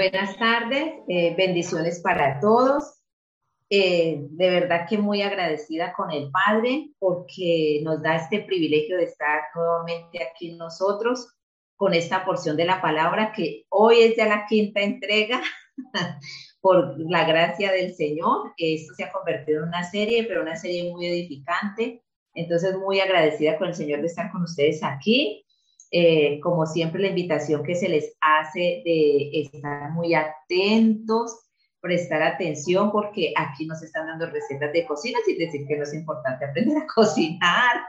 buenas tardes, eh, bendiciones para todos. Eh, de verdad que muy agradecida con el Padre porque nos da este privilegio de estar nuevamente aquí nosotros con esta porción de la palabra que hoy es ya la quinta entrega por la gracia del Señor. Esto se ha convertido en una serie, pero una serie muy edificante. Entonces, muy agradecida con el Señor de estar con ustedes aquí. Eh, como siempre, la invitación que se les hace de estar muy atentos, prestar atención, porque aquí nos están dando recetas de cocina, sin decir que no es importante aprender a cocinar.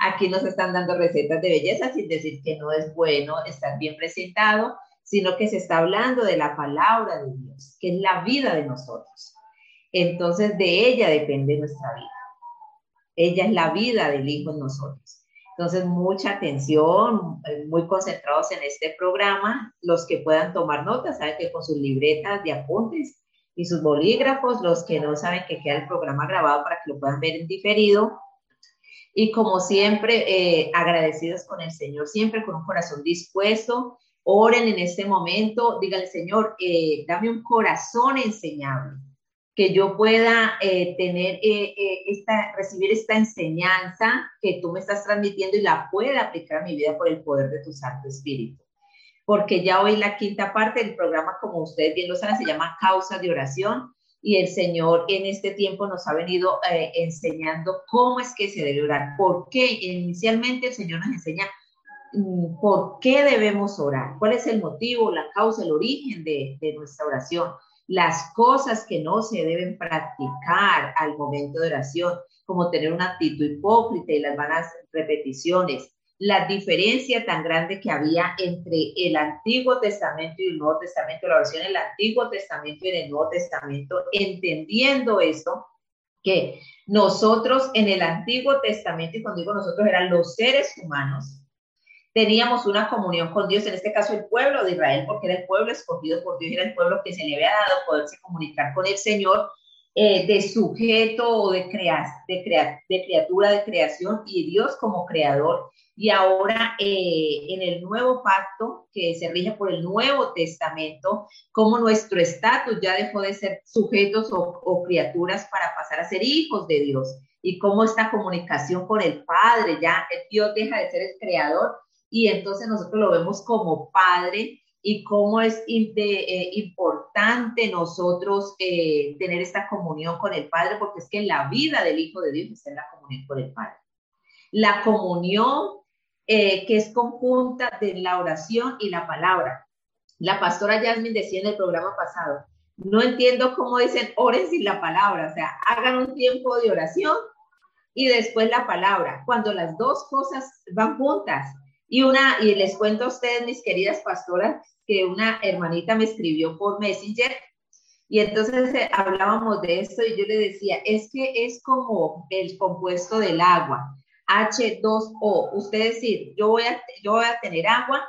Aquí nos están dando recetas de belleza, sin decir que no es bueno estar bien presentado, sino que se está hablando de la palabra de Dios, que es la vida de nosotros. Entonces, de ella depende nuestra vida. Ella es la vida del Hijo en nosotros. Entonces, mucha atención, eh, muy concentrados en este programa. Los que puedan tomar notas, saben que con sus libretas de apuntes y sus bolígrafos, los que no saben que queda el programa grabado para que lo puedan ver en diferido. Y como siempre, eh, agradecidos con el Señor, siempre con un corazón dispuesto. Oren en este momento, díganle, Señor, eh, dame un corazón enseñable que yo pueda eh, tener eh, eh, esta, recibir esta enseñanza que tú me estás transmitiendo y la pueda aplicar a mi vida por el poder de tu Santo Espíritu. Porque ya hoy la quinta parte del programa, como ustedes bien lo saben, se llama Causa de Oración y el Señor en este tiempo nos ha venido enseñando cómo es que se debe orar. ¿Por qué? Inicialmente el Señor nos enseña mm, por qué debemos orar, cuál es el motivo, la causa, el origen de, de nuestra oración las cosas que no se deben practicar al momento de oración, como tener una actitud hipócrita y las vanas repeticiones, la diferencia tan grande que había entre el Antiguo Testamento y el Nuevo Testamento, la oración en el Antiguo Testamento y en el Nuevo Testamento, entendiendo esto, que nosotros en el Antiguo Testamento, y cuando digo nosotros eran los seres humanos, teníamos una comunión con Dios, en este caso el pueblo de Israel, porque era el pueblo escogido por Dios, era el pueblo que se le había dado poderse comunicar con el Señor eh, de sujeto o de, crea, de, de criatura de creación y Dios como creador. Y ahora eh, en el nuevo pacto que se rige por el Nuevo Testamento, como nuestro estatus ya dejó de ser sujetos o, o criaturas para pasar a ser hijos de Dios y cómo esta comunicación con el Padre, ya Dios deja de ser el creador y entonces nosotros lo vemos como padre y cómo es eh, importante nosotros eh, tener esta comunión con el Padre, porque es que la vida del Hijo de Dios está en la comunión con el Padre. La comunión eh, que es conjunta de la oración y la palabra. La pastora Jasmine decía en el programa pasado, no entiendo cómo dicen oren sin la palabra, o sea, hagan un tiempo de oración y después la palabra, cuando las dos cosas van juntas. Y una, y les cuento a ustedes, mis queridas pastoras, que una hermanita me escribió por Messenger y entonces eh, hablábamos de esto y yo le decía, es que es como el compuesto del agua, H2O. Usted decir, yo voy, a, yo voy a tener agua,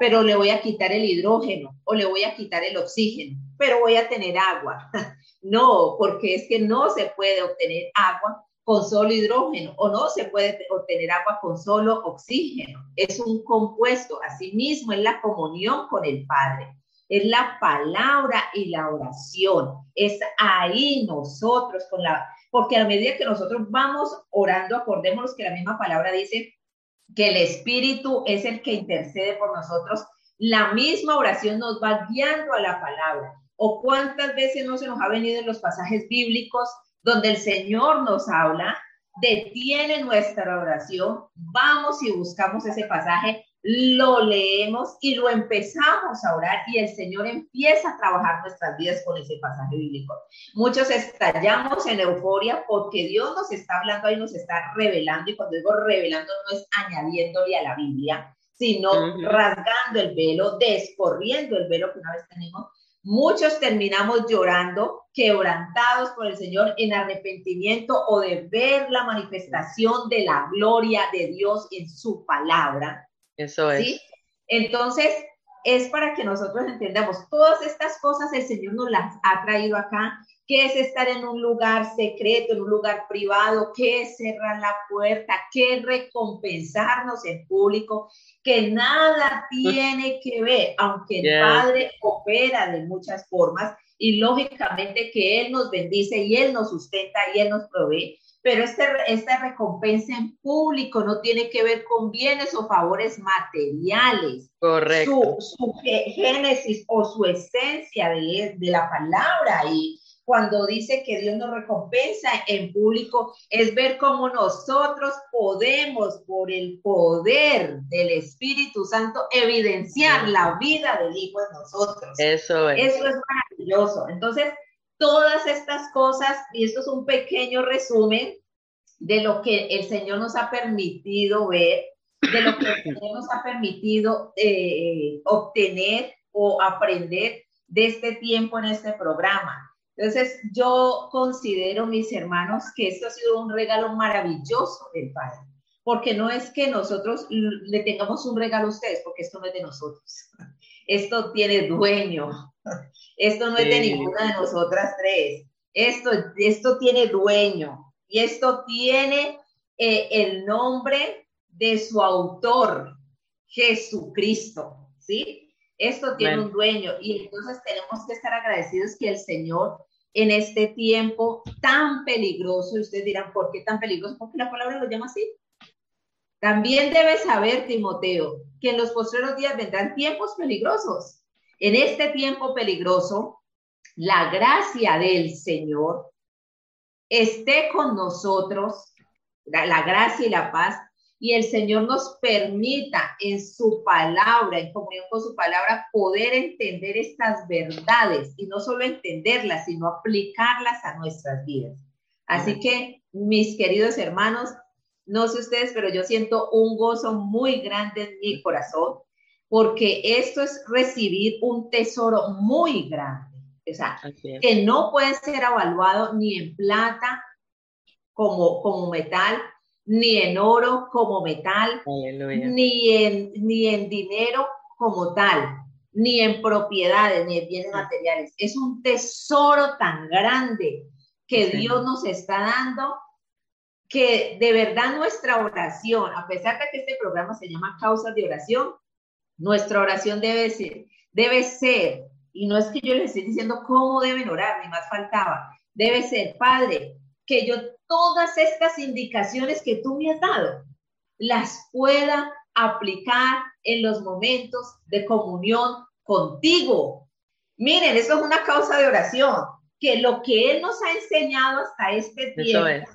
pero le voy a quitar el hidrógeno o le voy a quitar el oxígeno, pero voy a tener agua. No, porque es que no se puede obtener agua con solo hidrógeno o no se puede obtener agua con solo oxígeno. Es un compuesto, asimismo es la comunión con el Padre, es la palabra y la oración. Es ahí nosotros con la, porque a medida que nosotros vamos orando, acordémonos que la misma palabra dice que el Espíritu es el que intercede por nosotros. La misma oración nos va guiando a la palabra. ¿O cuántas veces no se nos ha venido en los pasajes bíblicos donde el Señor nos habla, detiene nuestra oración, vamos y buscamos ese pasaje, lo leemos y lo empezamos a orar y el Señor empieza a trabajar nuestras vidas con ese pasaje bíblico. Muchos estallamos en euforia porque Dios nos está hablando y nos está revelando y cuando digo revelando no es añadiéndole a la Biblia, sino rasgando el velo, descorriendo el velo que una vez tenemos Muchos terminamos llorando, quebrantados por el Señor en arrepentimiento o de ver la manifestación de la gloria de Dios en su palabra. Eso es. ¿sí? Entonces, es para que nosotros entendamos todas estas cosas el Señor nos las ha traído acá qué es estar en un lugar secreto, en un lugar privado, qué es cerrar la puerta, qué es recompensarnos en público, que nada tiene que ver, aunque el Padre opera de muchas formas y lógicamente que Él nos bendice y Él nos sustenta y Él nos provee, pero este, esta recompensa en público no tiene que ver con bienes o favores materiales. Correcto. Su, su génesis o su esencia de, de la palabra y cuando dice que Dios nos recompensa en público, es ver cómo nosotros podemos, por el poder del Espíritu Santo, evidenciar la vida del Hijo en nosotros. Eso es. Eso es maravilloso. Entonces, todas estas cosas, y esto es un pequeño resumen de lo que el Señor nos ha permitido ver, de lo que el Señor nos ha permitido eh, obtener o aprender de este tiempo en este programa. Entonces, yo considero, mis hermanos, que esto ha sido un regalo maravilloso del Padre, porque no es que nosotros le tengamos un regalo a ustedes, porque esto no es de nosotros. Esto tiene dueño. Esto no es de ninguna de nosotras tres. Esto, esto tiene dueño y esto tiene eh, el nombre de su autor, Jesucristo, ¿sí? Esto tiene un dueño y entonces tenemos que estar agradecidos que el Señor en este tiempo tan peligroso. Y ustedes dirán, ¿por qué tan peligroso? Porque la palabra lo llama así. También debes saber, Timoteo, que en los posteriores días vendrán tiempos peligrosos. En este tiempo peligroso, la gracia del Señor esté con nosotros, la gracia y la paz y el Señor nos permita en su palabra, en comunión con su palabra, poder entender estas verdades y no solo entenderlas, sino aplicarlas a nuestras vidas. Así que, mis queridos hermanos, no sé ustedes, pero yo siento un gozo muy grande en mi corazón porque esto es recibir un tesoro muy grande, o sea, que no puede ser evaluado ni en plata como, como metal, ni en oro como metal, ni en, ni en dinero como tal, ni en propiedades, ni en bienes materiales. Es un tesoro tan grande que Dios nos está dando que de verdad nuestra oración, a pesar de que este programa se llama Causas de Oración, nuestra oración debe ser, debe ser, y no es que yo les esté diciendo cómo deben orar, ni más faltaba, debe ser, Padre, que yo todas estas indicaciones que tú me has dado las pueda aplicar en los momentos de comunión contigo. Miren, eso es una causa de oración, que lo que Él nos ha enseñado hasta este tiempo,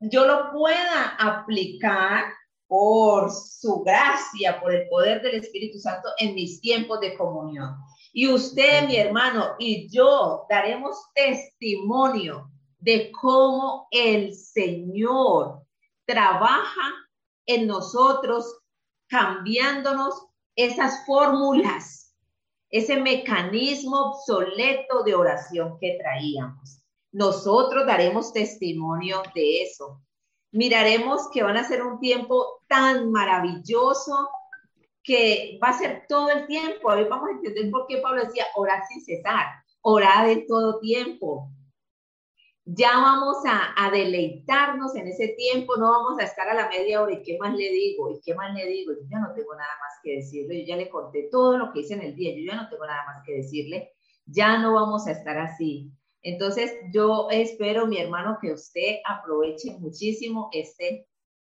yo lo pueda aplicar por su gracia, por el poder del Espíritu Santo en mis tiempos de comunión. Y usted, mi hermano, y yo daremos testimonio de cómo el Señor trabaja en nosotros, cambiándonos esas fórmulas, ese mecanismo obsoleto de oración que traíamos. Nosotros daremos testimonio de eso. Miraremos que van a ser un tiempo tan maravilloso que va a ser todo el tiempo. Ver, vamos a entender por qué Pablo decía orar sin cesar, orar de todo tiempo, ya vamos a, deleitarnos en ese tiempo, no vamos a estar a la media hora y qué más le digo, y qué más le digo, yo ya no tengo nada más que decirle, yo ya le conté todo lo que hice en el día, yo ya no tengo nada más que decirle, ya no vamos a estar así. Entonces, yo espero, mi hermano, que usted aproveche muchísimo este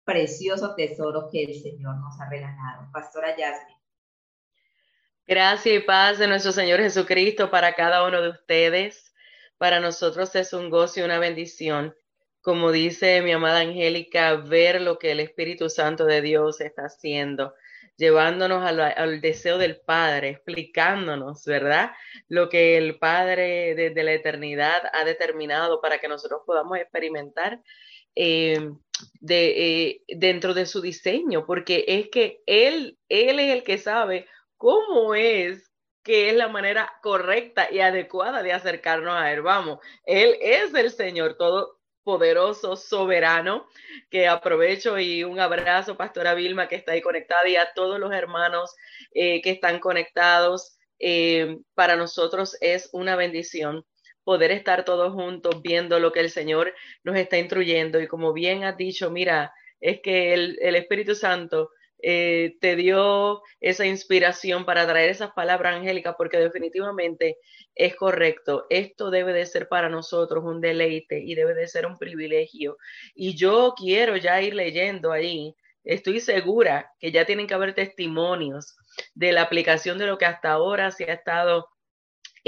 precioso tesoro que el Señor nos ha regalado. Pastora Yasmin. Gracias y paz de nuestro Señor Jesucristo para cada uno de ustedes. Para nosotros es un gozo y una bendición, como dice mi amada Angélica, ver lo que el Espíritu Santo de Dios está haciendo, llevándonos al, deseo del Padre, explicándonos, ¿verdad? Lo que el Padre desde la eternidad ha determinado para que nosotros podamos experimentar eh, de, eh, dentro de su diseño, porque es que Él, Él es el que sabe cómo es que es la manera correcta y adecuada de acercarnos a Él. Vamos, Él es el Señor, todo, poderoso, soberano, que aprovecho y un abrazo, Pastora Vilma, que está ahí conectada, y a todos los hermanos eh, que están conectados. Para nosotros es una bendición poder estar todos juntos viendo lo que el Señor nos está instruyendo. Y como bien has dicho, mira, es que el, Espíritu Santo eh, te dio esa inspiración para traer esas palabras angélicas, porque definitivamente es correcto. Esto debe de ser para nosotros un deleite y debe de ser un privilegio. Y yo quiero ya ir leyendo ahí. Estoy segura que ya tienen que haber testimonios de la aplicación de lo que hasta ahora se ha estado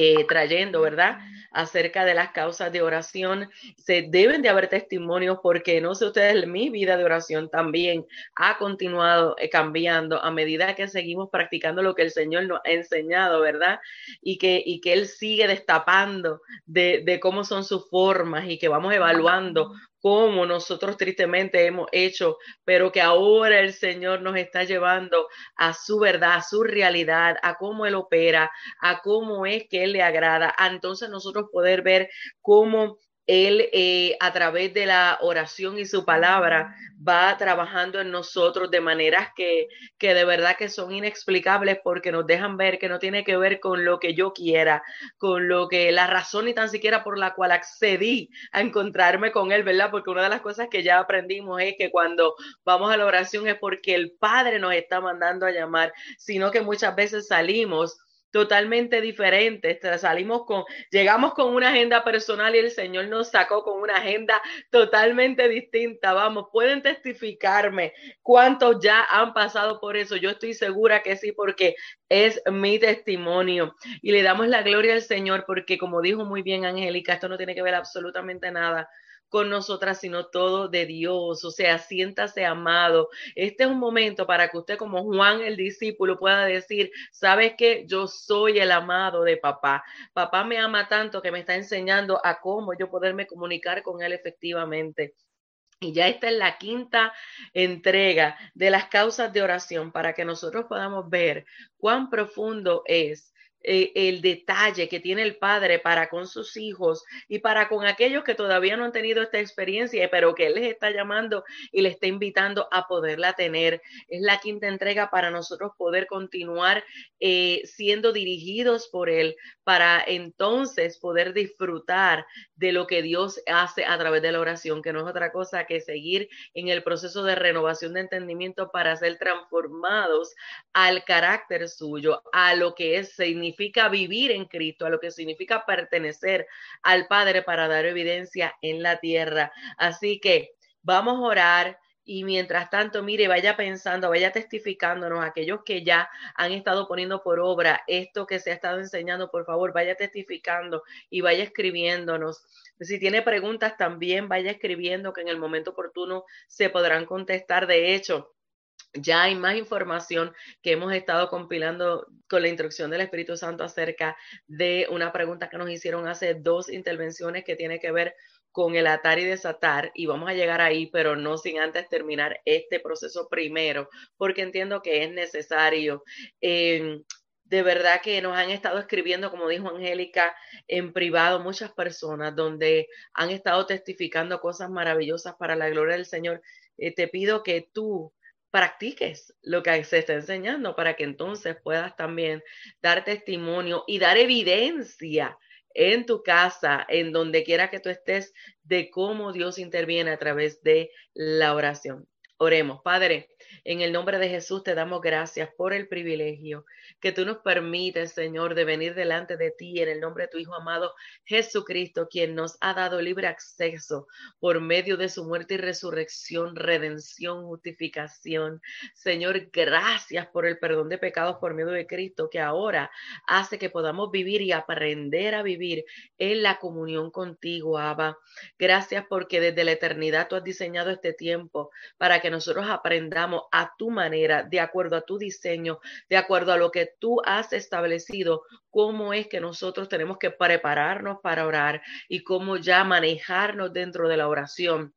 eh, trayendo, ¿verdad? Acerca de las causas de oración. Se deben de haber testimonios porque, no sé ustedes, mi vida de oración también ha continuado eh, cambiando a medida que seguimos practicando lo que el Señor nos ha enseñado, ¿verdad? Y que, y que Él sigue destapando de, de cómo son sus formas y que vamos evaluando como nosotros tristemente hemos hecho, pero que ahora el Señor nos está llevando a su verdad, a su realidad, a cómo Él opera, a cómo es que Él le agrada, a entonces nosotros poder ver cómo él eh, a través de la oración y su palabra va trabajando en nosotros de maneras que, que, de verdad que son inexplicables porque nos dejan ver que no tiene que ver con lo que yo quiera, con lo que la razón ni tan siquiera por la cual accedí a encontrarme con Él, ¿verdad? Porque una de las cosas que ya aprendimos es que cuando vamos a la oración es porque el Padre nos está mandando a llamar, sino que muchas veces salimos totalmente diferentes. Salimos con, llegamos con una agenda personal y el Señor nos sacó con una agenda totalmente distinta. Vamos, pueden testificarme cuántos ya han pasado por eso. Yo estoy segura que sí, porque es mi testimonio. Y le damos la gloria al Señor porque, como dijo muy bien Angélica, esto no tiene que ver absolutamente nada con nosotras, sino todo de Dios. O sea, siéntase amado. Este es un momento para que usted como Juan el discípulo pueda decir, ¿sabes qué? Yo soy el amado de papá. Papá me ama tanto que me está enseñando a cómo yo poderme comunicar con él efectivamente. Y ya esta es la quinta entrega de las causas de oración para que nosotros podamos ver cuán profundo es eh, el detalle que tiene el padre para con sus hijos y para con aquellos que todavía no han tenido esta experiencia, pero que él les está llamando y le está invitando a poderla tener. Es la quinta entrega para nosotros poder continuar eh, siendo dirigidos por él para entonces poder disfrutar de lo que Dios hace a través de la oración, que no es otra cosa que seguir en el proceso de renovación de entendimiento para ser transformados al carácter suyo, a lo que es significativo significa vivir en Cristo, a lo que significa pertenecer al Padre para dar evidencia en la tierra. Así que vamos a orar. Y mientras tanto, mire, vaya pensando, vaya testificándonos, aquellos que ya han estado poniendo por obra esto que se ha estado enseñando, por favor, vaya testificando y vaya escribiéndonos. Si tiene preguntas, también vaya escribiendo que en el momento oportuno se podrán contestar. De hecho, ya hay más información que hemos estado compilando con la instrucción del Espíritu Santo acerca de una pregunta que nos hicieron hace dos intervenciones que tiene que ver con el atar y desatar y vamos a llegar ahí, pero no sin antes terminar este proceso primero, porque entiendo que es necesario. Em, de verdad que nos han estado escribiendo, como dijo Angélica, en privado muchas personas donde han estado testificando cosas maravillosas para la gloria del Señor. Eh, te pido que tú practiques lo que se está enseñando para que entonces puedas también dar testimonio y dar evidencia en tu casa, en donde quiera que tú estés, de cómo Dios interviene a través de la oración. Oremos, Padre, en el nombre de Jesús te damos gracias por el privilegio que tú nos permites, Señor, de venir delante de ti en el nombre de tu Hijo amado Jesucristo, quien nos ha dado libre acceso por medio de su muerte y resurrección, redención, justificación. Señor, gracias por el perdón de pecados por medio de Cristo, que ahora hace que podamos vivir y aprender a vivir en la comunión contigo, Abba. Gracias porque desde la eternidad tú has diseñado este tiempo para que nosotros aprendamos a tu manera, de acuerdo a tu diseño, de acuerdo a lo que tú has establecido, cómo es que nosotros tenemos que prepararnos para orar y cómo ya manejarnos dentro de la oración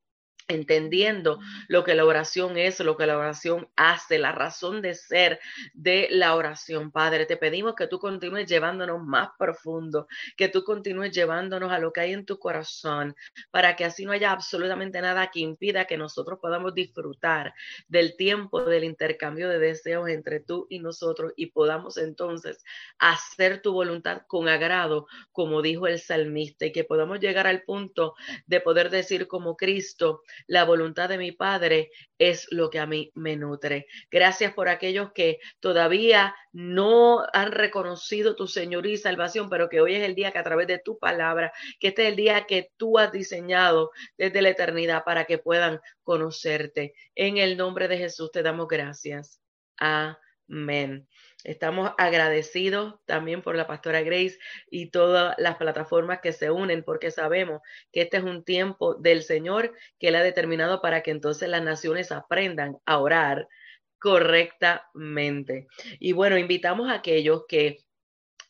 entendiendo lo que la oración es, lo que la oración hace, la razón de ser de la oración. Padre, te pedimos que tú continúes llevándonos más profundo, que tú continúes llevándonos a lo que hay en tu corazón, para que así no haya absolutamente nada que impida que nosotros podamos disfrutar del tiempo del intercambio de deseos entre tú y nosotros y podamos entonces hacer tu voluntad con agrado, como dijo el salmista, y que podamos llegar al punto de poder decir como Cristo, la voluntad de mi Padre es lo que a mí me nutre. Gracias por aquellos que todavía no han reconocido tu señoría y salvación, pero que hoy es el día que a través de tu palabra, que este es el día que tú has diseñado desde la eternidad para que puedan conocerte. En el nombre de Jesús te damos gracias. Amén. Estamos agradecidos también por la pastora Grace y todas las plataformas que se unen porque sabemos que este es un tiempo del Señor que Él ha determinado para que entonces las naciones aprendan a orar correctamente. Y bueno, invitamos a aquellos que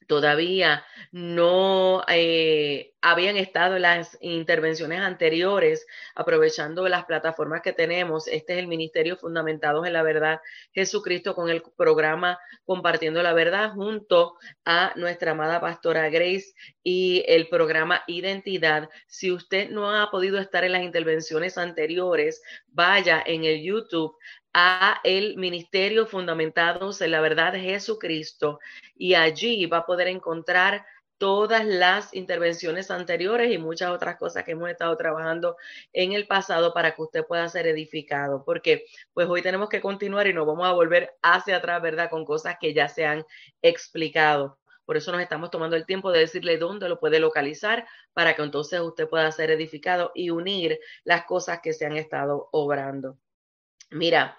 todavía no eh, habían estado en las intervenciones anteriores, aprovechando las plataformas que tenemos. Este es el Ministerio Fundamentados en la Verdad Jesucristo con el programa Compartiendo la Verdad junto a nuestra amada pastora Grace y el programa Identidad. Si usted no ha podido estar en las intervenciones anteriores, vaya en el YouTube a el ministerio fundamentados en la verdad de Jesucristo y allí va a poder encontrar todas las intervenciones anteriores y muchas otras cosas que hemos estado trabajando en el pasado para que usted pueda ser edificado, porque pues hoy tenemos que continuar y nos vamos a volver hacia atrás, ¿verdad? Con cosas que ya se han explicado. Por eso nos estamos tomando el tiempo de decirle dónde lo puede localizar para que entonces usted pueda ser edificado y unir las cosas que se han estado obrando. Mira,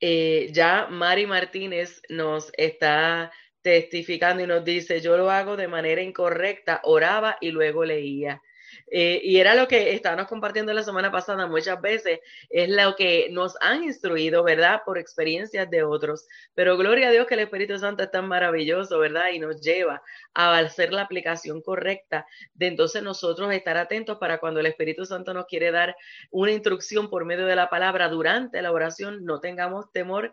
eh, ya Mari Martínez nos está testificando y nos dice, yo lo hago de manera incorrecta, oraba y luego leía. Eh, y era lo que estábamos compartiendo la semana pasada muchas veces, es lo que nos han instruido, ¿verdad? Por experiencias de otros. Pero gloria a Dios que el Espíritu Santo es tan maravilloso, ¿verdad? Y nos lleva a hacer la aplicación correcta de entonces nosotros estar atentos para cuando el Espíritu Santo nos quiere dar una instrucción por medio de la palabra durante la oración, no tengamos temor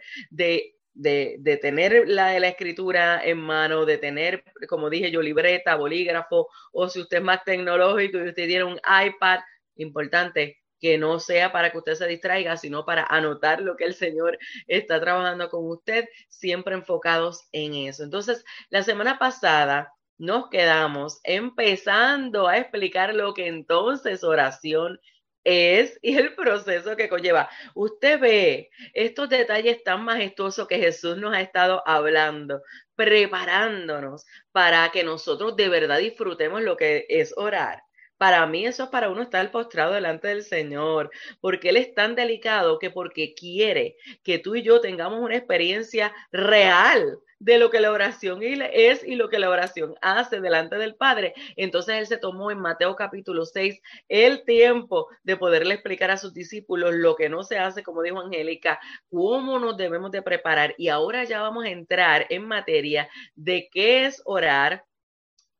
de de, tener la, la escritura en mano, de tener, como dije yo, libreta, bolígrafo, o si usted es más tecnológico y usted tiene un iPad, importante que no sea para que usted se distraiga, sino para anotar lo que el Señor está trabajando con usted, siempre enfocados en eso. Entonces, la semana pasada nos quedamos empezando a explicar lo que entonces oración es y el proceso que conlleva. Usted ve estos detalles tan majestuosos que Jesús nos ha estado hablando, preparándonos para que nosotros de verdad disfrutemos lo que es orar. Para mí eso es para uno estar postrado delante del Señor, porque Él es tan delicado que porque quiere que tú y yo tengamos una experiencia real de lo que la oración es y lo que la oración hace delante del Padre. Entonces Él se tomó en Mateo capítulo 6 el tiempo de poderle explicar a sus discípulos lo que no se hace, como dijo Angélica, cómo nos debemos de preparar. Y ahora ya vamos a entrar en materia de qué es orar,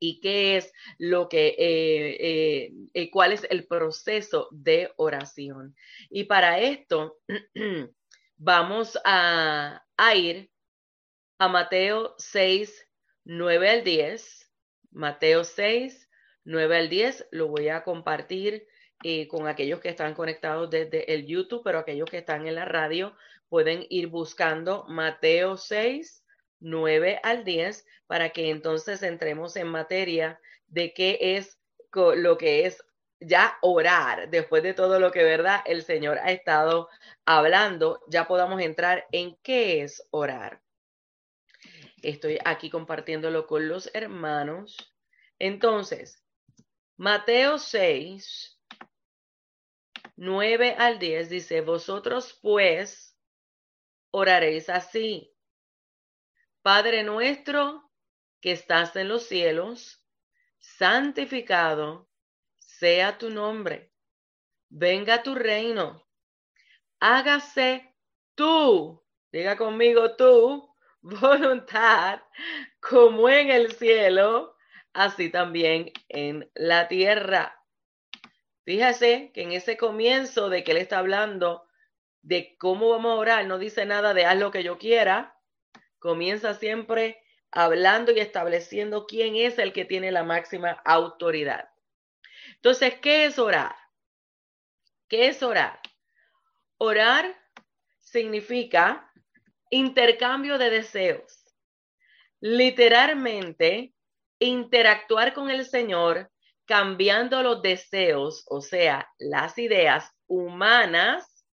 y qué es lo que, eh, eh, eh, cuál es el proceso de oración. Y para esto vamos a, a ir a Mateo 6, 9 al 10. Mateo 6, 9 al 10 lo voy a compartir con aquellos que están conectados desde el YouTube, pero aquellos que están en la radio pueden ir buscando Mateo 6, 9 al 10 para que entonces entremos en materia de qué es lo que es ya orar, después de todo lo que, ¿verdad? El Señor ha estado hablando, ya podamos entrar en qué es orar. Estoy aquí compartiéndolo con los hermanos. Entonces, Mateo 6, 9 al 10 dice, vosotros pues oraréis así. Padre nuestro que estás en los cielos, santificado sea tu nombre. Venga tu reino. Hágase tú, diga conmigo tú, voluntad, como en el cielo, así también en la tierra. Fíjese que en ese comienzo de que él está hablando de cómo vamos a orar, no dice nada de haz lo que yo quiera, comienza siempre hablando y estableciendo quién es el que tiene la máxima autoridad. Entonces, ¿qué es orar? ¿Qué es orar? Orar significa intercambio de deseos. Literalmente, interactuar con el Señor cambiando los deseos, o sea, las ideas humanas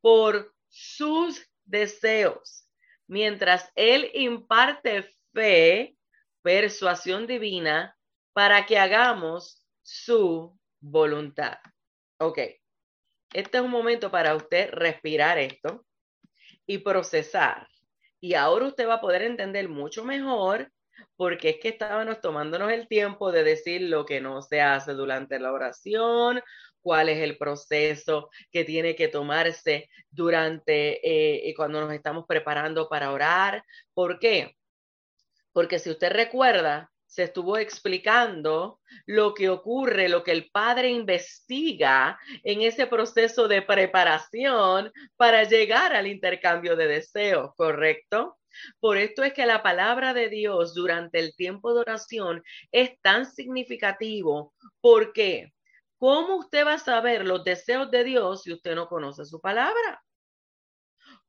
por sus deseos, mientras Él imparte fe, persuasión divina, para que hagamos su voluntad. Ok, este es un momento para usted respirar esto y procesar. Y ahora usted va a poder entender mucho mejor porque es que estábamos tomándonos el tiempo de decir lo que no se hace durante la oración, cuál es el proceso que tiene que tomarse durante eh, cuando nos estamos preparando para orar. ¿Por qué? Porque si usted recuerda, se estuvo explicando lo que ocurre, lo que el padre investiga en ese proceso de preparación para llegar al intercambio de deseos, ¿correcto? Por esto es que la palabra de Dios durante el tiempo de oración es tan significativo. porque ¿Cómo usted va a saber los deseos de Dios si usted no conoce su palabra?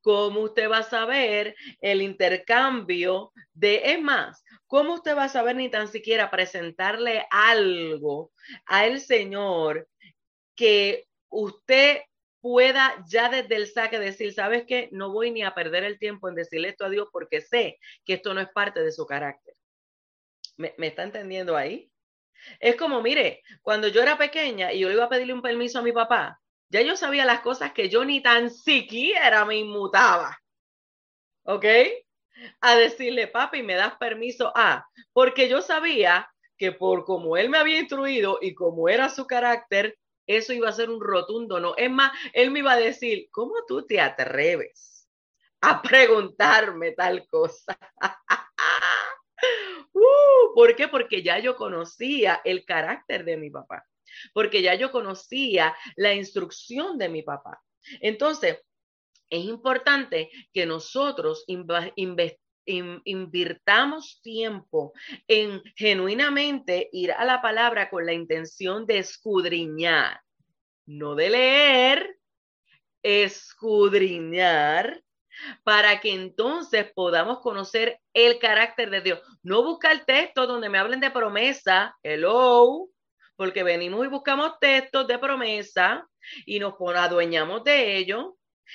¿Cómo usted va a saber el intercambio de, es más, cómo usted va a saber ni tan siquiera presentarle algo al Señor que usted pueda ya desde el saque decir, ¿sabes qué? No voy ni a perder el tiempo en decirle esto a Dios porque sé que esto no es parte de su carácter. ¿Me, está entendiendo ahí? Es como, mire, cuando yo era pequeña y yo iba a pedirle un permiso a mi papá, ya yo sabía las cosas que yo ni tan siquiera me inmutaba. ¿Ok? A decirle, papi, ¿me das permiso a? porque yo sabía que por como él me había instruido y como era su carácter, eso iba a ser un rotundo no. Es más, él me iba a decir, ¿cómo tú te atreves a preguntarme tal cosa? uh, ¿Por qué? Porque ya yo conocía el carácter de mi papá, porque ya yo conocía la instrucción de mi papá. Entonces, es importante que nosotros invirtamos tiempo en genuinamente ir a la palabra con la intención de escudriñar, no de leer, escudriñar para que entonces podamos conocer el carácter de Dios. No buscar textos donde me hablen de promesa, hello, porque venimos y buscamos textos de promesa y nos adueñamos de ellos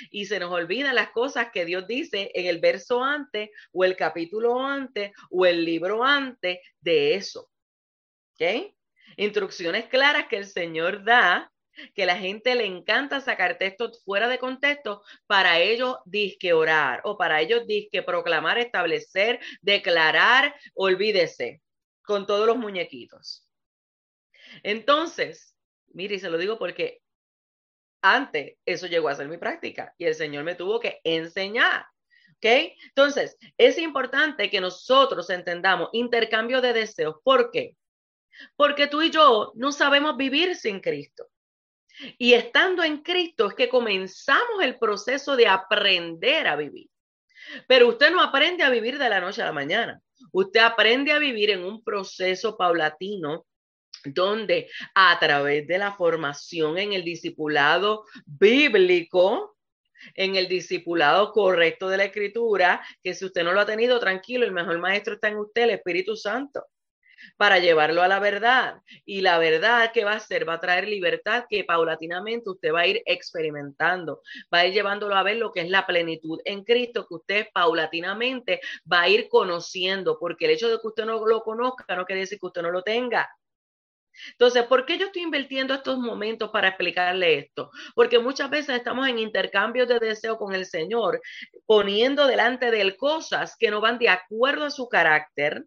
y se nos olvidan las cosas que Dios dice en el verso antes o el capítulo antes o el libro antes de eso. ¿Ok? Instrucciones claras que el Señor da, que la gente le encanta sacar textos fuera de contexto para ellos disque orar o para ellos disque proclamar, establecer, declarar, olvídese con todos los muñequitos. Entonces, mire, y se lo digo porque antes eso llegó a ser mi práctica y el Señor me tuvo que enseñar. ¿Ok? Entonces, es importante que nosotros entendamos intercambio de deseos. ¿Por qué? Porque tú y yo no sabemos vivir sin Cristo. Y estando en Cristo es que comenzamos el proceso de aprender a vivir. Pero usted no aprende a vivir de la noche a la mañana. Usted aprende a vivir en un proceso paulatino donde a través de la formación en el discipulado bíblico, en el discipulado correcto de la escritura, que si usted no lo ha tenido, tranquilo, el mejor maestro está en usted, el Espíritu Santo, para llevarlo a la verdad. Y la verdad que va a hacer, va a traer libertad que paulatinamente usted va a ir experimentando, va a ir llevándolo a ver lo que es la plenitud en Cristo, que usted paulatinamente va a ir conociendo, porque el hecho de que usted no lo conozca no quiere decir que usted no lo tenga. Entonces, ¿por qué yo estoy invirtiendo estos momentos para explicarle esto? Porque muchas veces estamos en intercambios de deseo con el Señor, poniendo delante de él cosas que no van de acuerdo a su carácter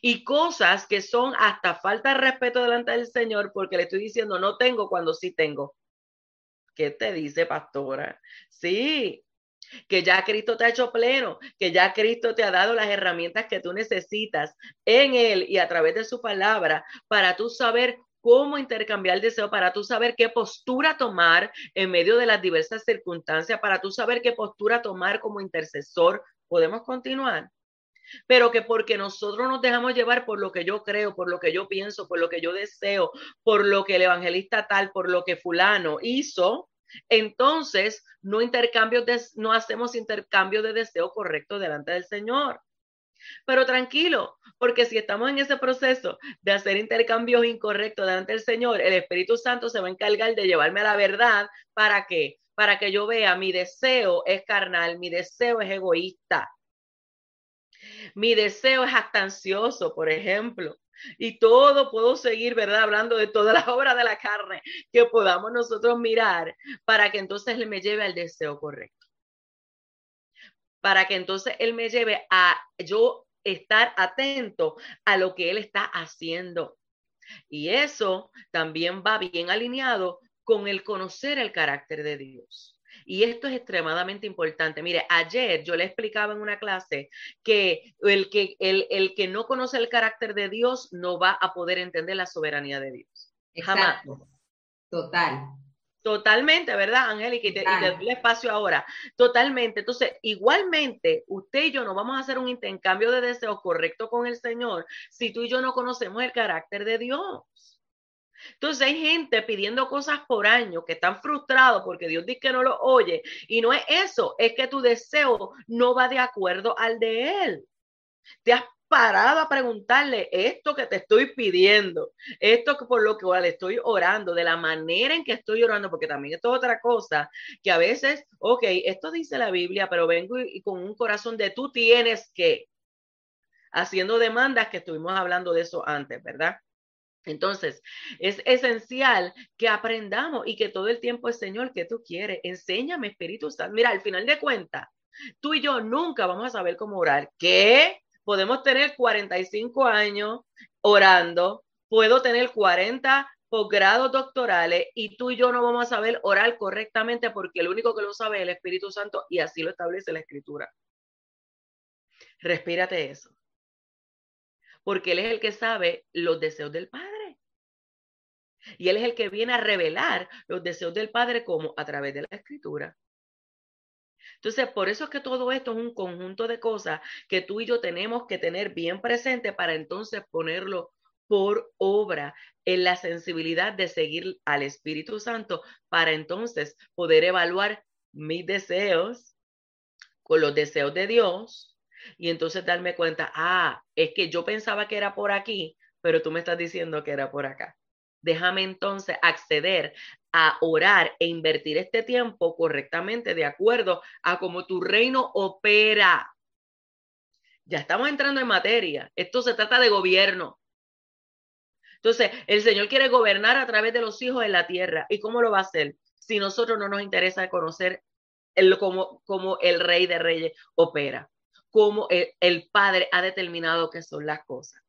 y cosas que son hasta falta de respeto delante del Señor porque le estoy diciendo no tengo cuando sí tengo. ¿Qué te dice, pastora? Sí, que ya Cristo te ha hecho pleno, que ya Cristo te ha dado las herramientas que tú necesitas en Él y a través de su palabra para tú saber cómo intercambiar deseo para tú saber qué postura tomar en medio de las diversas circunstancias, para tú saber qué postura tomar como intercesor. ¿Podemos continuar? Pero que porque nosotros nos dejamos llevar por lo que yo creo, por lo que yo pienso, por lo que yo deseo, por lo que el evangelista tal, por lo que fulano hizo, entonces no intercambios no hacemos intercambio de deseo correcto delante del Señor. Pero tranquilo, porque si estamos en ese proceso de hacer intercambios incorrectos delante del Señor, el Espíritu Santo se va a encargar de llevarme a la verdad. ¿Para qué? Para que yo vea mi deseo es carnal, mi deseo es egoísta. Mi deseo es actancioso, por ejemplo. Y todo puedo seguir, ¿verdad? Hablando de todas las obras de la carne que podamos nosotros mirar para que entonces Él me lleve al deseo correcto para que entonces Él me lleve a yo estar atento a lo que Él está haciendo. Y eso también va bien alineado con el conocer el carácter de Dios. Y esto es extremadamente importante. Mire, ayer yo le explicaba en una clase que el que, el, el que no conoce el carácter de Dios no va a poder entender la soberanía de Dios. Exacto. Total. Totalmente, ¿verdad, Angélica? Y te, doy espacio ahora. Totalmente. Entonces, igualmente, usted y yo no vamos a hacer un intercambio de deseos correcto con el Señor si tú y yo no conocemos el carácter de Dios. Entonces hay gente pidiendo cosas por año que están frustrados porque Dios dice que no lo oye. Y no es eso, es que tu deseo no va de acuerdo al de Él. Te has parado a preguntarle esto que te estoy pidiendo, esto por lo que estoy orando, de la manera en que estoy orando, porque también esto es otra cosa, que a veces, ok, esto dice la Biblia, pero vengo y, con un corazón de tú tienes que, haciendo demandas que estuvimos hablando de eso antes, ¿verdad? Entonces, es esencial que aprendamos y que todo el tiempo el Señor, que tú quieres? Enséñame, Espíritu Santo. Mira, al final de cuentas, tú y yo nunca vamos a saber cómo orar. ¿Qué? podemos tener 45 años orando, puedo tener 40 posgrados doctorales y tú y yo no vamos a saber orar correctamente porque el único que lo sabe es el Espíritu Santo y así lo establece la Escritura. Respírate eso. Porque Él es el que sabe los deseos del Padre. Y Él es el que viene a revelar los deseos del Padre como a través de la Escritura. Entonces, por eso es que todo esto es un conjunto de cosas que tú y yo tenemos que tener bien presente para entonces ponerlo por obra en la sensibilidad de seguir al Espíritu Santo para entonces poder evaluar mis deseos con los deseos de Dios y entonces darme cuenta, ah, es que yo pensaba que era por aquí, pero tú me estás diciendo que era por acá. Déjame entonces acceder a orar e invertir este tiempo correctamente de acuerdo a cómo tu reino opera. Ya estamos entrando en materia. Esto se trata de gobierno. Entonces, el Señor quiere gobernar a través de los hijos en la tierra. ¿Y cómo lo va a hacer? Si nosotros no nos interesa conocer el, cómo, cómo el rey de reyes opera, cómo el Padre ha determinado que son las cosas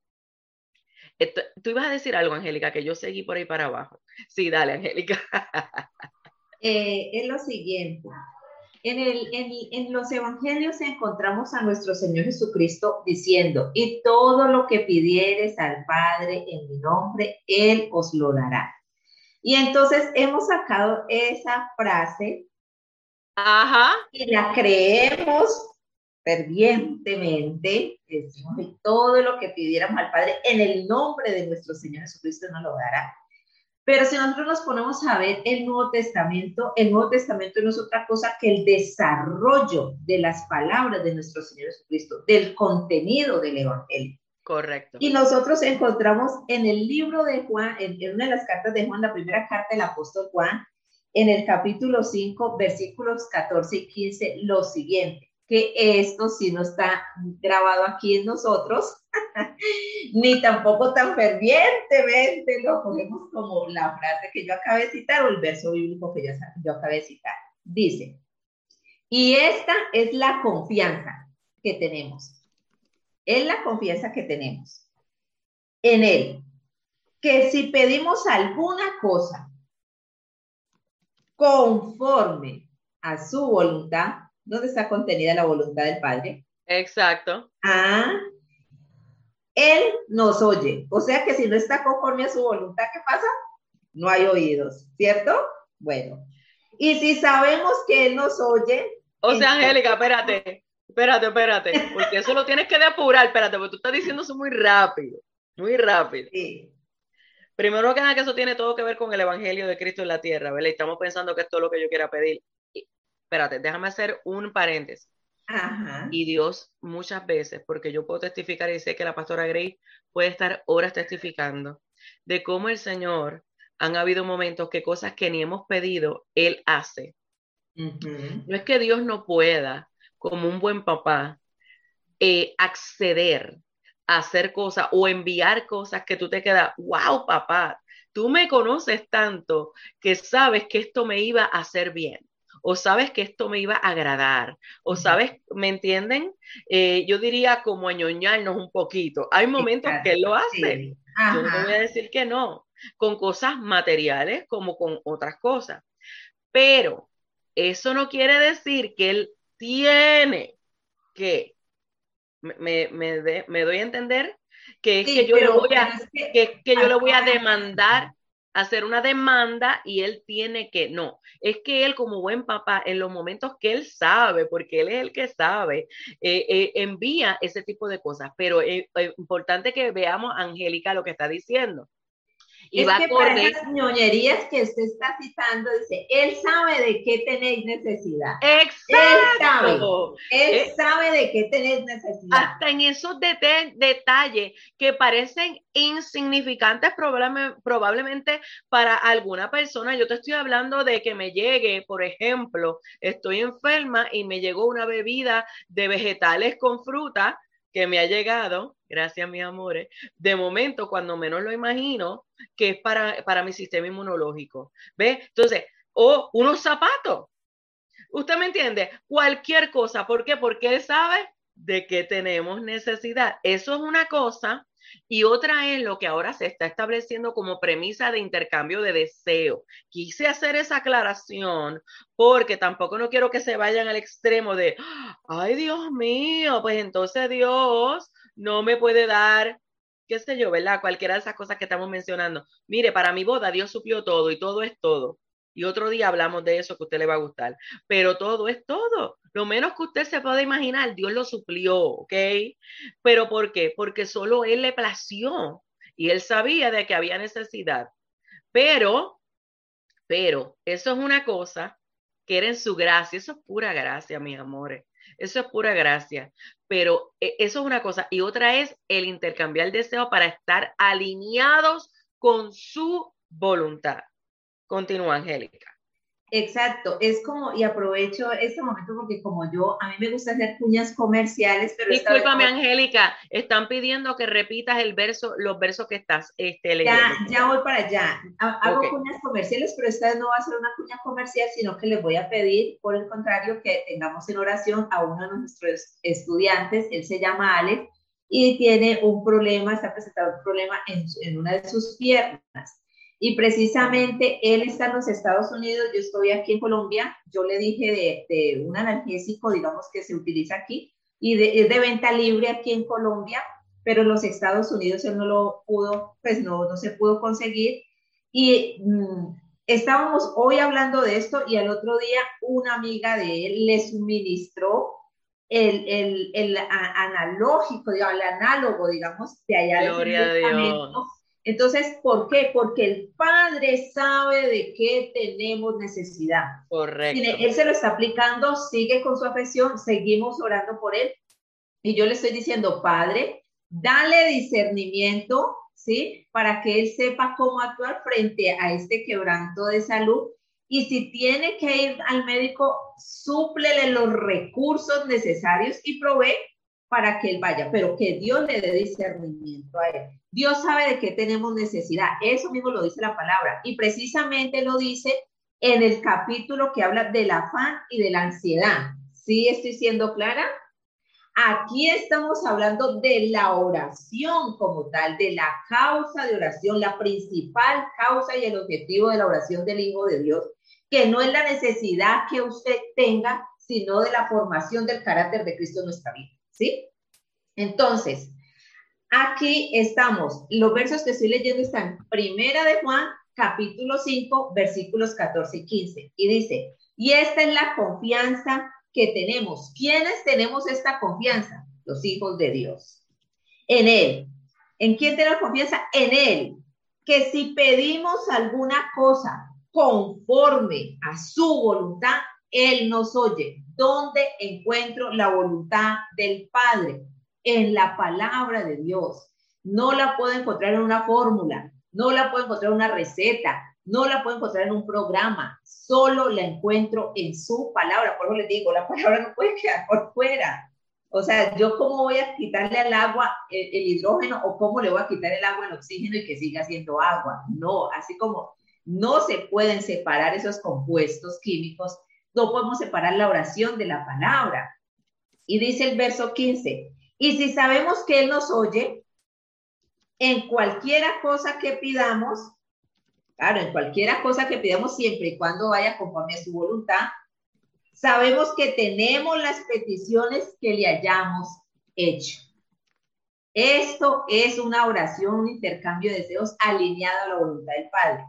tú ibas a decir algo, Angélica, que yo seguí por ahí para abajo. Sí, dale, Angélica. Eh, es lo siguiente. En, el, en, los evangelios encontramos a nuestro Señor Jesucristo diciendo, y todo lo que pidieres al Padre en mi nombre, Él os lo dará. Y entonces hemos sacado esa frase Ajá. y la creemos fervientemente, decimos, y todo lo que pidiéramos al Padre en el nombre de nuestro Señor Jesucristo nos lo dará. Pero si nosotros nos ponemos a ver el Nuevo Testamento, el Nuevo Testamento no es otra cosa que el desarrollo de las palabras de nuestro Señor Jesucristo, del contenido del Evangelio. Correcto. Y nosotros encontramos en el libro de Juan, en, en una de las cartas de Juan, la primera carta del apóstol Juan, en el capítulo 5, versículos 14 y 15, lo siguiente que esto sí no está grabado aquí en nosotros, ni tampoco tan fervientemente lo cogemos como la frase que yo acabé de citar o el verso bíblico que yo, yo acabé de citar. Dice, y esta es la confianza que tenemos. Es la confianza que tenemos en Él. Que si pedimos alguna cosa conforme a su voluntad, ¿Dónde está contenida la voluntad del Padre? Exacto. Ah, Él nos oye. O sea que si no está conforme a su voluntad, ¿qué pasa? No hay oídos, ¿cierto? Bueno. Y si sabemos que Él nos oye. O sea, Angélica, espérate, espérate, espérate, porque eso lo tienes que depurar, espérate, porque tú estás diciendo eso muy rápido, muy rápido. Sí. Primero que nada, que eso tiene todo que ver con el Evangelio de Cristo en la tierra, ¿verdad? Y estamos pensando que es todo lo que yo quiera pedir. Espérate, déjame hacer un paréntesis. Y Dios muchas veces, porque yo puedo testificar y sé que la pastora Grace puede estar horas testificando de cómo el Señor han habido momentos que cosas que ni hemos pedido, Él hace. No es que Dios no pueda, como un buen papá, eh, acceder a hacer cosas o enviar cosas que tú te quedas, wow, papá, tú me conoces tanto que sabes que esto me iba a hacer bien o sabes que esto me iba a agradar, o sabes, ¿me entienden? Eh, yo diría como añoñarnos un poquito. Hay momentos que él lo hace. Yo no voy a decir que no, con cosas materiales como con otras cosas. Pero eso no quiere decir que él tiene que, me, me, doy a entender que es que yo le voy a, que, que yo le voy a demandar hacer una demanda y él tiene que, no, es que él como buen papá, en los momentos que él sabe, porque él es el que sabe, eh, eh, envía ese tipo de cosas. Pero es importante que veamos, Angélica, lo que está diciendo. Y es va que para esas ñoñerías que usted está citando, dice, él sabe de qué tenéis necesidad. Exacto. Él sabe, él eh, sabe de qué tenéis necesidad. Hasta en esos detalles que parecen insignificantes probablemente para alguna persona. Yo te estoy hablando de que me llegue, por ejemplo, estoy enferma y me llegó una bebida de vegetales con fruta que me ha llegado, gracias mis amores, de momento cuando menos lo imagino, que es para, para mi sistema inmunológico. ¿Ve? Entonces, o unos zapatos. ¿Usted me entiende? Cualquier cosa. ¿Por qué? Porque él sabe de que tenemos necesidad. Eso es una cosa y otra es lo que ahora se está estableciendo como premisa de intercambio de deseo. Quise hacer esa aclaración porque tampoco no quiero que se vayan al extremo de, ay Dios mío, pues entonces Dios no me puede dar, qué sé yo, ¿verdad? Cualquiera de esas cosas que estamos mencionando. Mire, para mi boda Dios suplió todo y todo es todo. Y otro día hablamos de eso que usted le va a gustar. Pero todo es todo. Lo menos que usted se pueda imaginar, Dios lo suplió, ¿ok? Pero ¿por qué? Porque solo Él le plació y Él sabía de que había necesidad. Pero, pero, eso es una cosa que era en su gracia. Eso es pura gracia, mis amores. Eso es pura gracia. Pero e, eso es una cosa. Y otra es el intercambiar deseo para estar alineados con su voluntad. Continúa, Angélica. Exacto, es como, y aprovecho este momento porque como yo, a mí me gusta hacer cuñas comerciales, pero... Discúlpame, Angélica, están pidiendo que repitas el verso, los versos que estás este, leyendo. Ya, ya voy para allá. Hago cuñas comerciales, pero esta vez no va a ser una cuña comercial, sino que les voy a pedir, por el contrario, que tengamos en oración a uno de nuestros estudiantes, él se llama Alex, y tiene un problema, está presentando un problema en, en una de sus piernas y precisamente él está en los Estados Unidos, yo estoy aquí en Colombia, yo le dije de, un analgésico, digamos, que se utiliza aquí, y de, es de venta libre aquí en Colombia, pero en los Estados Unidos él no lo pudo, pues no, no se pudo conseguir. Y mm, estábamos hoy hablando de esto y al otro día una amiga de él le suministró el, el, el analógico, digamos, el análogo, digamos, de allá Gloria de Dios entonces, ¿por qué? Porque el Padre sabe de qué tenemos necesidad. Correcto. él se lo está aplicando, sigue con su afección, seguimos orando por él. Y yo le estoy diciendo, Padre, dale discernimiento, ¿sí? Para que él sepa cómo actuar frente a este quebranto de salud. Y si tiene que ir al médico, súplele los recursos necesarios y provee para que él vaya, pero que Dios le dé discernimiento a él. Dios sabe de qué tenemos necesidad. Eso mismo lo dice la palabra. Y precisamente lo dice en el capítulo que habla del afán y de la ansiedad. ¿Sí estoy siendo clara? Aquí estamos hablando de la oración como tal, de la causa de oración, la principal causa y el objetivo de la oración del Hijo de Dios, que no es la necesidad que usted tenga, sino de la formación del carácter de Cristo en nuestra vida. ¿Sí? Entonces, Aquí estamos. Los versos que estoy leyendo están Primera de Juan, capítulo 5, versículos 14 y 15. Y dice, y esta es la confianza que tenemos. ¿Quiénes tenemos esta confianza? Los hijos de Dios. En Él. ¿En quién tenemos confianza? En Él. Que si pedimos alguna cosa conforme a su voluntad, Él nos oye. ¿Dónde encuentro la voluntad del Padre? En la palabra de Dios. No la puedo encontrar en una fórmula, no la puedo encontrar en una receta, no la puedo encontrar en un programa, solo la encuentro en su palabra. Por eso les digo, la palabra no puede quedar por fuera. O sea, yo cómo voy a quitarle al agua el, hidrógeno o cómo le voy a quitar el agua el oxígeno y que siga siendo agua. No, así como no se pueden separar esos compuestos químicos, no podemos separar la oración de la palabra. Y dice el verso 15, y si sabemos que Él nos oye, en cualquiera cosa que pidamos, Claro, en cualquiera cosa que pidamos siempre y cuando vaya conforme a su voluntad, sabemos que tenemos las peticiones que le hayamos hecho. Esto es una oración, un intercambio de deseos alineado a la voluntad del Padre.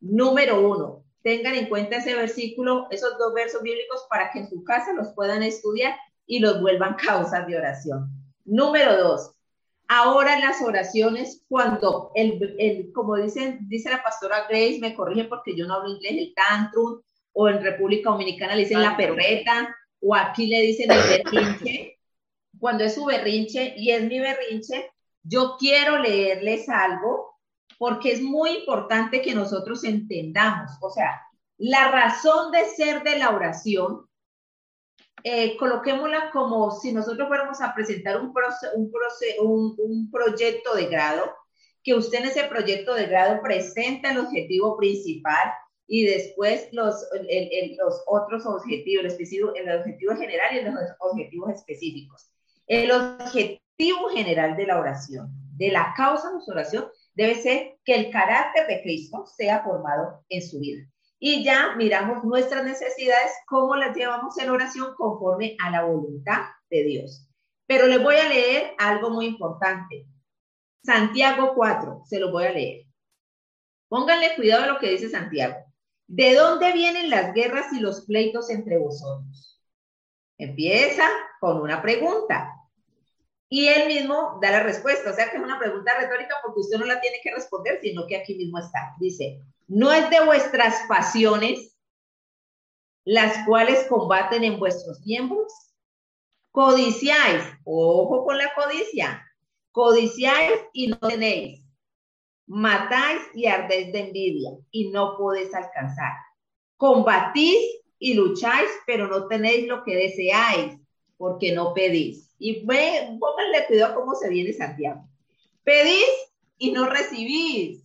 Número uno, tengan en cuenta ese versículo, esos dos versos bíblicos para que en su casa los puedan estudiar y los vuelvan causas de oración. Número dos, Ahora en las oraciones, cuando el, el, como dicen, dice la pastora Grace, me corrige porque yo no hablo inglés, el tantrum, o en República Dominicana le dicen la perreta, o aquí le dicen el berrinche. Cuando es su berrinche y es mi berrinche, yo quiero leerles algo porque es muy importante que nosotros entendamos, o sea, la razón de ser de la oración eh, coloquémosla como si nosotros fuéramos a presentar un, un, un, proyecto de grado, que usted en ese proyecto de grado presenta el objetivo principal y después los, los otros objetivos, el, el objetivo general y los objetivos específicos. El objetivo general de la oración, de la causa de su oración, debe ser que el carácter de Cristo sea formado en su vida y ya miramos nuestras necesidades, cómo las llevamos en oración conforme a la voluntad de Dios. Pero les voy a leer algo muy importante. Santiago 4, se lo voy a leer. Pónganle cuidado a lo que dice Santiago. ¿De dónde vienen las guerras y los pleitos entre vosotros? Empieza con una pregunta. Y él mismo da la respuesta. O sea que es una pregunta retórica porque usted no la tiene que responder, sino que aquí mismo está. Dice, no es de vuestras pasiones las cuales combaten en vuestros miembros. Codiciáis, ojo con la codicia, codiciáis y no tenéis. Matáis y ardéis de envidia y no podéis alcanzar. Combatís y lucháis, pero no tenéis lo que deseáis, porque no pedís. Y ve, pónganle cuidado cómo se viene Santiago. Pedís y no recibís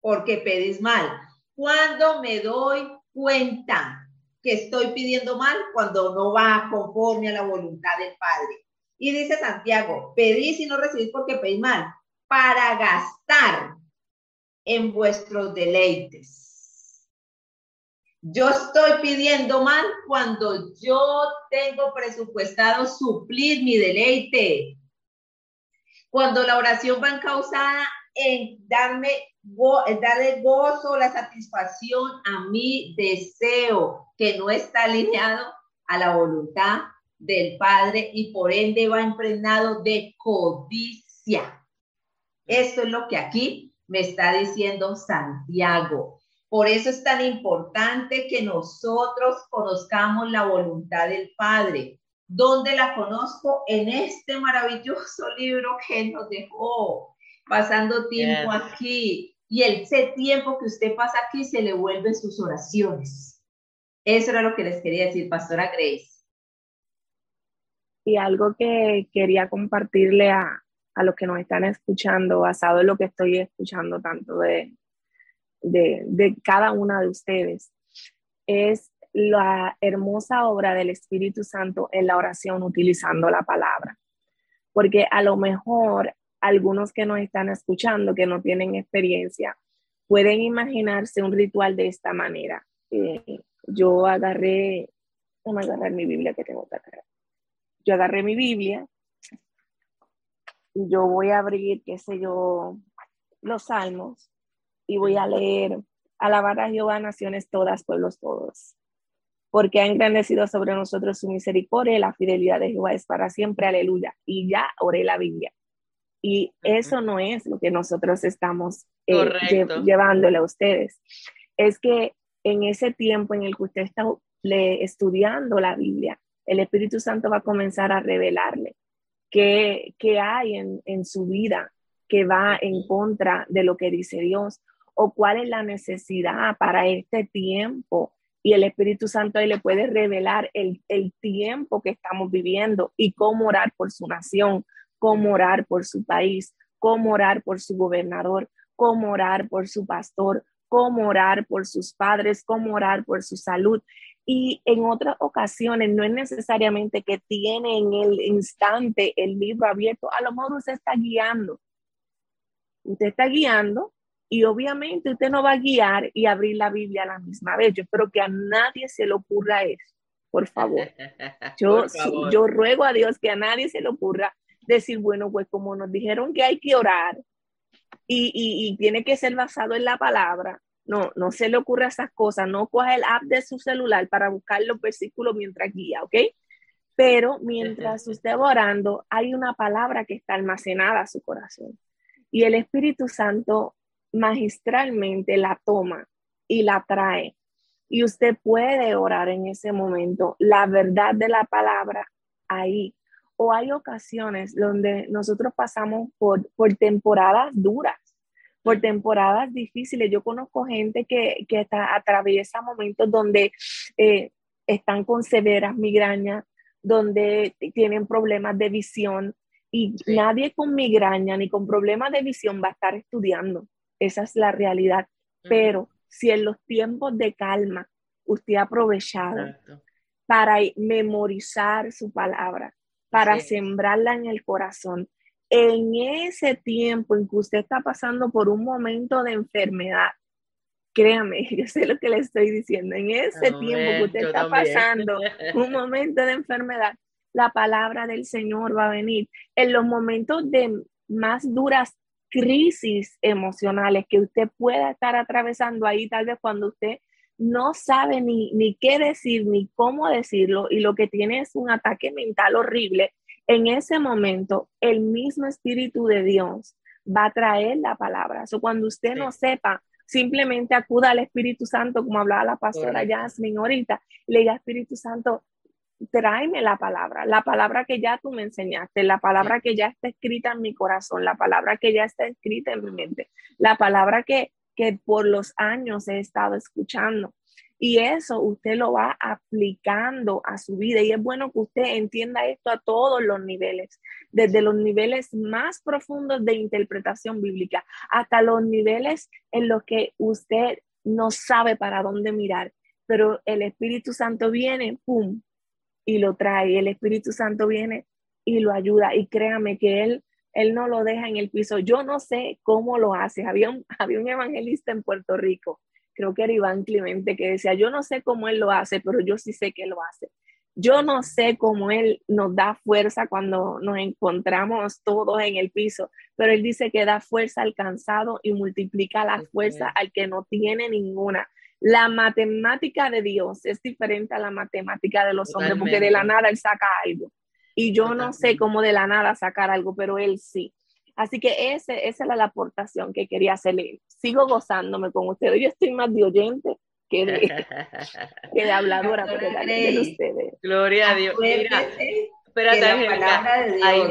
porque pedís mal. Cuando me doy cuenta que estoy pidiendo mal, cuando no va conforme a la voluntad del Padre. Y dice Santiago, pedís y no recibís porque pedís mal, para gastar en vuestros deleites. Yo estoy pidiendo mal cuando yo tengo presupuestado suplir mi deleite. Cuando la oración va encausada en darme darle gozo, la satisfacción a mi deseo que no está alineado a la voluntad del Padre y por ende va impregnado de codicia. Esto es lo que aquí me está diciendo Santiago. Por eso es tan importante que nosotros conozcamos la voluntad del Padre. ¿Dónde la conozco? En este maravilloso libro que nos dejó, pasando tiempo aquí, y ese tiempo que usted pasa aquí se le vuelven sus oraciones. Eso era lo que les quería decir, Pastora Grace. Y algo que quería compartirle a, a los que nos están escuchando, basado en lo que estoy escuchando tanto de, de, de cada una de ustedes, es la hermosa obra del Espíritu Santo en la oración utilizando la palabra. Porque a lo mejor algunos que nos están escuchando, que no tienen experiencia, pueden imaginarse un ritual de esta manera. Eh, yo agarré, déjame agarrar mi Biblia que tengo que agarrar. Yo agarré mi Biblia yo voy a abrir, qué sé yo, los salmos y voy a leer, alabar a Jehová, naciones todas, pueblos todos, porque ha engrandecido sobre nosotros su misericordia y la fidelidad de Jehová es para siempre, aleluya. Y ya oré la Biblia. Y eso no es lo que nosotros estamos eh, llevándole a ustedes. Es que en ese tiempo en el que usted está estudiando la Biblia, el Espíritu Santo va a comenzar a revelarle qué, hay en, en su vida que va en contra de lo que dice Dios o cuál es la necesidad para este tiempo. Y el Espíritu Santo ahí le puede revelar el, el tiempo que estamos viviendo y cómo orar por su nación, cómo orar por su país, cómo orar por su gobernador, cómo orar por su pastor, cómo orar por sus padres, cómo orar por su salud. Y en otras ocasiones no es necesariamente que tiene en el instante el libro abierto, a lo mejor usted está guiando. Usted está guiando y obviamente usted no va a guiar y abrir la Biblia a la misma vez. Yo espero que a nadie se le ocurra eso, por favor. Yo, yo ruego a Dios que a nadie se le ocurra decir, bueno, pues como nos dijeron que hay que orar y, y, y tiene que ser basado en la palabra, no, no se le ocurra esas cosas, no coja el app de su celular para buscar los versículos mientras guía, ¿ok? Pero mientras usted va orando, hay una palabra que está almacenada en su corazón. Y el Espíritu Santo magistralmente la toma y la trae. Y usted puede orar en ese momento la verdad de la palabra ahí. O hay ocasiones donde nosotros pasamos por, por temporadas duras por temporadas difíciles. Yo conozco gente que, que está, atraviesa momentos donde eh, están con severas migrañas, donde tienen problemas de visión y nadie con migraña ni con problemas de visión va a estar estudiando. Esa es la realidad. Pero si en los tiempos de calma usted ha aprovechado para memorizar su palabra, para sembrarla en el corazón, en ese tiempo en que usted está pasando por un momento de enfermedad, créame, yo sé lo que le estoy diciendo, en ese tiempo que usted está pasando un momento de enfermedad, la palabra del Señor va a venir. En los momentos de más duras crisis emocionales que usted pueda estar atravesando ahí, tal vez cuando usted no sabe ni, ni qué decir, ni cómo decirlo, y lo que tiene es un ataque mental horrible, en ese momento el mismo Espíritu de Dios va a traer la palabra. O cuando usted no sepa, simplemente acuda al Espíritu Santo, como hablaba la pastora Jasmine ahorita, le diga, Espíritu Santo, tráeme la palabra, la palabra que ya tú me enseñaste, la palabra que ya está escrita en mi corazón, la palabra que ya está escrita en mi mente, la palabra que, que por los años he estado escuchando. Y eso usted lo va aplicando a su vida. Y es bueno que usted entienda esto a todos los niveles, desde los niveles más profundos de interpretación bíblica hasta los niveles en los que usted no sabe para dónde mirar. Pero el Espíritu Santo viene, ¡pum! Y lo trae. El Espíritu Santo viene y lo ayuda. Y créame que Él, él no lo deja en el piso. Yo no sé cómo lo hace. Había un, había un evangelista en Puerto Rico creo que era Iván Clemente, que decía, yo no sé cómo él lo hace, pero yo sí sé que lo hace. Yo no sé cómo él nos da fuerza cuando nos encontramos todos en el piso, pero él dice que da fuerza al cansado y multiplica la fuerza al que no tiene ninguna. La matemática de Dios es diferente a la matemática de los hombres, porque de la nada él saca algo. Y yo no sé cómo de la nada sacar algo, pero él sí. Así que ese, esa era la aportación que quería hacerle. Sigo gozándome con ustedes. Yo estoy más de oyente que de, que de habladora de ustedes. Gloria a Dios. Mira, espérate, ahí,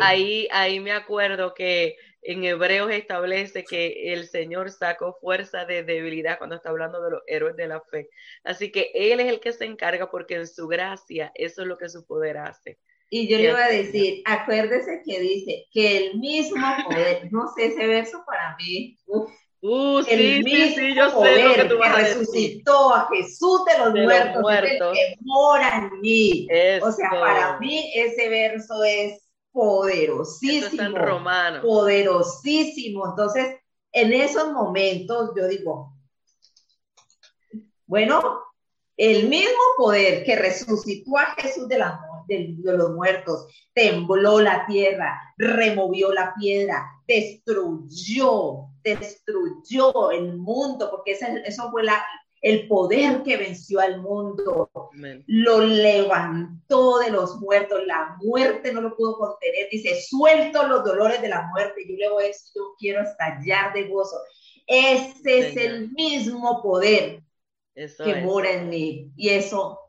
ahí, ahí me acuerdo que en Hebreos establece que el Señor sacó fuerza de debilidad cuando está hablando de los héroes de la fe. Así que Él es el que se encarga porque en su gracia eso es lo que su poder hace. Y yo le iba a decir, acuérdese que dice que el mismo poder, no sé, ese verso para mí, uf, uh, el mismo sí, yo poder sé lo que, tú vas resucitó a, Jesús de los muertos, que mora en mí. O sea, para mí ese verso es poderosísimo. Es romano. Poderosísimo. Entonces, en esos momentos yo digo, bueno, el mismo poder que resucitó a Jesús de la muerte de, los muertos, tembló la tierra, removió la piedra, destruyó, destruyó el mundo, porque eso fue la, el poder que venció al mundo, lo levantó de los muertos, la muerte no lo pudo contener, dice, suelto los dolores de la muerte, yo le voy a decir, yo quiero estallar de gozo. Ese es el mismo poder que mora en mí y eso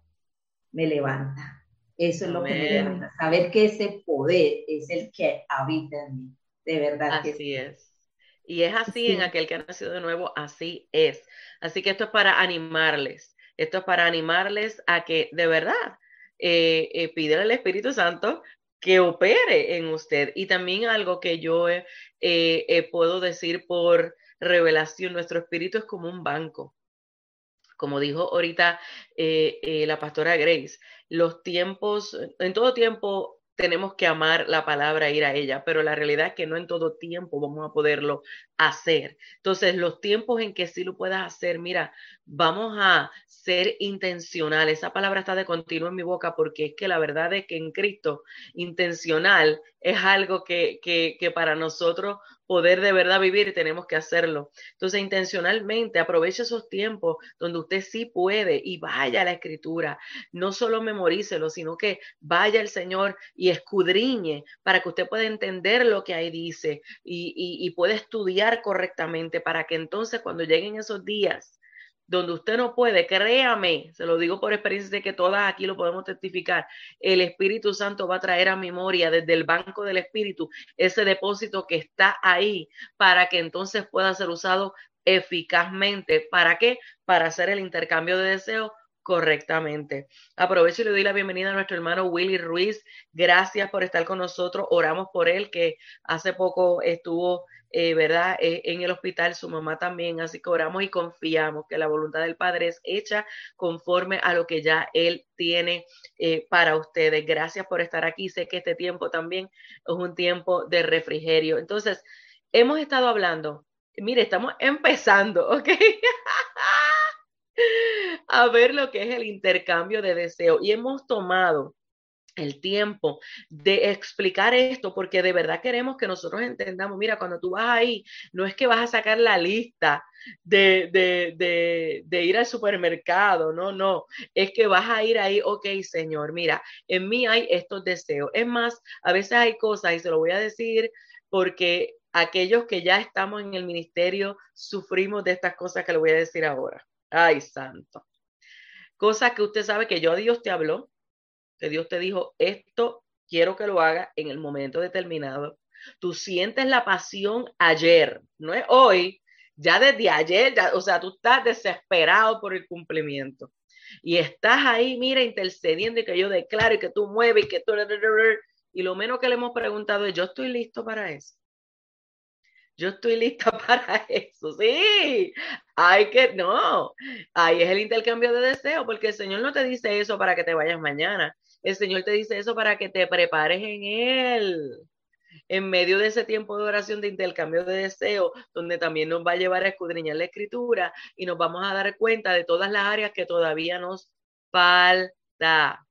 me levanta. Eso es lo que me levanta, saber que ese poder es el que habita en mí, de verdad. Así es. Y es así en aquel que ha nacido de nuevo, así es. Así que esto es para animarles, esto es para animarles a que de verdad eh, eh al Espíritu Santo que opere en usted. Y también algo que yo eh, eh, puedo decir por revelación, nuestro espíritu es como un banco. Como dijo ahorita la pastora Grace, los tiempos, en todo tiempo tenemos que amar la palabra, ir a ella, pero la realidad es que no en todo tiempo vamos a poderlo hacer. Entonces, los tiempos en que sí lo puedas hacer, mira, vamos a ser intencional. Esa palabra está de continuo en mi boca porque es que la verdad es que en Cristo intencional es algo que, que, que para nosotros poder de verdad vivir tenemos que hacerlo. Entonces, intencionalmente aproveche esos tiempos donde usted sí puede y vaya a la escritura. No solo memorícelo, sino que vaya al Señor y escudriñe para que usted pueda entender lo que ahí dice y, y, y pueda estudiar correctamente para que entonces cuando lleguen esos días donde usted no puede, créame, se lo digo por experiencia de que todas aquí lo podemos testificar, el Espíritu Santo va a traer a memoria desde el banco del Espíritu ese depósito que está ahí para que entonces pueda ser usado eficazmente. ¿Para qué? Para hacer el intercambio de deseos correctamente. Aprovecho y le doy la bienvenida a nuestro hermano Willy Ruiz. Gracias por estar con nosotros. Oramos por él, que hace poco estuvo eh, ¿verdad? Eh, en el hospital, su mamá también, así que oramos y confiamos que la voluntad del Padre es hecha conforme a lo que ya Él tiene eh, para ustedes. Gracias por estar aquí. Sé que este tiempo también es un tiempo de refrigerio. Entonces, hemos estado hablando, mire, estamos empezando, ¿ok? a ver lo que es el intercambio de deseo y hemos tomado el tiempo de explicar esto, porque de verdad queremos que nosotros entendamos, mira, cuando tú vas ahí, no es que vas a sacar la lista de, ir al supermercado, no, no, es que vas a ir ahí, ok, Señor, mira, en mí hay estos deseos. Es más, a veces hay cosas, y se lo voy a decir porque aquellos que ya estamos en el ministerio sufrimos de estas cosas que le voy a decir ahora. Ay, santo. Cosas que usted sabe que yo Dios te habló, que Dios te dijo, esto quiero que lo haga en el momento determinado. Tú sientes la pasión ayer, no es hoy, ya desde ayer, o sea, tú estás desesperado por el cumplimiento. Y estás ahí, mira, intercediendo y que yo declaro y que tú mueves y que tú... Y lo menos que le hemos preguntado es, yo estoy listo para eso. Yo estoy lista para eso, sí. Hay que, no, ahí es el intercambio de deseo, porque el Señor no te dice eso para que te vayas mañana. El Señor te dice eso para que te prepares en Él. En medio de ese tiempo de oración de intercambio de deseo, donde también nos va a llevar a escudriñar la escritura y nos vamos a dar cuenta de todas las áreas que todavía nos falta.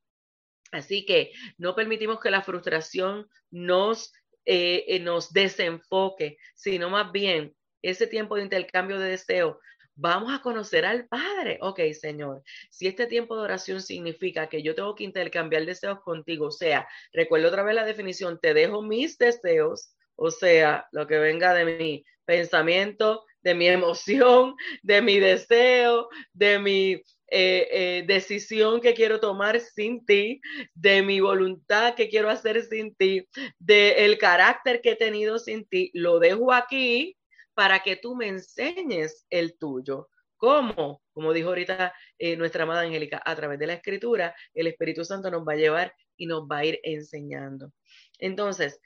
Así que no permitimos que la frustración nos, eh, eh, nos desenfoque, sino más bien ese tiempo de intercambio de deseo Vamos a conocer al Padre. Ok, Señor, si este tiempo de oración significa que yo tengo que intercambiar deseos contigo, o sea, recuerdo otra vez la definición, te dejo mis deseos, o sea, lo que venga de mi pensamiento, de mi emoción, de mi deseo, de mi eh, eh, decisión que quiero tomar sin ti, de mi voluntad que quiero hacer sin ti, de el carácter que he tenido sin ti, lo dejo aquí para que tú me enseñes el tuyo. ¿Cómo? Como dijo ahorita eh, nuestra amada Angélica, a través de la escritura, el Espíritu Santo nos va a llevar y nos va a ir enseñando. Entonces,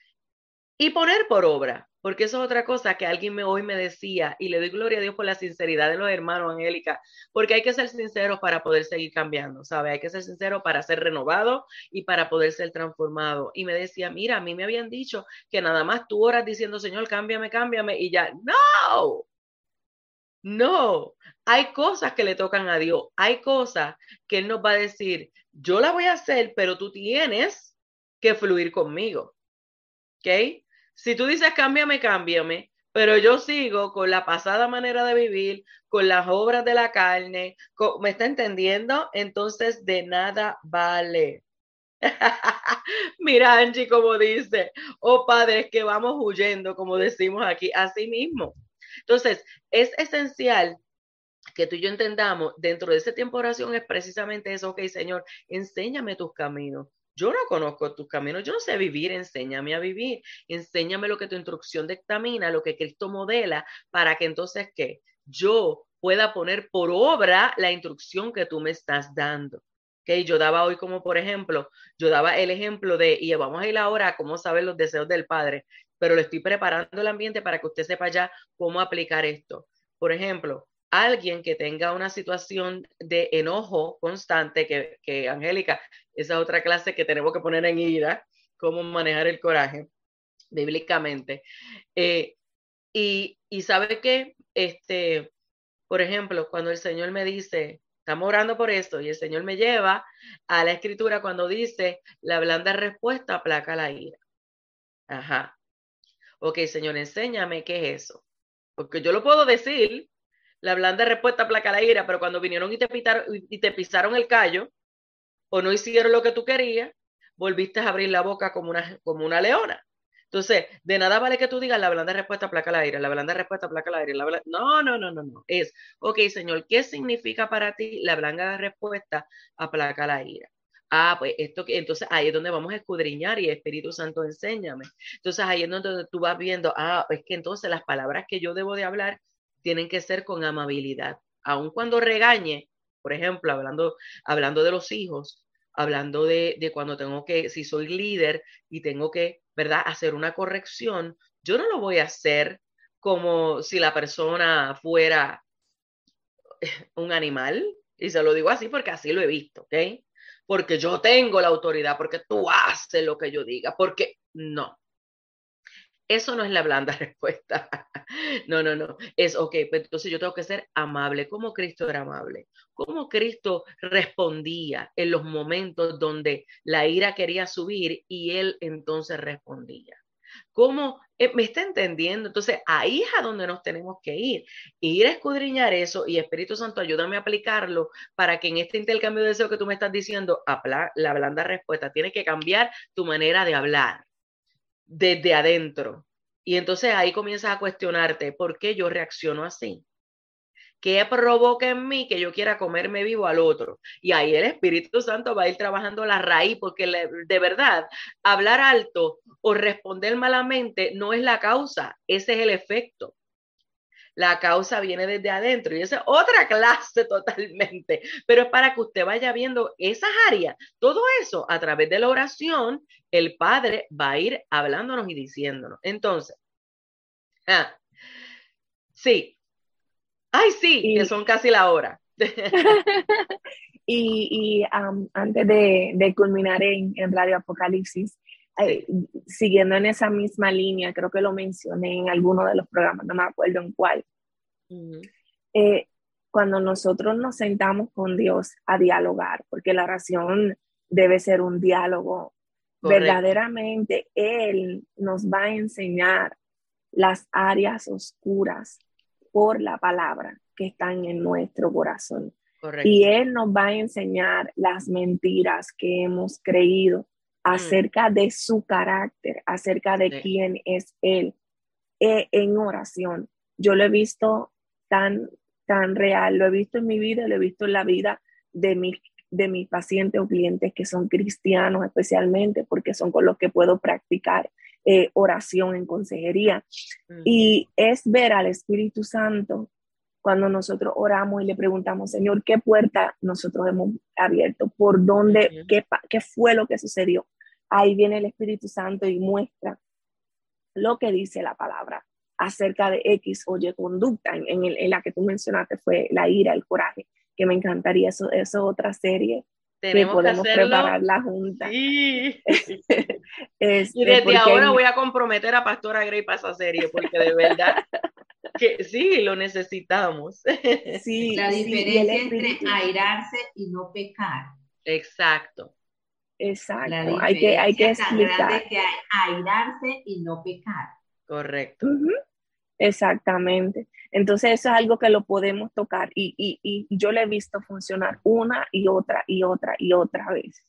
y poner por obra, porque eso es otra cosa que alguien me, hoy me decía, y le doy gloria a Dios por la sinceridad de los hermanos, Angélica, porque hay que ser sinceros para poder seguir cambiando, ¿sabe? Hay que ser sincero para ser renovado y para poder ser transformado. Y me decía, mira, a mí me habían dicho que nada más tú oras diciendo, Señor, cámbiame, cámbiame, y ya, no, no, hay cosas que le tocan a Dios, hay cosas que Él nos va a decir, yo la voy a hacer, pero tú tienes que fluir conmigo. ¿Ok? Si tú dices cámbiame, cámbiame, pero yo sigo con la pasada manera de vivir, con las obras de la carne, ¿me está entendiendo? Entonces de nada vale. Mira, Angie, como dice, oh padre, que vamos huyendo, como decimos aquí, así mismo. Entonces, es esencial que tú y yo entendamos dentro de ese tiempo de oración es precisamente eso, ok, Señor, enséñame tus caminos. Yo no conozco tus caminos, yo no sé vivir, enséñame a vivir, enséñame lo que tu instrucción dictamina, lo que Cristo modela, para que entonces, ¿qué? Yo pueda poner por obra la instrucción que tú me estás dando. Okay, yo daba hoy como por ejemplo, yo daba el ejemplo de, y vamos a ir ahora a cómo saber los deseos del Padre, pero le estoy preparando el ambiente para que usted sepa ya cómo aplicar esto. Por ejemplo, alguien que tenga una situación de enojo constante, que, que Angélica, esa otra clase que tenemos que poner en ira, cómo manejar el coraje bíblicamente. Eh, y, y sabe que, este, por ejemplo, cuando el Señor me dice, estamos orando por esto, y el Señor me lleva a la escritura cuando dice, la blanda respuesta aplaca la ira. Ajá. Ok, Señor, enséñame qué es eso. Porque yo lo puedo decir, la blanda respuesta aplaca la ira, pero cuando vinieron y te, y te pisaron el callo, o no hicieron lo que tú querías, volviste a abrir la boca como una, como una leona. Entonces, de nada vale que tú digas la blanda respuesta placa la aire, la blanda respuesta placa la aire. La No, no, no, no, no. Es, ok, Señor, ¿qué significa para ti la blanda respuesta placa la ira? Ah, pues esto, entonces ahí es donde vamos a escudriñar y Espíritu Santo enséñame. Entonces ahí es donde tú vas viendo, ah, es que entonces las palabras que yo debo de hablar tienen que ser con amabilidad. Aun cuando regañe, por ejemplo, hablando, hablando de los hijos, hablando de, de cuando tengo que, si soy líder y tengo que, ¿verdad?, hacer una corrección, yo no lo voy a hacer como si la persona fuera un animal, y se lo digo así porque así lo he visto, ¿ok? Porque yo tengo la autoridad, porque tú haces lo que yo diga, porque no. Eso no es la blanda respuesta. No, no, no. Es, ok, pues entonces yo tengo que ser amable, como Cristo era amable, como Cristo respondía en los momentos donde la ira quería subir y él entonces respondía. ¿Cómo eh, me está entendiendo? Entonces ahí es a donde nos tenemos que ir. Ir a escudriñar eso y Espíritu Santo, ayúdame a aplicarlo para que en este intercambio de deseo que tú me estás diciendo, la blanda respuesta, tiene que cambiar tu manera de hablar desde adentro. Y entonces ahí comienzas a cuestionarte, ¿por qué yo reacciono así? ¿Qué provoca en mí que yo quiera comerme vivo al otro? Y ahí el Espíritu Santo va a ir trabajando la raíz, porque de verdad, hablar alto o responder malamente no es la causa, ese es el efecto. La causa viene desde adentro y esa es otra clase totalmente, pero es para que usted vaya viendo esas áreas, todo eso a través de la oración, el Padre va a ir hablándonos y diciéndonos. Entonces, ah, sí, ay, sí, que son casi la hora. y, antes de, culminar en, en Radio Apocalipsis, eh, siguiendo en esa misma línea, creo que lo mencioné en alguno de los programas, no me acuerdo en cuál. Eh, cuando nosotros nos sentamos con Dios a dialogar, porque la oración debe ser un diálogo, verdaderamente Él nos va a enseñar las áreas oscuras por la palabra que están en nuestro corazón. Y Él nos va a enseñar las mentiras que hemos creído. Acerca de su carácter, acerca de quién es Él eh, en oración. Yo lo he visto tan, tan real, lo he visto en mi vida, lo he visto en la vida de, mi, de mis pacientes o clientes que son cristianos especialmente, porque son con los que puedo practicar eh, oración en consejería. Mm. Y es ver al Espíritu Santo cuando nosotros oramos y le preguntamos, Señor, ¿qué puerta nosotros hemos abierto? ¿Por dónde? qué, ¿Qué fue lo que sucedió? ahí viene el Espíritu Santo y muestra lo que dice la palabra acerca de X o Y conducta. En, la que tú mencionaste fue la ira, el coraje, que me encantaría. Eso es otra serie que podemos preparar la junta. Sí. Este, y desde ahora voy a comprometer a Pastora Grey para esa serie, porque de verdad que sí, lo necesitamos. Sí, la diferencia entre airarse y no pecar Exacto. Exacto. Hay que, hay que explicar. que airarse y no pecar. Correcto. Exactamente. Entonces eso es algo que lo podemos tocar y, y, y, yo le he visto funcionar una y otra y otra y otra vez.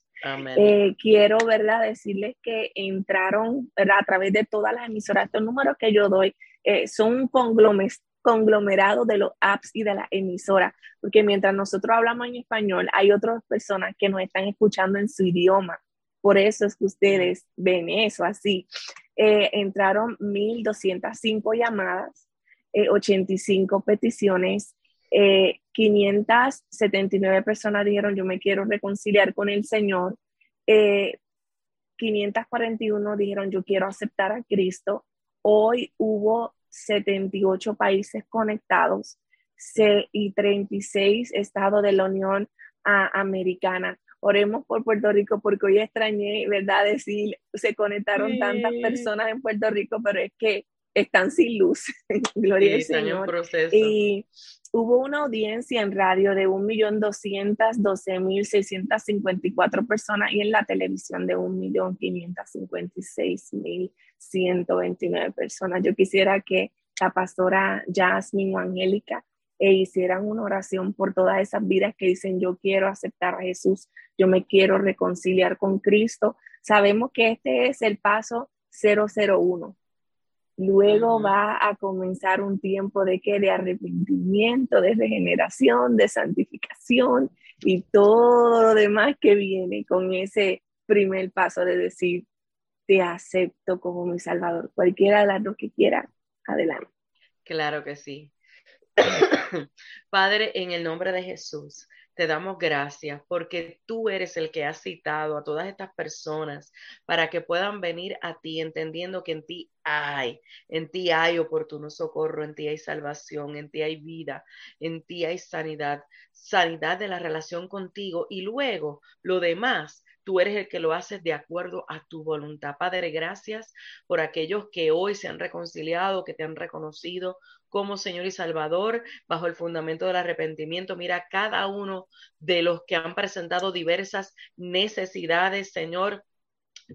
Eh, quiero, ¿verdad? Decirles que entraron a través de todas las emisoras. Estos números que yo doy eh, son un conglomerado de los apps y de las emisoras, porque mientras nosotros hablamos en español, hay otras personas que nos están escuchando en su idioma. Por eso es que ustedes ven eso así. Eh, entraron 1.205 llamadas, 85 peticiones, 579 eh, personas dijeron yo me quiero reconciliar con el Señor. 541 eh, dijeron yo quiero aceptar a Cristo. Hoy hubo 78 países conectados y 36 estados de la Unión Americana. Oremos por Puerto Rico porque hoy extrañé, ¿verdad? Decir, se conectaron tantas personas en Puerto Rico, pero es que están sin luz. Gloria al Señor. Y hubo una audiencia en radio de 1.212.654 personas y en la televisión de 1.556.129 personas. Yo quisiera que la pastora Jasmine o Angélica e hicieran una oración por todas esas vidas que dicen yo quiero aceptar a Jesús, yo me quiero reconciliar con Cristo. Sabemos que este es el paso 001 Luego va a comenzar un tiempo de qué? De arrepentimiento, de regeneración, de santificación y todo lo demás que viene con ese primer paso de decir, te acepto como mi Salvador. Cualquiera de las dos que quiera, adelante. Claro que sí. Padre, en el nombre de Jesús, te damos gracias porque tú eres el que has citado a todas estas personas para que puedan venir a ti entendiendo que en ti hay, en ti hay oportuno socorro, en ti hay salvación, en ti hay vida, en ti hay sanidad, sanidad de la relación contigo y luego lo demás tú eres el que lo haces de acuerdo a tu voluntad. Padre, gracias por aquellos que hoy se han reconciliado, que te han reconocido como Señor y Salvador bajo el fundamento del arrepentimiento. Mira cada uno de los que han presentado diversas necesidades, Señor.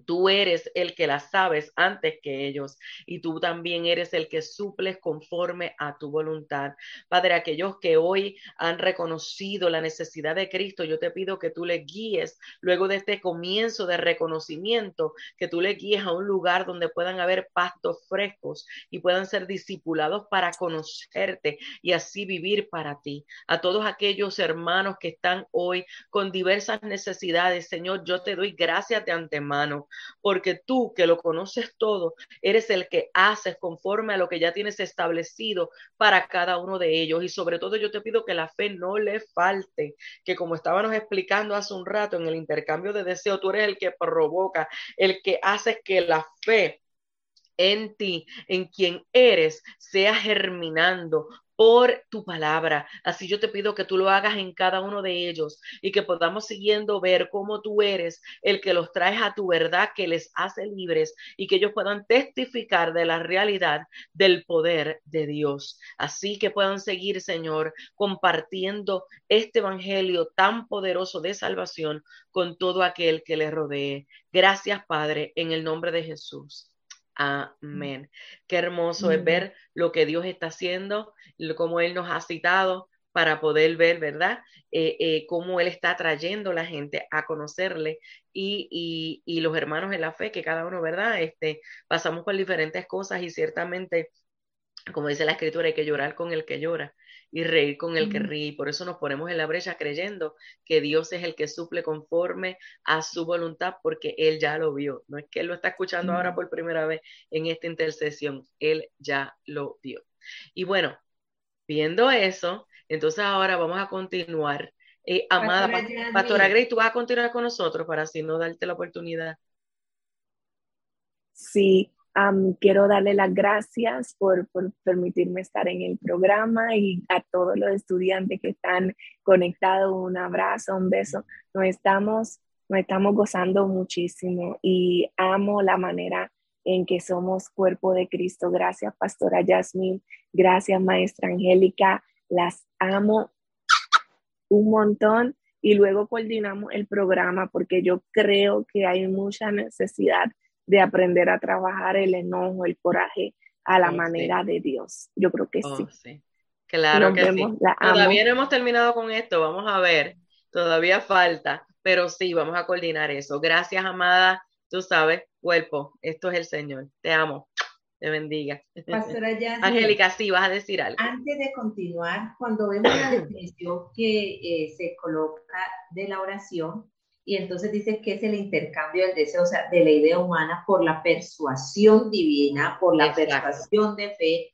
Tú eres el que las sabes antes que ellos y tú también eres el que suples conforme a tu voluntad. Padre, aquellos que hoy han reconocido la necesidad de Cristo, yo te pido que tú les guíes luego de este comienzo de reconocimiento, que tú les guíes a un lugar donde puedan haber pastos frescos y puedan ser discipulados para conocerte y así vivir para ti. A todos aquellos hermanos que están hoy con diversas necesidades, Señor, yo te doy gracias de antemano porque tú que lo conoces todo, eres el que haces conforme a lo que ya tienes establecido para cada uno de ellos. Y sobre todo yo te pido que la fe no le falte, que como estábamos explicando hace un rato en el intercambio de deseo, tú eres el que provoca, el que hace que la fe en ti, en quien eres, sea germinando, por tu palabra. Así yo te pido que tú lo hagas en cada uno de ellos y que podamos siguiendo ver cómo tú eres el que los traes a tu verdad, que les hace libres y que ellos puedan testificar de la realidad del poder de Dios. Así que puedan seguir, Señor, compartiendo este evangelio tan poderoso de salvación con todo aquel que les rodee. Gracias, Padre, en el nombre de Jesús. Amén. Qué hermoso es ver lo que Dios está haciendo, cómo Él nos ha citado para poder ver, ¿verdad? Eh, eh, cómo Él está trayendo a la gente a conocerle y, y, los hermanos en la fe, que cada uno, ¿verdad? Este, pasamos por diferentes cosas y ciertamente, como dice la escritura, hay que llorar con el que llora y reír con el que ríe. Por eso nos ponemos en la brecha creyendo que Dios es el que suple conforme a su voluntad, porque Él ya lo vio. No es que Él lo está escuchando ahora por primera vez en esta intercesión, Él ya lo vio. Y bueno, viendo eso, entonces ahora vamos a continuar. Eh, amada Pastora, Grey, tú vas a continuar con nosotros para así no darte la oportunidad. Sí, quiero darle las gracias por, permitirme estar en el programa y a todos los estudiantes que están conectados, un abrazo, un beso. Nos estamos, nos estamos gozando muchísimo y amo la manera en que somos cuerpo de Cristo. Gracias, Pastora Yasmin. Gracias, Maestra Angélica. Las amo un montón y luego coordinamos el programa porque yo creo que hay mucha necesidad de aprender a trabajar el enojo, el coraje a la manera de Dios. Yo creo que oh, sí. sí. Claro que sí. Todavía no hemos terminado con esto, vamos a ver, todavía falta, pero sí, vamos a coordinar eso. Gracias, amada, tú sabes, cuerpo, esto es el Señor, te amo. Te bendiga. Pastora Angélica, sí, vas a decir algo. Antes de continuar, cuando vemos la definición que eh, se coloca de la oración, y entonces dice que es el intercambio del deseo, o sea, de la idea humana por la persuasión divina, por la persuasión de fe.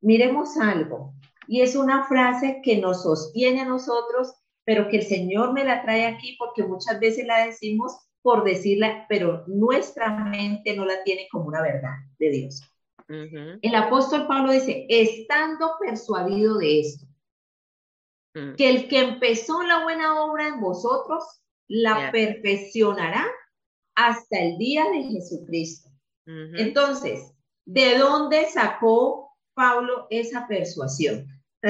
Miremos algo, y es una frase que nos sostiene a nosotros, pero que el Señor me la trae aquí porque muchas veces la decimos por decirla, pero nuestra mente no la tiene como una verdad de Dios. El apóstol Pablo dice, estando persuadido de esto, mm. que el que empezó la buena obra en vosotros, la perfeccionará hasta el día de Jesucristo. Entonces, ¿de dónde sacó Pablo esa persuasión?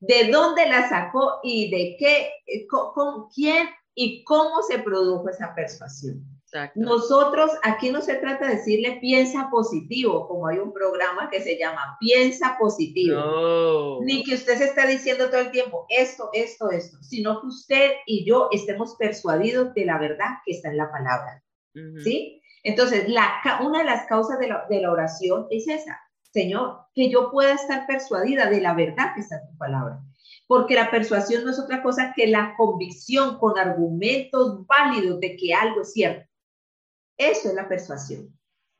¿De dónde la sacó y de qué, eh, con quién y cómo se produjo esa persuasión? Nosotros, aquí no se trata de decirle piensa positivo, como hay un programa que se llama piensa positivo. Ni que usted se está diciendo todo el tiempo esto, esto, esto, sino que usted y yo estemos persuadidos de la verdad que está en la palabra. ¿Sí? Entonces, la, una de las causas de la, de la oración es esa, Señor, que yo pueda estar persuadida de la verdad que está en tu palabra porque la persuasión no es otra cosa que la convicción con argumentos válidos de que algo es cierto. Eso es la persuasión.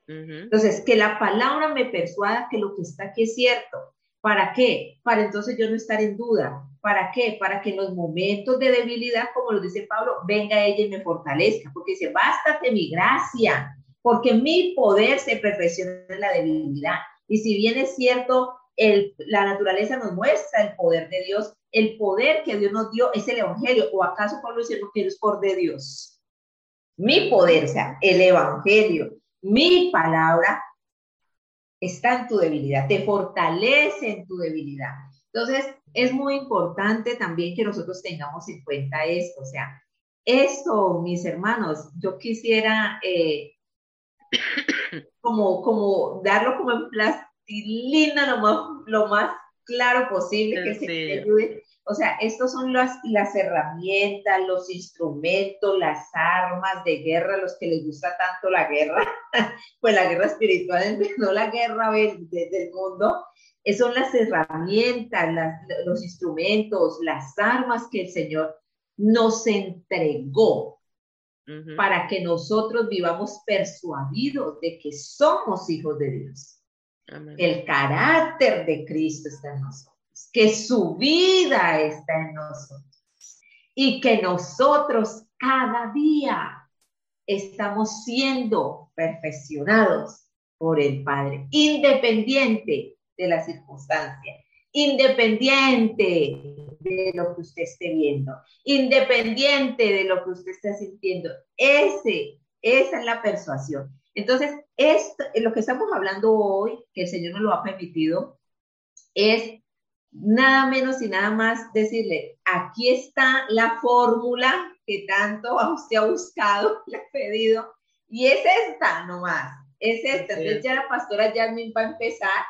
Entonces, que la palabra me persuada que lo que está aquí es cierto. ¿Para qué? Para entonces yo no estar en duda. ¿Para qué? Para que en los momentos de debilidad, como lo dice Pablo, venga ella y me fortalezca. Porque dice, bástate mi gracia, porque mi poder se perfecciona en la debilidad. Y si bien es cierto, el, la naturaleza nos muestra el poder de Dios, el poder que Dios nos dio es el Evangelio. ¿O acaso Pablo dice, no es por de Dios? Mi poder, o sea, el Evangelio, mi palabra, está en tu debilidad, te fortalece en tu debilidad. Entonces, es muy importante también que nosotros tengamos en cuenta esto, o sea, esto, mis hermanos, yo quisiera eh, como, como darlo como en plastilina lo más, lo más claro posible, que se ayude o sea, estos son las, las herramientas, los instrumentos, las armas de guerra, los que les gusta tanto la guerra, pues la guerra espiritual, no la guerra del, mundo, son las herramientas, los instrumentos, las armas que el Señor nos entregó para que nosotros vivamos persuadidos de que somos hijos de Dios. El carácter de Cristo está en nosotros que su vida está en nosotros y que nosotros cada día estamos siendo perfeccionados por el Padre, independiente de la circunstancia, independiente de lo que usted esté viendo, independiente de lo que usted esté sintiendo. Ese, esa es la persuasión. Entonces, esto, lo que estamos hablando hoy, que el Señor nos lo ha permitido, es nada menos y nada más decirle, aquí está la fórmula que tanto usted ha buscado, le ha pedido, y es esta nomás, es esta. Entonces ya la pastora Jasmine va a empezar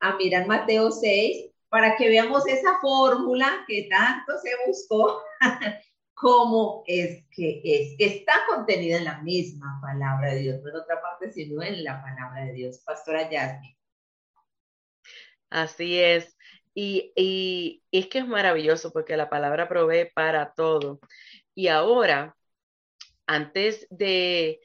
a mirar Mateo 6 para que veamos esa fórmula que tanto se buscó, cómo es que es, que está contenida en la misma palabra de Dios, no en otra parte, sino en la palabra de Dios. Pastora Jasmine. Así es. Y, es que es maravilloso porque la palabra provee para todo. Y ahora, antes de, eh,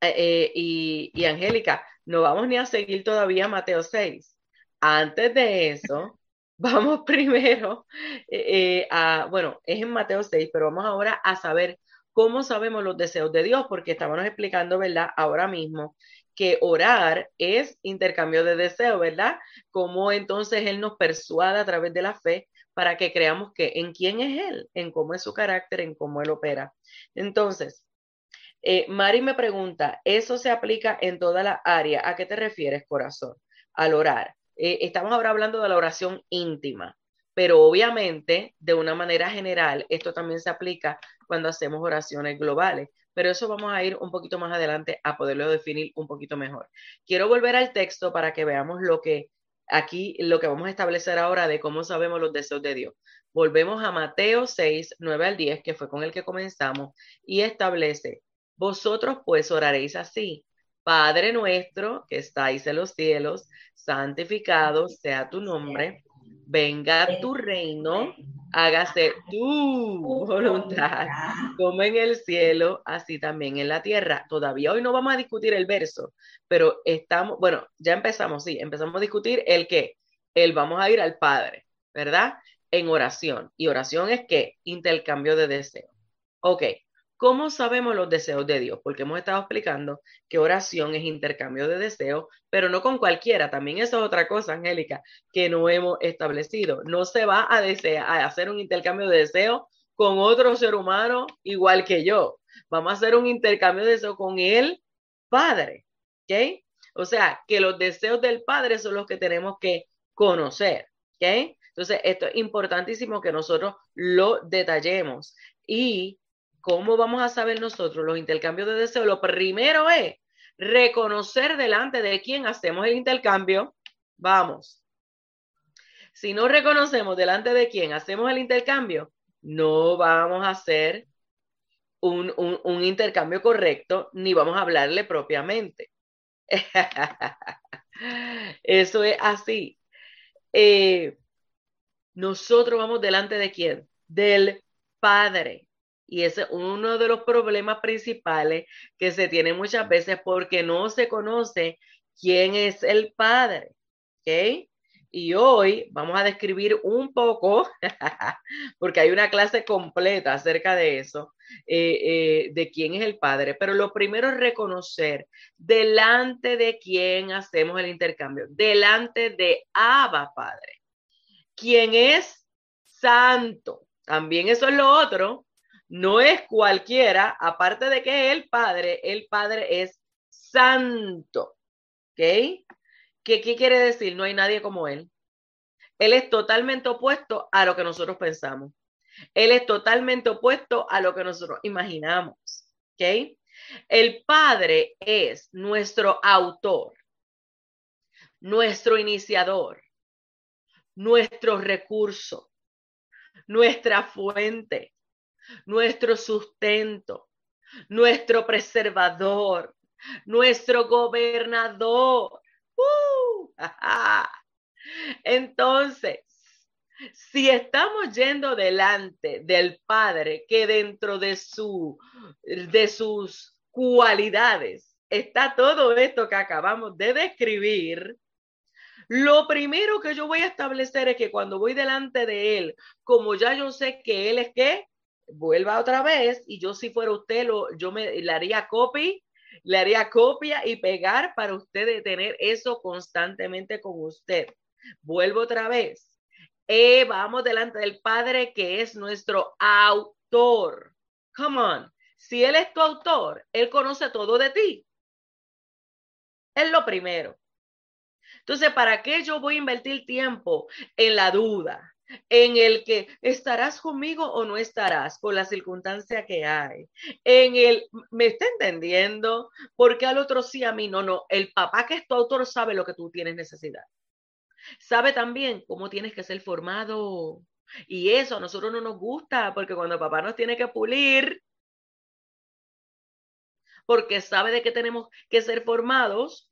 eh, y, y Angélica, no vamos ni a seguir todavía Mateo 6. Antes de eso, vamos primero eh, a, bueno, es en Mateo 6, pero vamos ahora a saber cómo sabemos los deseos de Dios, porque estábamos explicando, ¿verdad? Ahora mismo que orar es intercambio de deseo, ¿verdad? Cómo entonces Él nos persuade a través de la fe para que creamos que en quién es Él, en cómo es su carácter, en cómo Él opera. Entonces, eh, Mari me pregunta, ¿eso se aplica en toda la área? ¿A qué te refieres, corazón? Al orar. Eh, estamos ahora hablando de la oración íntima, Pero obviamente, de una manera general, esto también se aplica cuando hacemos oraciones globales. Pero eso vamos a ir un poquito más adelante a poderlo definir un poquito mejor. Quiero volver al texto para que veamos lo que aquí, lo que vamos a establecer ahora de cómo sabemos los deseos de Dios. Volvemos a Mateo 6, 9 al 10, que fue con el que comenzamos, y establece, vosotros pues oraréis así, Padre nuestro que estáis en los cielos, santificado sea tu nombre, venga tu reino, hágase tu voluntad, como en el cielo, así también en la tierra. Todavía hoy no vamos a discutir el verso, pero estamos, bueno, ya empezamos, sí, empezamos a discutir el que, el vamos a ir al Padre, ¿verdad? En oración. Y oración es que intercambio de deseos. Ok, ¿Cómo sabemos los deseos de Dios? Porque hemos estado explicando que oración es intercambio de deseos, pero no con cualquiera. También eso es otra cosa, Angélica, que no hemos establecido. No se va a, a hacer un intercambio de deseos con otro ser humano igual que yo. Vamos a hacer un intercambio de deseos con el Padre. ¿Ok? O sea, que los deseos del Padre son los que tenemos que conocer. ¿Ok? Entonces, esto es importantísimo que nosotros lo detallemos. Y ¿Cómo vamos a saber nosotros los intercambios de deseos? Lo primero es reconocer delante de quién hacemos el intercambio. Vamos. Si no reconocemos delante de quién hacemos el intercambio, no vamos a hacer un, intercambio correcto ni vamos a hablarle propiamente. Eso es así. Eh, nosotros vamos delante de quién? Del Padre. Y ese es uno de los problemas principales que se tiene muchas veces porque no se conoce quién es el padre. ¿Ok? Y hoy vamos a describir un poco, porque hay una clase completa acerca de eso, eh, eh, de quién es el Padre. Pero lo primero es reconocer delante de quién hacemos el intercambio, delante de Abba Padre, quién es santo. También eso es lo otro, no es cualquiera, aparte de que el Padre, el Padre es santo. ¿Ok? ¿Qué, ¿Qué quiere decir? No hay nadie como Él. Él es totalmente opuesto a lo que nosotros pensamos. Él es totalmente opuesto a lo que nosotros imaginamos. ¿Ok? El Padre es nuestro autor, nuestro iniciador, nuestro recurso, nuestra fuente, nuestro sustento, nuestro preservador, nuestro gobernador. ¡Uh! Entonces, si estamos yendo delante del Padre que dentro de, su, de sus cualidades está todo esto que acabamos de describir, lo primero que yo voy a establecer es que cuando voy delante de Él, como ya yo sé que Él es qué, vuelva otra vez y yo si fuera usted, lo, yo me, le haría copy, le haría copia y pegar para usted tener eso constantemente con usted. Vuelvo otra vez. Eh, vamos delante del Padre que es nuestro autor. Come on. Si Él es tu autor, Él conoce todo de ti. Es lo primero. Entonces, ¿para qué yo voy a invertir tiempo en la duda? En el que estarás conmigo o no estarás por la circunstancia que hay. En el, ¿me está entendiendo? Porque al otro sí, a mí no, no. El papá que es tu autor sabe lo que tú tienes necesidad. Sabe también cómo tienes que ser formado. Y eso a nosotros no nos gusta, porque cuando papá nos tiene que pulir, porque sabe de que tenemos que ser formados,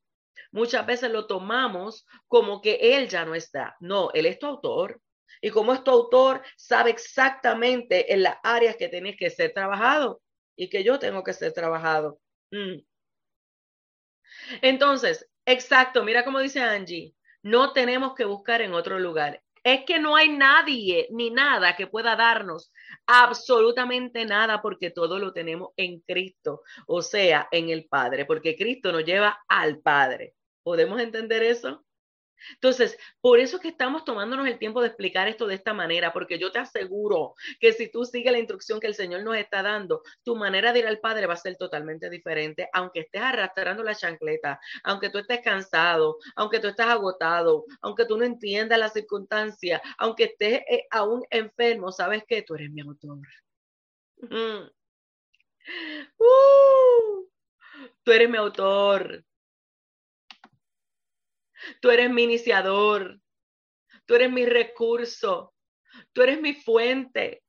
muchas veces lo tomamos como que él ya no está. No, él es tu autor. Y como es tu autor, sabe exactamente en las áreas que tienes que ser trabajado y que yo tengo que ser trabajado. Mm. Entonces, exacto, mira cómo dice Angie, no tenemos que buscar en otro lugar. Es que no hay nadie ni nada que pueda darnos absolutamente nada porque todo lo tenemos en Cristo, o sea, en el Padre, porque Cristo nos lleva al Padre. ¿Podemos entender eso? Entonces, por eso es que estamos tomándonos el tiempo de explicar esto de esta manera, porque yo te aseguro que si tú sigues la instrucción que el Señor nos está dando, tu manera de ir al Padre va a ser totalmente diferente, aunque estés arrastrando la chancleta, aunque tú estés cansado, aunque tú estés agotado, aunque tú no entiendas la circunstancia, aunque estés eh, aún enfermo, sabes que tú eres mi autor. Uh, tú eres mi autor. Tú eres mi iniciador. Tú eres mi recurso. Tú eres mi fuente.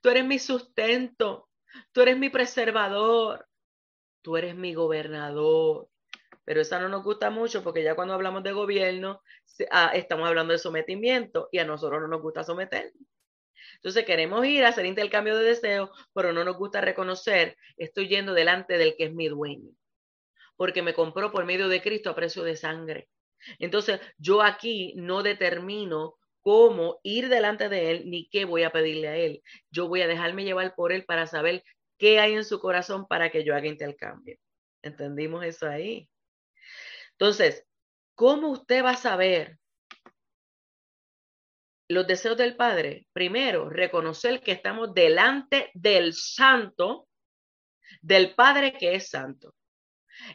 Tú eres mi sustento. Tú eres mi preservador. Tú eres mi gobernador. Pero esa no nos gusta mucho porque ya cuando hablamos de gobierno, ah, estamos hablando de sometimiento y a nosotros no nos gusta someter. Entonces queremos ir a hacer intercambio de deseos, pero no nos gusta reconocer, estoy yendo delante del que es mi dueño, porque me compró por medio de Cristo a precio de sangre. Entonces, yo aquí no determino cómo ir delante de Él ni qué voy a pedirle a Él. Yo voy a dejarme llevar por Él para saber qué hay en su corazón para que yo haga intercambio. ¿Entendimos eso ahí? Entonces, ¿cómo usted va a saber los deseos del Padre? Primero, reconocer que estamos delante del Santo, del Padre que es Santo.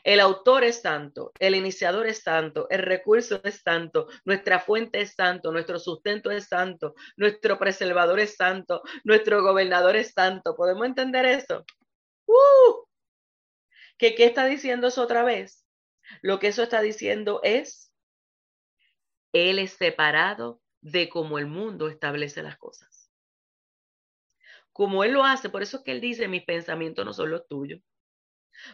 El autor es santo, el iniciador es santo, el recurso es santo, nuestra fuente es santo, nuestro sustento es santo, nuestro preservador es santo, nuestro gobernador es santo. ¿Podemos entender eso? ¡Uh! ¿Qué, ¿Qué está diciendo eso otra vez? Lo que eso está diciendo es, Él es separado de cómo el mundo establece las cosas. Como Él lo hace, por eso es que Él dice, mis pensamientos no son los tuyos.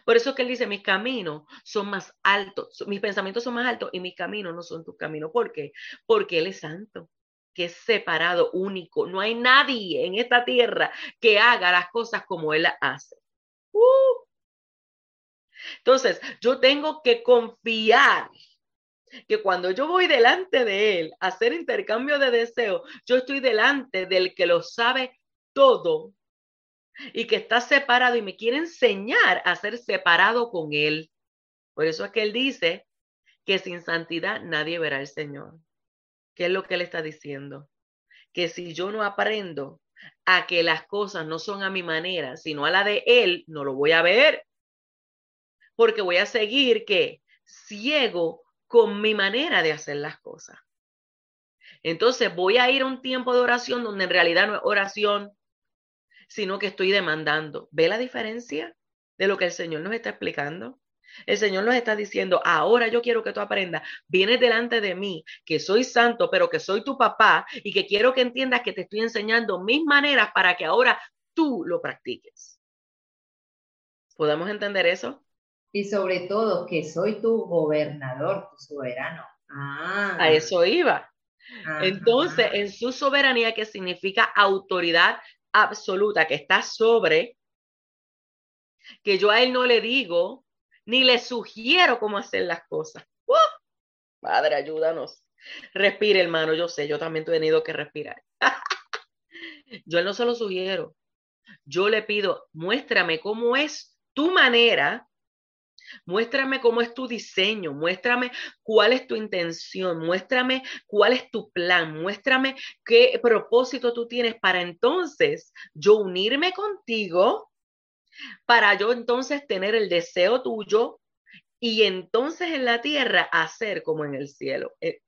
Por eso es que él dice, mis caminos son más altos, mis pensamientos son más altos y mis caminos no son tus caminos. ¿Por qué? Porque él es santo, que es separado, único. No hay nadie en esta tierra que haga las cosas como él las hace. Uh. Entonces, yo tengo que confiar que cuando yo voy delante de él a hacer intercambio de deseos, yo estoy delante del que lo sabe todo y que está separado y me quiere enseñar a ser separado con Él. Por eso es que Él dice que sin santidad nadie verá al Señor. ¿Qué es lo que Él está diciendo? Que si yo no aprendo a que las cosas no son a mi manera, sino a la de Él, no lo voy a ver. Porque voy a seguir que ciego con mi manera de hacer las cosas. Entonces voy a ir a un tiempo de oración donde en realidad no es oración, sino que estoy demandando. ¿Ve la diferencia de lo que el Señor nos está explicando? El Señor nos está diciendo, ahora yo quiero que tú aprendas, vienes delante de mí, que soy santo, pero que soy tu papá y que quiero que entiendas que te estoy enseñando mis maneras para que ahora tú lo practiques. ¿Podemos entender eso? Y sobre todo que soy tu gobernador, tu soberano. Ah. A eso iba. Entonces, en su soberanía, que significa autoridad absoluta que está sobre, que yo a él no le digo ni le sugiero cómo hacer las cosas. Padre, ayúdanos. Respire, hermano, yo sé, yo también he tenido que respirar. yo no se lo sugiero. Yo le pido, muéstrame cómo es tu manera Muéstrame cómo es tu diseño, muéstrame cuál es tu intención, muéstrame cuál es tu plan, muéstrame qué propósito tú tienes para entonces yo unirme contigo, para yo entonces tener el deseo tuyo y entonces en la tierra hacer como en el cielo. Eh,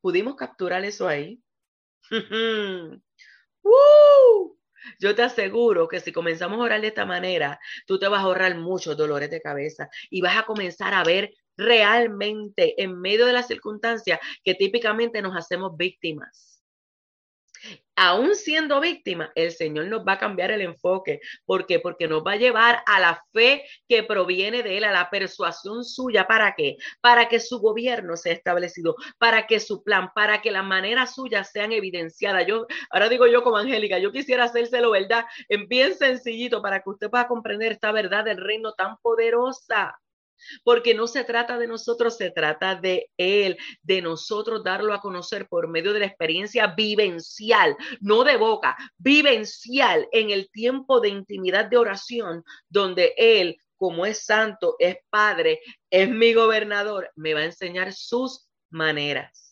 ¿Pudimos capturar eso ahí? Yo te aseguro que si comenzamos a orar de esta manera, tú te vas a ahorrar muchos dolores de cabeza y vas a comenzar a ver realmente en medio de las circunstancias que típicamente nos hacemos víctimas aún siendo víctima, el Señor nos va a cambiar el enfoque. ¿Por qué? Porque nos va a llevar a la fe que proviene de Él, a la persuasión suya. ¿Para qué? Para que su gobierno sea establecido, para que su plan, para que las maneras suyas sean evidenciadas. Yo, ahora digo yo como Angélica, yo quisiera hacérselo, ¿verdad? En bien sencillito para que usted pueda comprender esta verdad del reino tan poderosa porque no se trata de nosotros, se trata de Él, de nosotros darlo a conocer por medio de la experiencia vivencial, no de boca, vivencial en el tiempo de intimidad de oración, donde Él, como es santo, es Padre, es mi gobernador, me va a enseñar sus maneras.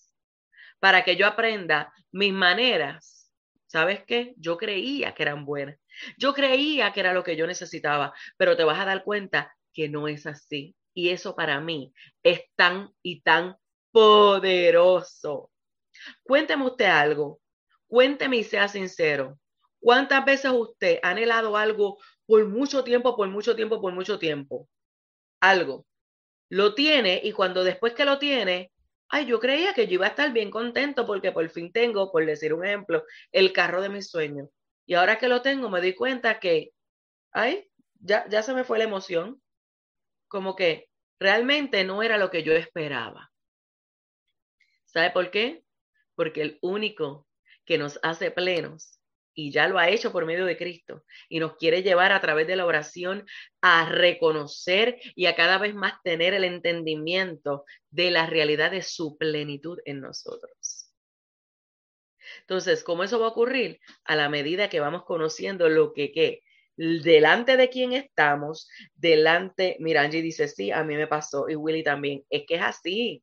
para que yo aprenda mis maneras. ¿Sabes qué? Yo creía que eran buenas. Yo creía que era lo que yo necesitaba, pero te vas a dar cuenta que no es así. Y eso para mí es tan y tan poderoso. Cuénteme usted algo. Cuénteme y sea sincero. ¿Cuántas veces usted ha anhelado algo por mucho tiempo, por mucho tiempo, por mucho tiempo? Algo. Lo tiene y cuando después que lo tiene, ay, yo creía que yo iba a estar bien contento porque por fin tengo, por decir un ejemplo, el carro de mis sueños. Y ahora que lo tengo, me doy cuenta que, ay, ya, ya se me fue la emoción. Como que realmente no era lo que yo esperaba. ¿Sabe por qué? Porque el único que nos hace plenos y ya lo ha hecho por medio de Cristo y nos quiere llevar a través de la oración a reconocer y a cada vez más tener el entendimiento de la realidad de su plenitud en nosotros. Entonces, ¿cómo eso va a ocurrir? A la medida que vamos conociendo lo que, ¿qué? Delante de quién estamos, delante, mira, Angie dice, sí, a mí me pasó y Willy también, es que es así.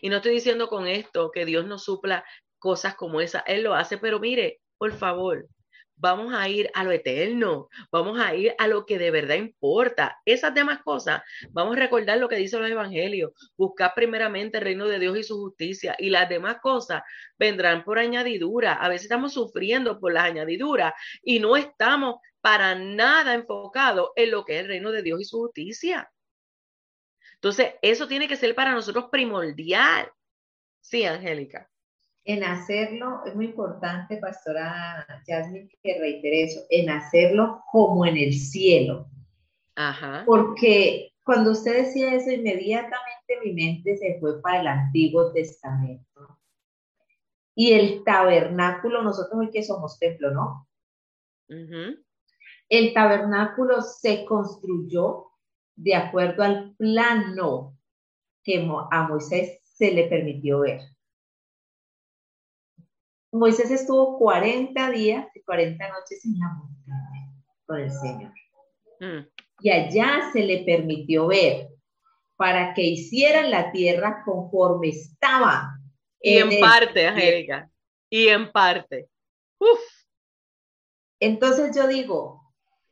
Y no estoy diciendo con esto que Dios no supla cosas como esa, Él lo hace, pero mire, por favor, vamos a ir a lo eterno, vamos a ir a lo que de verdad importa. Esas demás cosas, vamos a recordar lo que dicen los evangelios, buscar primeramente el reino de Dios y su justicia y las demás cosas vendrán por añadidura. A veces estamos sufriendo por las añadiduras y no estamos para nada enfocados en lo que es el reino de Dios y su justicia. Entonces, eso tiene que ser para nosotros primordial. Sí, Angélica en hacerlo, es muy importante, pastora Jasmine, que reitere eso, en hacerlo como en el cielo. Ajá. Porque cuando usted decía eso, inmediatamente mi mente se fue para el Antiguo Testamento. Y el tabernáculo, nosotros hoy que somos templo, ¿no? El tabernáculo se construyó de acuerdo al plano que a Moisés se le permitió ver. Moisés estuvo 40 días y 40 noches en la montaña con el Señor. Mm. Y allá se le permitió ver para que hicieran la tierra conforme estaba. Y en, parte, Angélica. Y en parte. Uf. Entonces yo digo,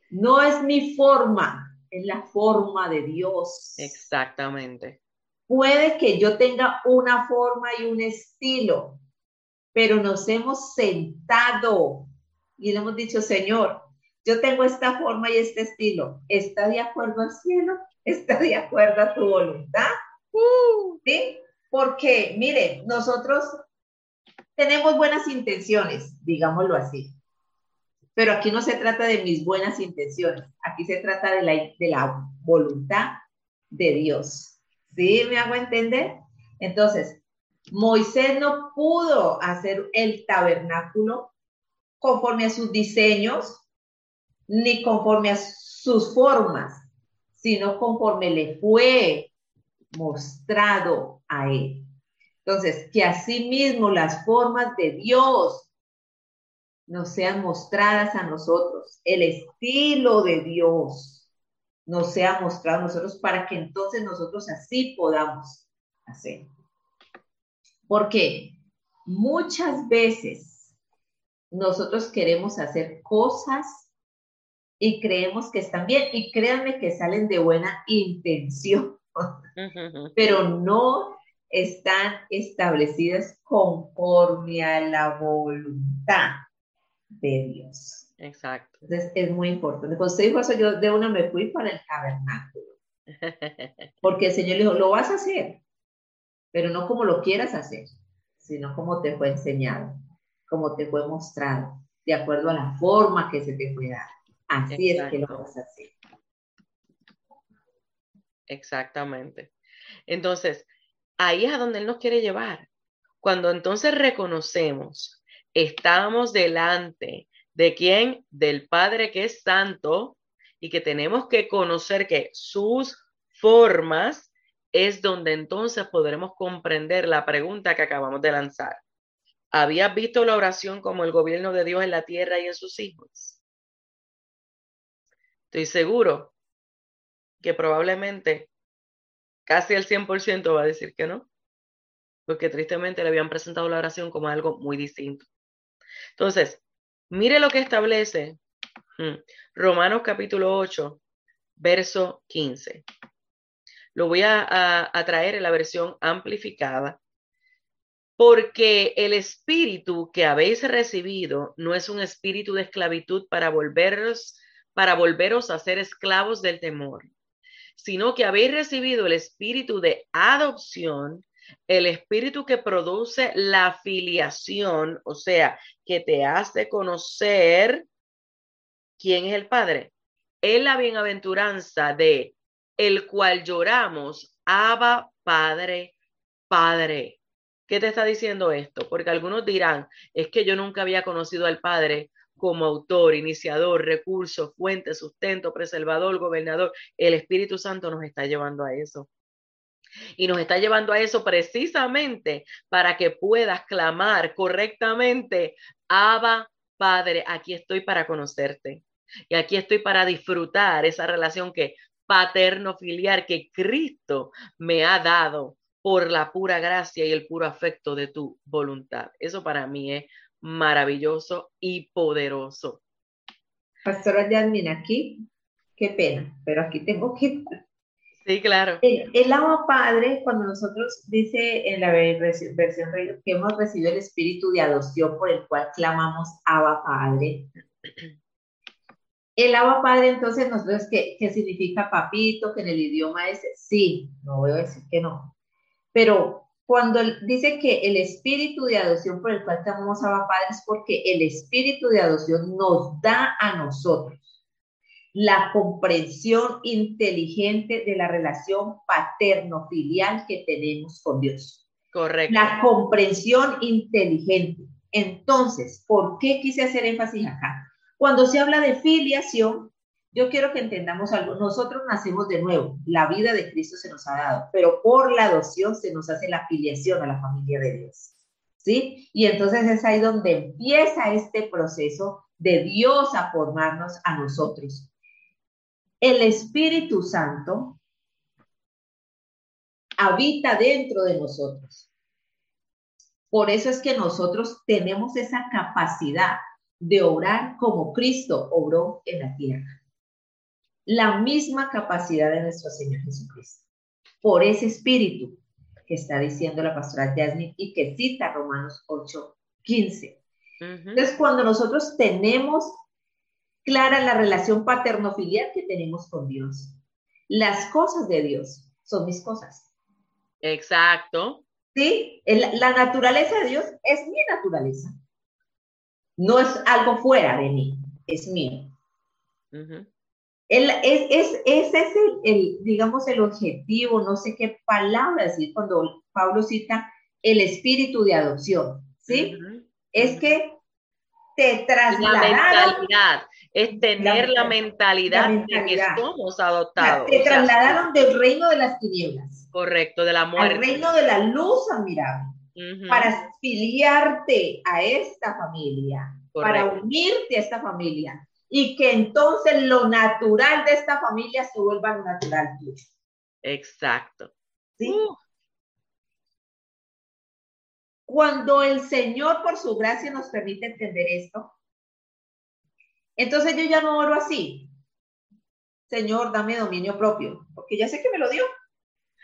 no es mi forma, es la forma de Dios. Exactamente. Puede que yo tenga una forma y un estilo, pero nos hemos sentado y le hemos dicho, Señor, yo tengo esta forma y este estilo, ¿está de acuerdo al cielo? ¿Está de acuerdo a tu voluntad? Uh. ¿Sí? Porque, mire, nosotros tenemos buenas intenciones, digámoslo así. Pero aquí no se trata de mis buenas intenciones, aquí se trata de la, de la voluntad de Dios. ¿Sí? ¿Me hago entender? Entonces, Moisés no pudo hacer el tabernáculo conforme a sus diseños, ni conforme a sus formas, sino conforme le fue mostrado a él. Entonces, que asimismo las formas de Dios nos sean mostradas a nosotros, el estilo de Dios nos sea mostrado a nosotros para que entonces nosotros así podamos hacer. Porque muchas veces nosotros queremos hacer cosas y creemos que están bien y créanme que salen de buena intención, pero no están establecidas conforme a la voluntad de Dios. Exacto. Entonces es muy importante. Cuando usted dijo eso, yo de una me fui para el tabernáculo. Porque el Señor dijo, lo vas a hacer, pero no como lo quieras hacer, sino como te fue enseñado, como te fue mostrado, de acuerdo a la forma que se te fue dar. Así es que lo vas a hacer. Exactamente. Entonces, ahí es a donde Él nos quiere llevar. Cuando entonces reconocemos, estamos delante de quién? Del Padre que es santo y que tenemos que conocer que sus formas es donde entonces podremos comprender la pregunta que acabamos de lanzar. ¿Habías visto la oración como el gobierno de Dios en la tierra y en sus hijos? Estoy seguro que probablemente casi el 100% va a decir que no. porque tristemente le habían presentado la oración como algo muy distinto. Entonces, mire lo que establece mm, Romanos capítulo 8, verso 15. Lo voy a, traer en la versión amplificada, porque el espíritu que habéis recibido no es un espíritu de esclavitud para volveros, para volveros a ser esclavos del temor, sino que habéis recibido el espíritu de adopción, el espíritu que produce la filiación, o sea, que te hace conocer quién es el Padre. Es la bienaventuranza de el cual lloramos, Abba, Padre, Padre. ¿Qué te está diciendo esto? Porque algunos dirán, es que yo nunca había conocido al Padre como autor, iniciador, recurso, fuente, sustento, preservador, gobernador. El Espíritu Santo nos está llevando a eso. Y nos está llevando a eso precisamente para que puedas clamar correctamente, Abba, Padre, aquí estoy para conocerte. Y aquí estoy para disfrutar esa relación que paterno filial que Cristo me ha dado por la pura gracia y el puro afecto de tu voluntad. Eso para mí es maravilloso y poderoso. Pastora Yasmin, aquí, qué pena, pero aquí tengo que Sí, claro. El, el Padre, cuando nosotros dice en la versión que hemos recibido el espíritu de adopción por el cual clamamos Abba Padre. El Abba Padre, entonces, nosotros, ¿qué, ¿qué significa papito? Que en el idioma es sí, no voy a decir que no. Pero cuando dice que el espíritu de adopción por el cual clamamos Abba Padre es porque el espíritu de adopción nos da a nosotros la comprensión inteligente de la relación paterno-filial que tenemos con Dios. Correcto. La comprensión inteligente. Entonces, ¿por qué quise hacer énfasis acá? Cuando se habla de filiación, yo quiero que entendamos algo. Nosotros nacemos de nuevo, la vida de Cristo se nos ha dado, pero por la adopción se nos hace la filiación a la familia de Dios. ¿Sí? Y entonces es ahí donde empieza este proceso de Dios a formarnos a nosotros el Espíritu Santo habita dentro de nosotros. Por eso es que nosotros tenemos esa capacidad de orar como Cristo obró en la tierra. La misma capacidad de nuestro Señor Jesucristo. Por ese espíritu que está diciendo la pastora Jasmine y que cita Romanos 8, 15. Entonces, cuando nosotros tenemos clara la relación paterno-filial que tenemos con Dios. Las cosas de Dios son mis cosas. Exacto. Sí, la naturaleza de Dios es mi naturaleza. No es algo fuera de mí, es mío. es, ese es el, digamos, el objetivo, no sé qué palabra decir cuando Pablo cita el espíritu de adopción, ¿sí? Es que te trasladaron es tener la, mentalidad, de que somos adoptados. Te trasladaron del reino de las tinieblas. Correcto, de la muerte. Al reino de la luz admirable. Para filiarte a esta familia, para unirte a esta familia. Y que entonces lo natural de esta familia se vuelva lo natural tuyo. Exacto. ¿Sí? Cuando el Señor por su gracia nos permite entender esto, entonces yo ya no oro así. Señor, dame dominio propio, porque ya sé que me lo dio.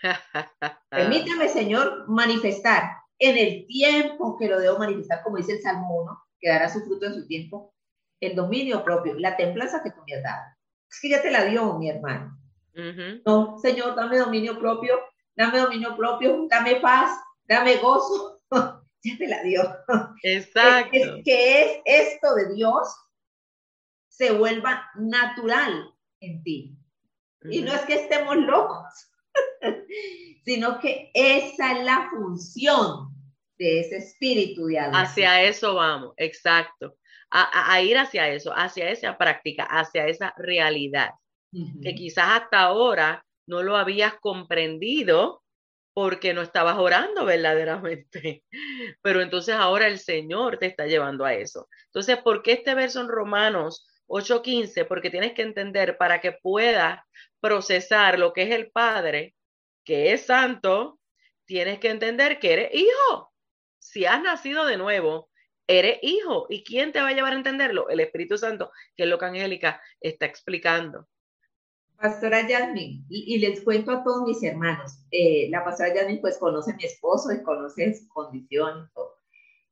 Permítame, Señor, manifestar en el tiempo que lo debo manifestar, como dice el Salmo 1, que dará su fruto en su tiempo, el dominio propio, la templanza que tú me has dado. Es que ya te la dio, mi hermano. No, Señor, dame dominio propio, dame dominio propio, dame paz, dame gozo. Ya te la dio. Exacto. Es, que es esto de Dios se vuelva natural en ti. Y no es que estemos locos, sino que esa es la función de ese espíritu de. Hacia eso vamos, exacto. A, ir hacia eso, hacia esa práctica, hacia esa realidad, que quizás hasta ahora no lo habías comprendido porque no estabas orando verdaderamente. Pero entonces ahora el Señor te está llevando a eso. Entonces, ¿por qué este verso en Romanos 8.15, porque tienes que entender para que puedas procesar lo que es el Padre, que es santo, tienes que entender que eres hijo. Si has nacido de nuevo, eres hijo. ¿Y quién te va a llevar a entenderlo? El Espíritu Santo, que es lo que Angélica está explicando. Pastora Yasmin, y, les cuento a todos mis hermanos, eh, la pastora Yasmin pues conoce a mi esposo y conoce su condición.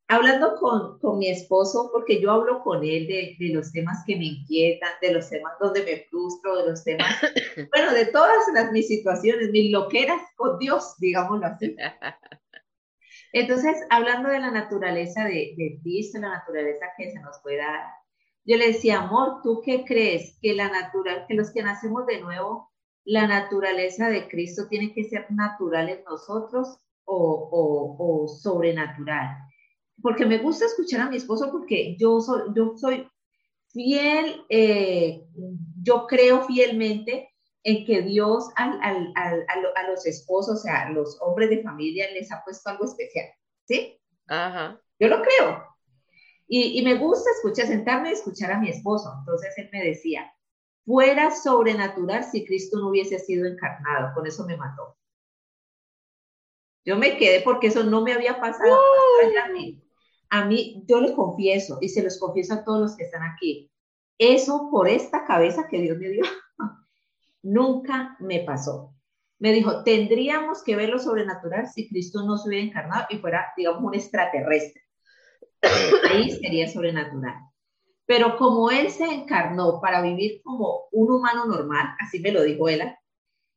Hablando con, con, mi esposo, porque yo hablo con él de, de, los temas que me inquietan, de los temas donde me frustro, de los temas, bueno, de todas las, mis situaciones, mis loqueras con Dios, digámoslo así. Entonces, hablando de la naturaleza de, de Cristo, la naturaleza que se nos puede dar, yo le decía, amor, ¿tú qué crees? Que la natural, que los que nacemos de nuevo, la naturaleza de Cristo tiene que ser natural en nosotros o, o, sobrenatural. Porque me gusta escuchar a mi esposo porque yo soy, yo soy fiel, eh, yo creo fielmente en que Dios al, al, al, a, los esposos, o sea, a los hombres de familia, les ha puesto algo especial, ¿sí? Ajá. Yo lo creo. Y, y, me gusta escuchar, sentarme y escuchar a mi esposo. Entonces él me decía, fuera sobrenatural si Cristo no hubiese sido encarnado. Con eso me mató. Yo me quedé porque eso no me había pasado. A mí, yo le confieso, y se los confieso a todos los que están aquí, eso por esta cabeza que Dios me dio, nunca me pasó. Me dijo, tendríamos que ver lo sobrenatural si Cristo no se hubiera encarnado y fuera, digamos, un extraterrestre. Ahí sería sobrenatural. Pero como Él se encarnó para vivir como un humano normal, así me lo dijo él,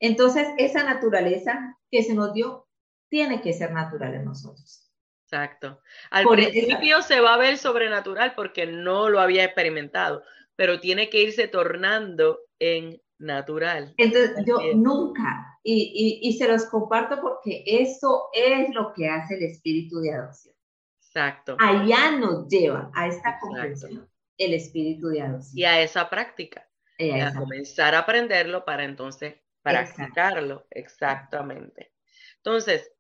entonces esa naturaleza que se nos dio tiene que ser natural en nosotros. Exacto. Al principio se va a ver sobrenatural porque no lo había experimentado, pero tiene que irse tornando en natural. Entonces, yo nunca, y, y, se los comparto porque eso es lo que hace el espíritu de adopción. Exacto. Allá nos lleva a esta comprensión el espíritu de adopción. Y a esa práctica. a, comenzar a aprenderlo para entonces practicarlo. Exactamente. Entonces,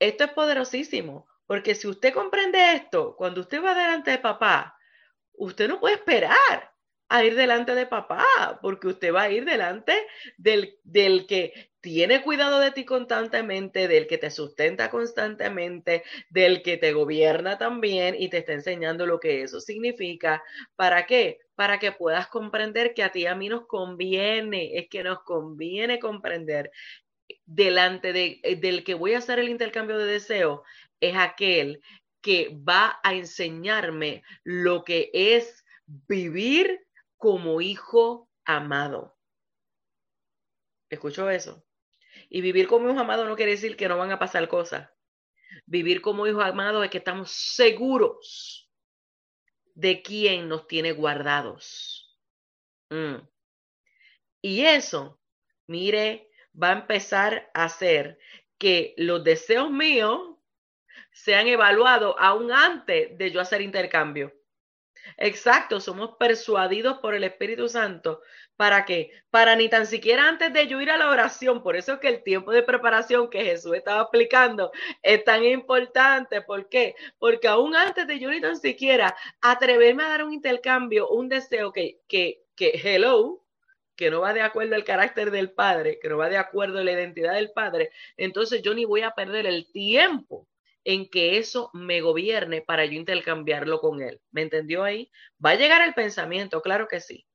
esto es poderosísimo, porque si usted comprende esto, cuando usted va delante de papá, usted no puede esperar a ir delante de papá, porque usted va a ir delante del, del que tiene cuidado de ti constantemente, del que te sustenta constantemente, del que te gobierna también y te está enseñando lo que eso significa. ¿Para qué? Para que puedas comprender que a ti y a mí nos conviene, es que nos conviene comprender delante de, eh, del que voy a hacer el intercambio de deseo, es aquel que va a enseñarme lo que es vivir como hijo amado. ¿Escucho eso? Y vivir como hijo amado no quiere decir que no van a pasar cosas. Vivir como hijo amado es que estamos seguros de quién nos tiene guardados. Mm. Y eso, mire, va a empezar a hacer que los deseos míos sean evaluados aún antes de yo hacer intercambio. Exacto, somos persuadidos por el Espíritu Santo. ¿Para qué? Para ni tan siquiera antes de yo ir a la oración. Por eso es que el tiempo de preparación que Jesús estaba explicando es tan importante. ¿Por qué? Porque aún antes de yo ni tan siquiera atreverme a dar un intercambio, un deseo que, que, que, hello, que no va de acuerdo al carácter del Padre, que no va de acuerdo a la identidad del Padre, entonces yo ni voy a perder el tiempo en que eso me gobierne para yo intercambiarlo con él. ¿Me entendió ahí? Va a llegar el pensamiento, claro que sí.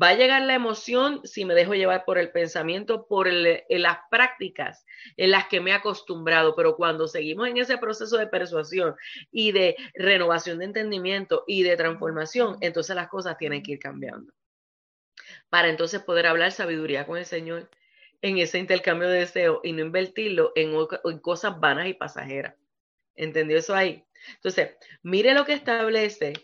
Va a llegar la emoción si me dejo llevar por el pensamiento, por las prácticas en las que me he acostumbrado, pero cuando seguimos en ese proceso de persuasión y de renovación de entendimiento y de transformación, entonces las cosas tienen que ir cambiando. Para entonces poder hablar sabiduría con el Señor en ese intercambio de deseo y no invertirlo en cosas vanas y pasajeras. ¿Entendió eso ahí? Entonces, mire lo que establece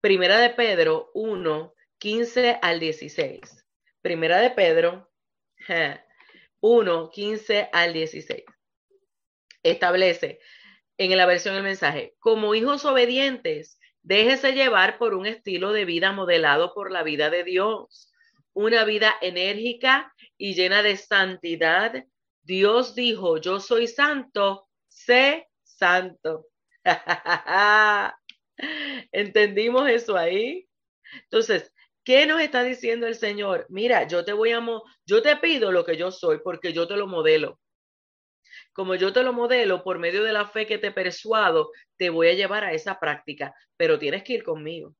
Primera de Pedro 1, 15 al 16. Primera de Pedro 1, 15 al 16. Establece en la versión del mensaje, como hijos obedientes, déjese llevar por un estilo de vida modelado por la vida de Dios, una vida enérgica y llena de santidad. Dios dijo, yo soy santo, sé santo. ¿Entendimos eso ahí? Entonces, ¿qué nos está diciendo el Señor? Mira, yo te voy a, yo te pido lo que yo soy porque yo te lo modelo. Como yo te lo modelo por medio de la fe que te persuado, te voy a llevar a esa práctica, pero tienes que ir conmigo.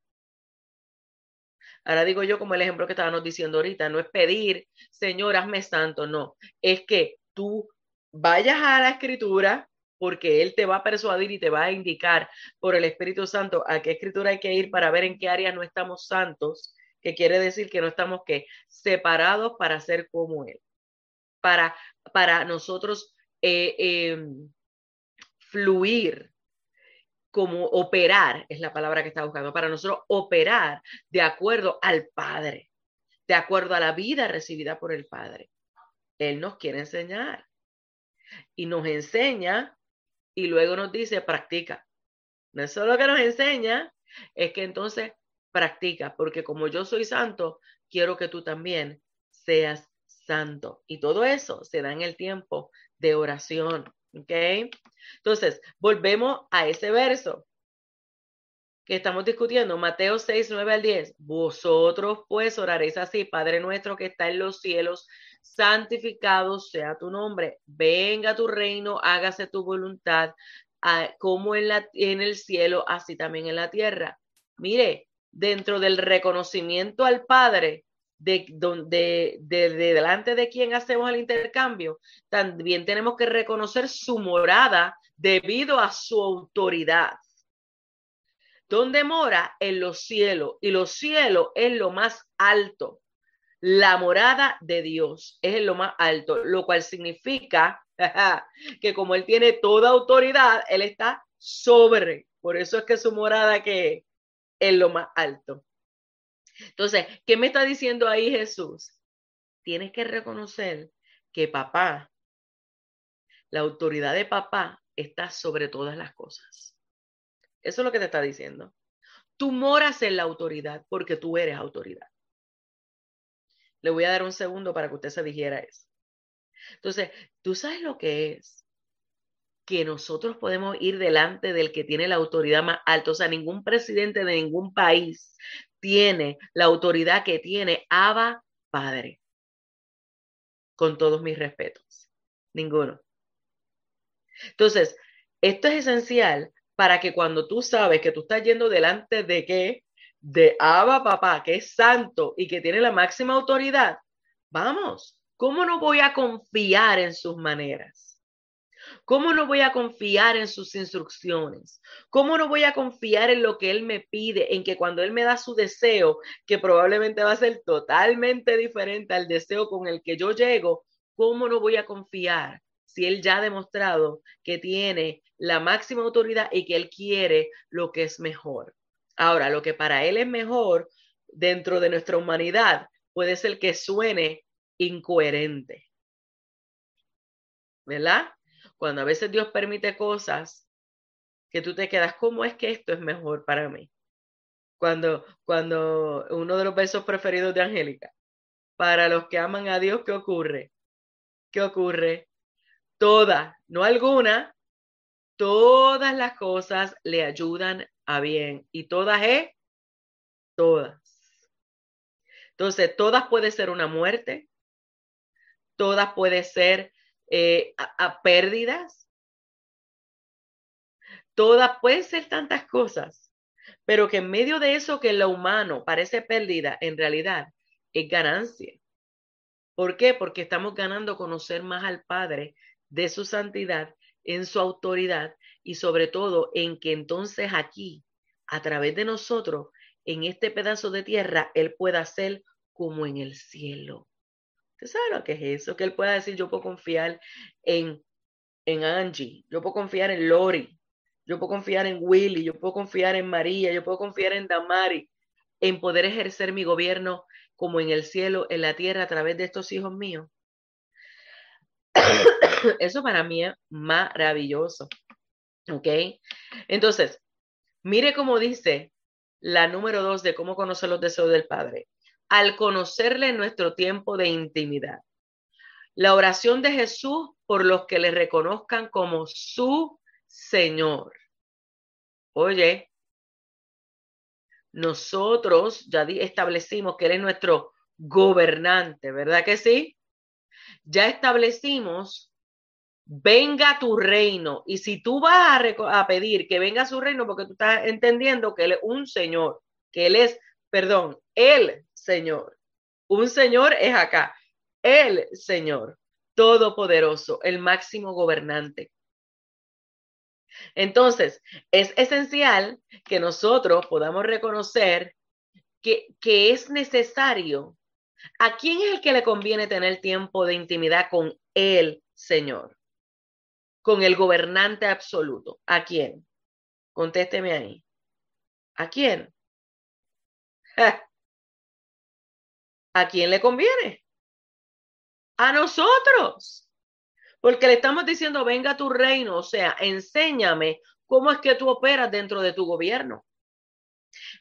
Ahora digo yo como el ejemplo que estábamos diciendo ahorita, no es pedir, Señor, hazme santo, no, es que tú vayas a la escritura porque Él te va a persuadir y te va a indicar por el Espíritu Santo a qué escritura hay que ir para ver en qué área no estamos santos, que quiere decir que no estamos que separados para ser como Él, para, para nosotros eh, em, fluir como operar, es la palabra que está buscando, para nosotros operar de acuerdo al Padre, de acuerdo a la vida recibida por el Padre. Él nos quiere enseñar y nos enseña y luego nos dice practica. No es solo que nos enseña, es que entonces practica, porque como yo soy santo, quiero que tú también seas santo. Y todo eso se da en el tiempo de oración. ¿Ok? Entonces, volvemos a ese verso que estamos discutiendo, Mateo 6, 9 al 10. Vosotros pues oraréis así, Padre nuestro que está en los cielos, santificado sea tu nombre, venga tu reino, hágase tu voluntad, como en, la, en el cielo, así también en la tierra. Mire, dentro del reconocimiento al Padre, de, de, de, delante de quien hacemos el intercambio, también tenemos que reconocer su morada debido a su autoridad. ¿Dónde mora? En los cielos. Y los cielos es lo más alto. La morada de Dios es lo más alto, lo cual significa que como Él tiene toda autoridad, Él está sobre. Por eso es que su morada que es lo más alto. Entonces, ¿qué me está diciendo ahí Jesús? Tienes que reconocer que papá, la autoridad de papá está sobre todas las cosas. Eso es lo que te está diciendo. Tú moras en la autoridad porque tú eres autoridad. Le voy a dar un segundo para que usted se dijera eso. Entonces, tú sabes lo que es que nosotros podemos ir delante del que tiene la autoridad más alta. O sea, ningún presidente de ningún país tiene la autoridad que tiene Abba Padre. Con todos mis respetos. Ninguno. Entonces, esto es esencial para que cuando tú sabes que tú estás yendo delante de qué, de Abba Papá, que es santo y que tiene la máxima autoridad, vamos, ¿cómo no voy a confiar en sus maneras? ¿Cómo no voy a confiar en sus instrucciones? ¿Cómo no voy a confiar en lo que Él me pide, en que cuando Él me da su deseo, que probablemente va a ser totalmente diferente al deseo con el que yo llego, ¿cómo no voy a confiar si Él ya ha demostrado que tiene la máxima autoridad y que Él quiere lo que es mejor? Ahora, lo que para Él es mejor dentro de nuestra humanidad puede ser que suene incoherente. ¿Verdad? Cuando a veces Dios permite cosas que tú te quedas, ¿cómo es que esto es mejor para mí? Cuando, cuando uno de los versos preferidos de Angélica, para los que aman a Dios, ¿qué ocurre? ¿Qué ocurre? Todas, no alguna, todas las cosas le ayudan a bien. Y todas es todas. Entonces, todas puede ser una muerte, todas puede ser eh, a, pérdidas. Todas pueden ser tantas cosas, pero que en medio de eso que lo humano parece pérdida, en realidad es ganancia. ¿Por qué? Porque estamos ganando conocer más al Padre de su santidad, en su autoridad y sobre todo en que entonces aquí, a través de nosotros, en este pedazo de tierra, Él pueda ser como en el cielo. ¿Usted sabe lo que es eso? Que él pueda decir, yo puedo confiar en, en Angie, yo puedo confiar en Lori, yo puedo confiar en Willy, yo puedo confiar en María, yo puedo confiar en Damari, en poder ejercer mi gobierno como en el cielo, en la tierra, a través de estos hijos míos. Eso para mí es maravilloso. ¿Ok? Entonces, mire cómo dice la número dos de cómo conocer los deseos del Padre al conocerle en nuestro tiempo de intimidad. La oración de Jesús por los que le reconozcan como su Señor. Oye, nosotros ya establecimos que Él es nuestro gobernante, ¿verdad que sí? Ya establecimos venga tu reino. Y si tú vas a, pedir que venga su reino, porque tú estás entendiendo que Él es un Señor, que Él es, perdón, el Señor. Un Señor es acá, el Señor, todopoderoso, el máximo gobernante. Entonces, es esencial que nosotros podamos reconocer que, que es necesario. ¿A quién es el que le conviene tener tiempo de intimidad con el Señor? Con el gobernante absoluto. ¿A quién? Contésteme ahí. ¿A quién? ¿A quién le conviene? A nosotros. Porque le estamos diciendo, venga tu reino, o sea, enséñame cómo es que tú operas dentro de tu gobierno.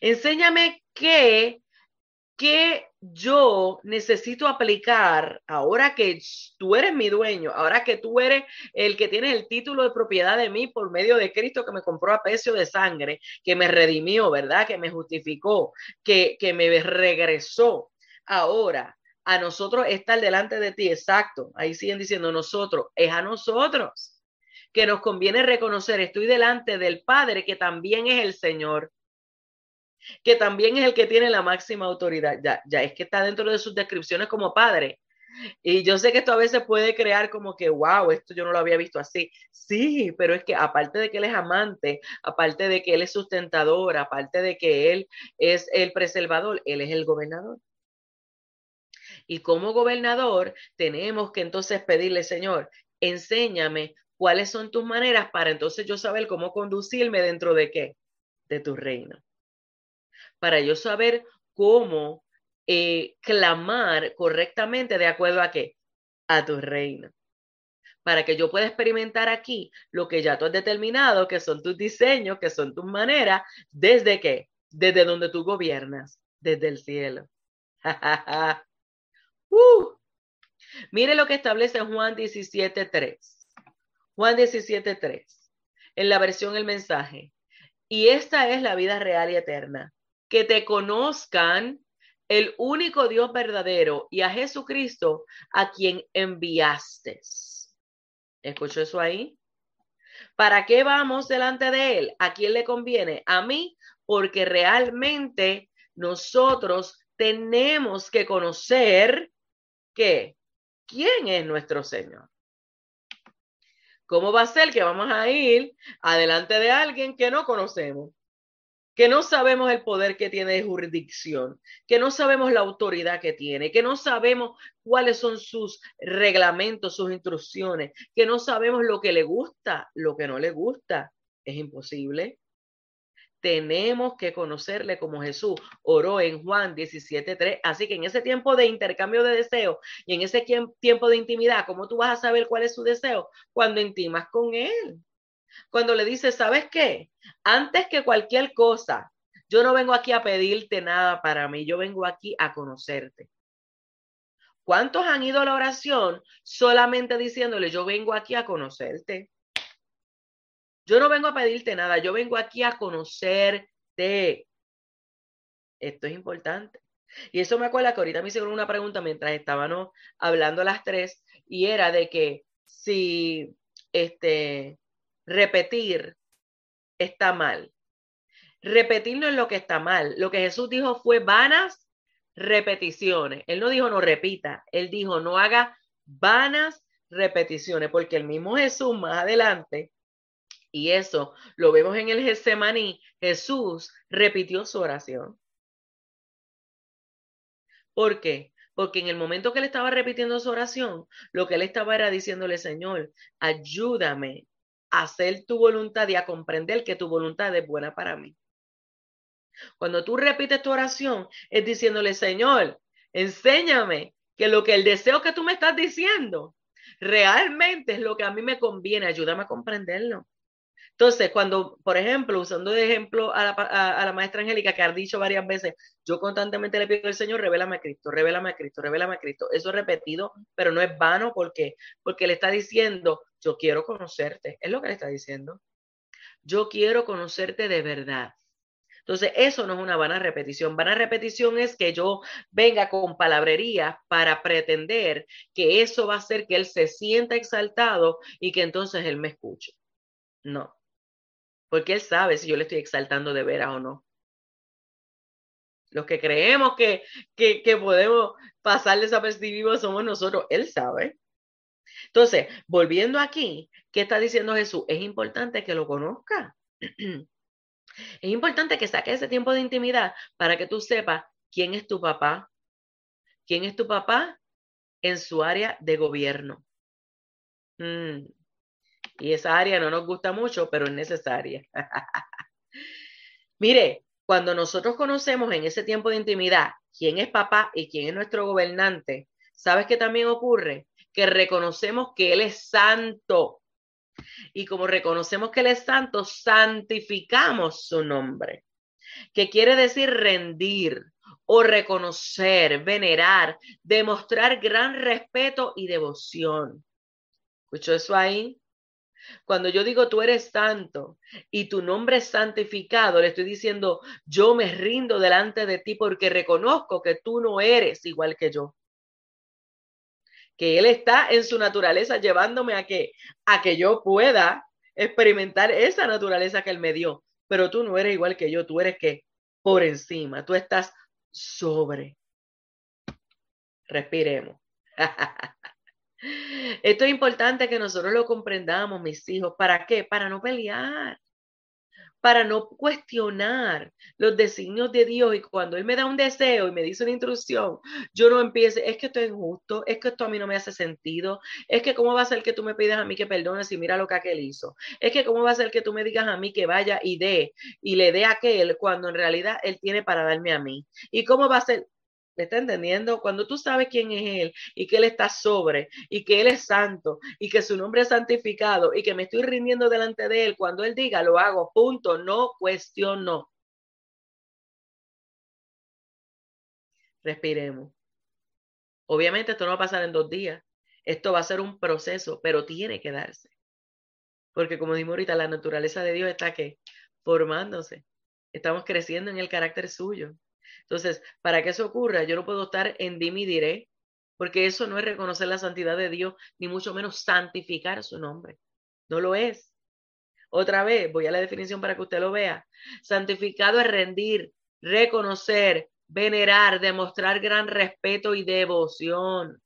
Enséñame qué, qué yo necesito aplicar ahora que tú eres mi dueño, ahora que tú eres el que tienes el título de propiedad de mí por medio de Cristo que me compró a precio de sangre, que me redimió, ¿verdad? Que me justificó, que, que me regresó. Ahora, a nosotros estar delante de ti, exacto, ahí siguen diciendo nosotros, es a nosotros que nos conviene reconocer, estoy delante del Padre que también es el Señor, que también es el que tiene la máxima autoridad. Ya, ya es que está dentro de sus descripciones como Padre. Y yo sé que esto a veces puede crear como que, wow, esto yo no lo había visto así. Sí, pero es que aparte de que Él es amante, aparte de que Él es sustentador, aparte de que Él es el preservador, Él es el gobernador. Y como gobernador tenemos que entonces pedirle, Señor, enséñame cuáles son tus maneras para entonces yo saber cómo conducirme dentro de qué? De tu reino. Para yo saber cómo eh, clamar correctamente de acuerdo a qué? A tu reino. Para que yo pueda experimentar aquí lo que ya tú has determinado, que son tus diseños, que son tus maneras, desde qué? Desde donde tú gobiernas, desde el cielo. Uh. Mire lo que establece Juan 17.3. Juan 17.3. En la versión El mensaje. Y esta es la vida real y eterna. Que te conozcan el único Dios verdadero y a Jesucristo a quien enviaste. ¿Escuchó eso ahí? ¿Para qué vamos delante de Él? ¿A quién le conviene? A mí, porque realmente nosotros tenemos que conocer ¿Qué? ¿Quién es nuestro Señor? ¿Cómo va a ser que vamos a ir adelante de alguien que no conocemos? Que no sabemos el poder que tiene de jurisdicción, que no sabemos la autoridad que tiene, que no sabemos cuáles son sus reglamentos, sus instrucciones, que no sabemos lo que le gusta, lo que no le gusta. Es imposible tenemos que conocerle como Jesús oró en Juan 17.3. Así que en ese tiempo de intercambio de deseos y en ese tiempo de intimidad, ¿cómo tú vas a saber cuál es su deseo? Cuando intimas con Él. Cuando le dices, ¿sabes qué? Antes que cualquier cosa, yo no vengo aquí a pedirte nada para mí, yo vengo aquí a conocerte. ¿Cuántos han ido a la oración solamente diciéndole, yo vengo aquí a conocerte? Yo no vengo a pedirte nada, yo vengo aquí a conocerte. Esto es importante. Y eso me acuerda que ahorita me hicieron una pregunta mientras estábamos hablando las tres y era de que si este repetir está mal. Repetir no es lo que está mal. Lo que Jesús dijo fue vanas repeticiones. Él no dijo no repita, él dijo no haga vanas repeticiones, porque el mismo Jesús más adelante y eso lo vemos en el Getsemaní. Jesús repitió su oración. ¿Por qué? Porque en el momento que él estaba repitiendo su oración, lo que él estaba era diciéndole, Señor, ayúdame hacer tu voluntad y a comprender que tu voluntad es buena para mí. Cuando tú repites tu oración, es diciéndole, Señor, enséñame que lo que el deseo que tú me estás diciendo realmente es lo que a mí me conviene. Ayúdame a comprenderlo. Entonces, cuando, por ejemplo, usando de ejemplo a la, maestra Angélica, que ha dicho varias veces, yo constantemente le pido al Señor, revélame a Cristo, revélame a Cristo, revélame a Cristo. Eso es repetido, pero no es vano, ¿por qué? Porque le está diciendo, yo quiero conocerte, es lo que le está diciendo. Yo quiero conocerte de verdad. Entonces, eso no es una vana repetición. Vana repetición es que yo venga con palabrería para pretender que eso va a hacer que él se sienta exaltado y que entonces él me escuche. No. Porque él sabe si yo le estoy exaltando de veras o no. Los que creemos que, que, que podemos pasar desapercibidos somos nosotros. Él sabe. Entonces, volviendo aquí, ¿qué está diciendo Jesús? Es importante que lo conozca. Es importante que saques ese tiempo de intimidad para que tú sepas quién es tu papá. ¿Quién es tu papá? En su área de gobierno. Mm. Y esa área no nos gusta mucho, pero es necesaria. Mire, cuando nosotros conocemos en ese tiempo de intimidad quién es papá y quién es nuestro gobernante, ¿sabes qué también ocurre? Que reconocemos que Él es santo y como reconocemos que Él es santo, santificamos su nombre, que quiere decir rendir o reconocer, venerar, demostrar gran respeto y devoción. ¿Escuchó eso ahí? Cuando yo digo tú eres santo y tu nombre es santificado, le estoy diciendo yo me rindo delante de ti porque reconozco que tú no eres igual que yo que Él está en su naturaleza llevándome a que, a que yo pueda experimentar esa naturaleza que Él me dio. Pero tú no eres igual que yo, tú eres que por encima, tú estás sobre. Respiremos. Esto es importante que nosotros lo comprendamos, mis hijos. ¿Para qué? Para no pelear para no cuestionar los designios de Dios y cuando Él me da un deseo y me dice una instrucción, yo no empiece, es que esto es injusto, es que esto a mí no me hace sentido, es que cómo va a ser que tú me pidas a mí que perdones y mira lo que aquel hizo, es que cómo va a ser que tú me digas a mí que vaya y dé y le dé a aquel cuando en realidad Él tiene para darme a mí. ¿Y cómo va a ser? ¿Me está entendiendo? Cuando tú sabes quién es Él y que Él está sobre y que Él es santo y que su nombre es santificado y que me estoy rindiendo delante de Él, cuando Él diga, lo hago, punto, no cuestiono. Respiremos. Obviamente esto no va a pasar en dos días. Esto va a ser un proceso, pero tiene que darse. Porque como dijimos ahorita, la naturaleza de Dios está que formándose. Estamos creciendo en el carácter suyo. Entonces, para que eso ocurra, yo no puedo estar en dime y diré, porque eso no es reconocer la santidad de Dios, ni mucho menos santificar su nombre. No lo es. Otra vez, voy a la definición para que usted lo vea. Santificado es rendir, reconocer, venerar, demostrar gran respeto y devoción.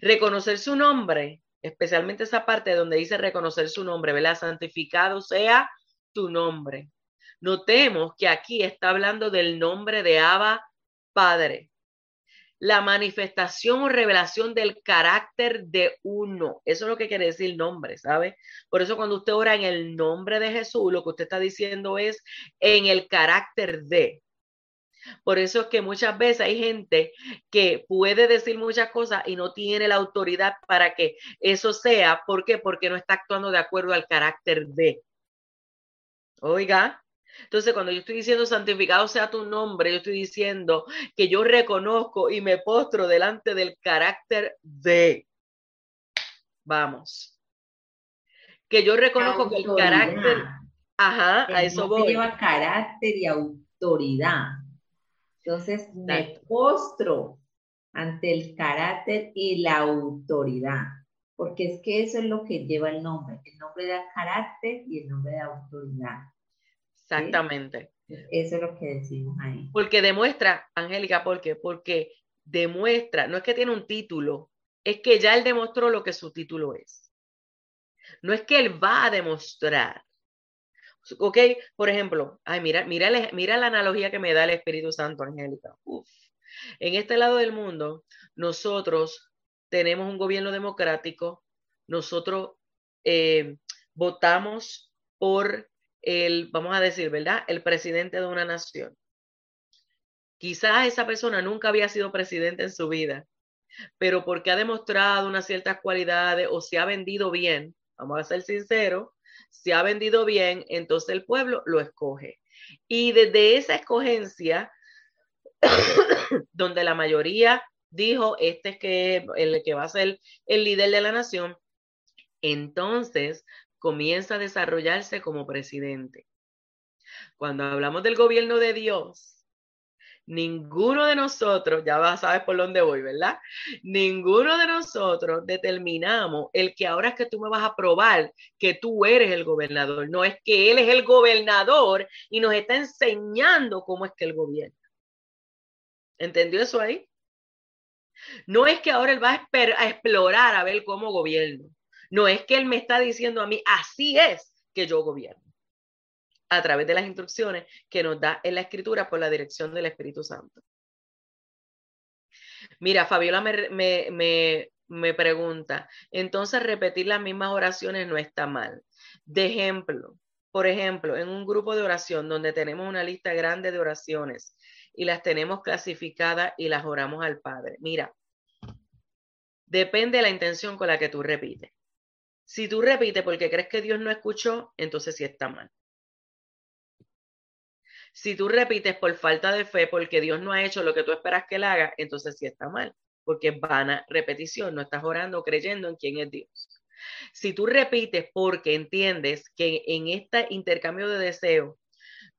Reconocer su nombre, especialmente esa parte donde dice reconocer su nombre, ¿verdad? Santificado sea tu nombre. Notemos que aquí está hablando del nombre de Abba Padre. La manifestación o revelación del carácter de uno. Eso es lo que quiere decir nombre, ¿sabe? Por eso cuando usted ora en el nombre de Jesús, lo que usted está diciendo es en el carácter de. Por eso es que muchas veces hay gente que puede decir muchas cosas y no tiene la autoridad para que eso sea. ¿Por qué? Porque no está actuando de acuerdo al carácter de. Oiga, entonces, cuando yo estoy diciendo santificado sea tu nombre, yo estoy diciendo que yo reconozco y me postro delante del carácter de. Vamos. Que yo reconozco que el carácter. Ajá, a eso voy. lleva carácter y autoridad. Entonces, me postro ante el carácter y la autoridad. Porque es que eso es lo que lleva el nombre. El nombre da carácter y el nombre da autoridad. Exactamente. Eso es lo que decimos ahí. Porque demuestra, Angélica, ¿por qué? Porque demuestra, no es que tiene un título, es que ya él demostró lo que su título es. No es que él va a demostrar. ¿Ok? Por ejemplo, ay, mira, mira, mira la analogía que me da el Espíritu Santo, Angélica. En este lado del mundo, nosotros tenemos un gobierno democrático, nosotros eh, votamos por el, vamos a decir, ¿verdad? El presidente de una nación. Quizás esa persona nunca había sido presidente en su vida, pero porque ha demostrado unas ciertas cualidades o se ha vendido bien, vamos a ser sinceros, se ha vendido bien, entonces el pueblo lo escoge. Y desde esa escogencia, donde la mayoría dijo, este es que el que va a ser el líder de la nación, entonces comienza a desarrollarse como presidente. Cuando hablamos del gobierno de Dios, ninguno de nosotros, ya sabes por dónde voy, ¿verdad? Ninguno de nosotros determinamos el que ahora es que tú me vas a probar que tú eres el gobernador. No es que él es el gobernador y nos está enseñando cómo es que él gobierna. ¿Entendió eso ahí? No es que ahora él va a, explorar a ver cómo gobierno. No es que él me está diciendo a mí, así es que yo gobierno a través de las instrucciones que nos da en la escritura por la dirección del Espíritu Santo. Mira, Fabiola me, me, pregunta, entonces repetir las mismas oraciones no está mal. De ejemplo, por ejemplo, en un grupo de oración donde tenemos una lista grande de oraciones y las tenemos clasificadas y las oramos al Padre. Mira, depende de la intención con la que tú repites. Si tú repites porque crees que Dios no escuchó, entonces sí está mal. Si tú repites por falta de fe, porque Dios no ha hecho lo que tú esperas que él haga, entonces sí está mal, porque es vana repetición, no estás orando creyendo en quién es Dios. Si tú repites porque entiendes que en este intercambio de deseos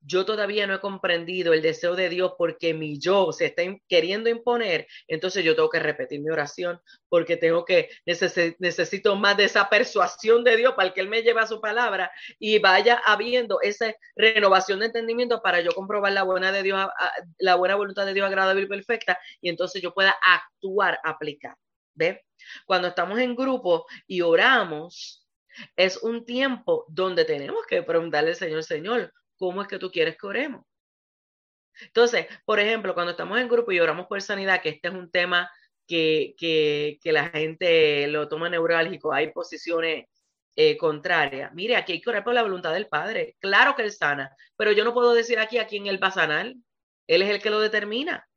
yo todavía no he comprendido el deseo de Dios porque mi yo se está queriendo imponer, entonces yo tengo que repetir mi oración porque tengo que, necesito más de esa persuasión de Dios para que Él me lleve a su palabra y vaya habiendo esa renovación de entendimiento para yo comprobar la buena de Dios, la buena voluntad de Dios agradable y perfecta y entonces yo pueda actuar, aplicar. ¿Ve? Cuando estamos en grupo y oramos, es un tiempo donde tenemos que preguntarle al Señor, Señor, cómo es que tú quieres que oremos. Entonces, por ejemplo, cuando estamos en grupo y oramos por sanidad, que este es un tema que, que, la gente lo toma neurálgico, hay posiciones eh, contrarias. Mire, aquí hay que orar por la voluntad del Padre. Claro que Él sana, pero yo no puedo decir aquí a quién Él va a sanar. Él es el que lo determina.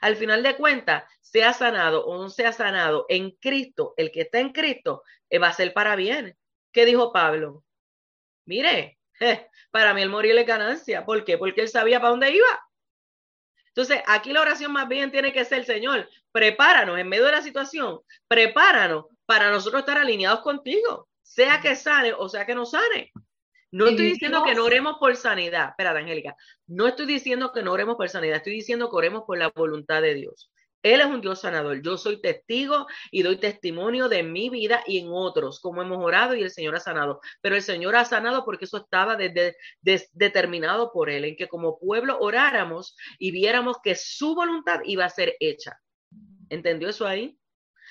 Al final de cuentas, sea sanado o no sea sanado en Cristo, el que está en Cristo, eh, va a ser para bien. ¿Qué dijo Pablo? Mire, para mí el morir es ganancia. ¿Por qué? Porque él sabía para dónde iba. Entonces, aquí la oración más bien tiene que ser, Señor, prepáranos en medio de la situación, prepáranos para nosotros estar alineados contigo, sea que sane o sea que no sane. No estoy diciendo que no oremos por sanidad, espérate, Angélica, no estoy diciendo que no oremos por sanidad, estoy diciendo que oremos por la voluntad de Dios. Él es un Dios sanador. Yo soy testigo y doy testimonio de mi vida y en otros, como hemos orado y el Señor ha sanado. Pero el Señor ha sanado porque eso estaba determinado por Él, en que como pueblo oráramos y viéramos que su voluntad iba a ser hecha. ¿Entendió eso ahí?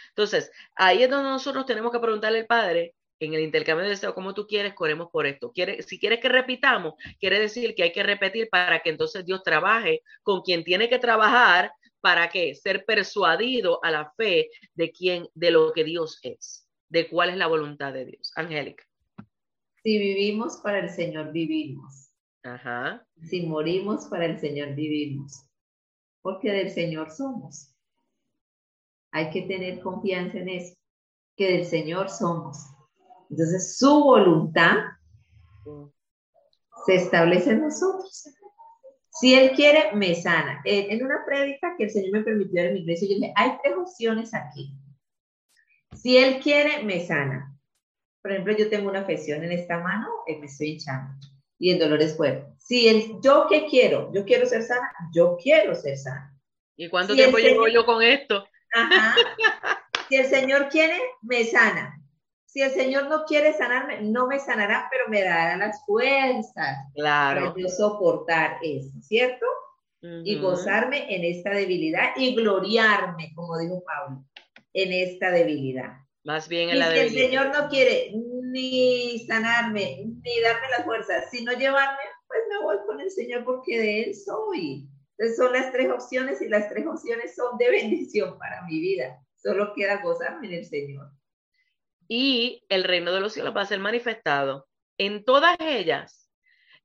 Entonces, ahí es donde nosotros tenemos que preguntarle al Padre, en el intercambio de deseo, como tú quieres, corremos por esto. ¿Quiere, si quieres que repitamos, quiere decir que hay que repetir para que entonces Dios trabaje con quien tiene que trabajar ¿Para qué? Ser persuadido a la fe de quién, de lo que Dios es, de cuál es la voluntad de Dios. Angélica. Si vivimos para el Señor, vivimos. Ajá. Si morimos para el Señor, vivimos. Porque del Señor somos. Hay que tener confianza en eso, que del Señor somos. Entonces, su voluntad mm. se establece en nosotros. Si Él quiere, me sana. En, una prédica que el Señor me permitió en mi iglesia, yo dije, hay tres opciones aquí. Si Él quiere, me sana. Por ejemplo, yo tengo una afección en esta mano, y me estoy hinchando y el dolor es fuerte. Si el, yo qué quiero, yo quiero ser sana, yo quiero ser sana. ¿Y cuánto tiempo llevo yo con esto? Ajá. si el Señor quiere, me sana si el Señor no quiere sanarme, no me sanará, pero me dará las fuerzas para yo soportar eso, ¿cierto? Y gozarme en esta debilidad y gloriarme, como dijo Pablo, en esta debilidad. Más bien en la debilidad. Si el Señor no quiere ni sanarme, ni darme las fuerzas, sino llevarme, pues me voy con el Señor porque de Él soy. Entonces son las tres opciones y las tres opciones son de bendición para mi vida. Solo queda gozarme en el Señor y el reino de los cielos va a ser manifestado. En todas ellas,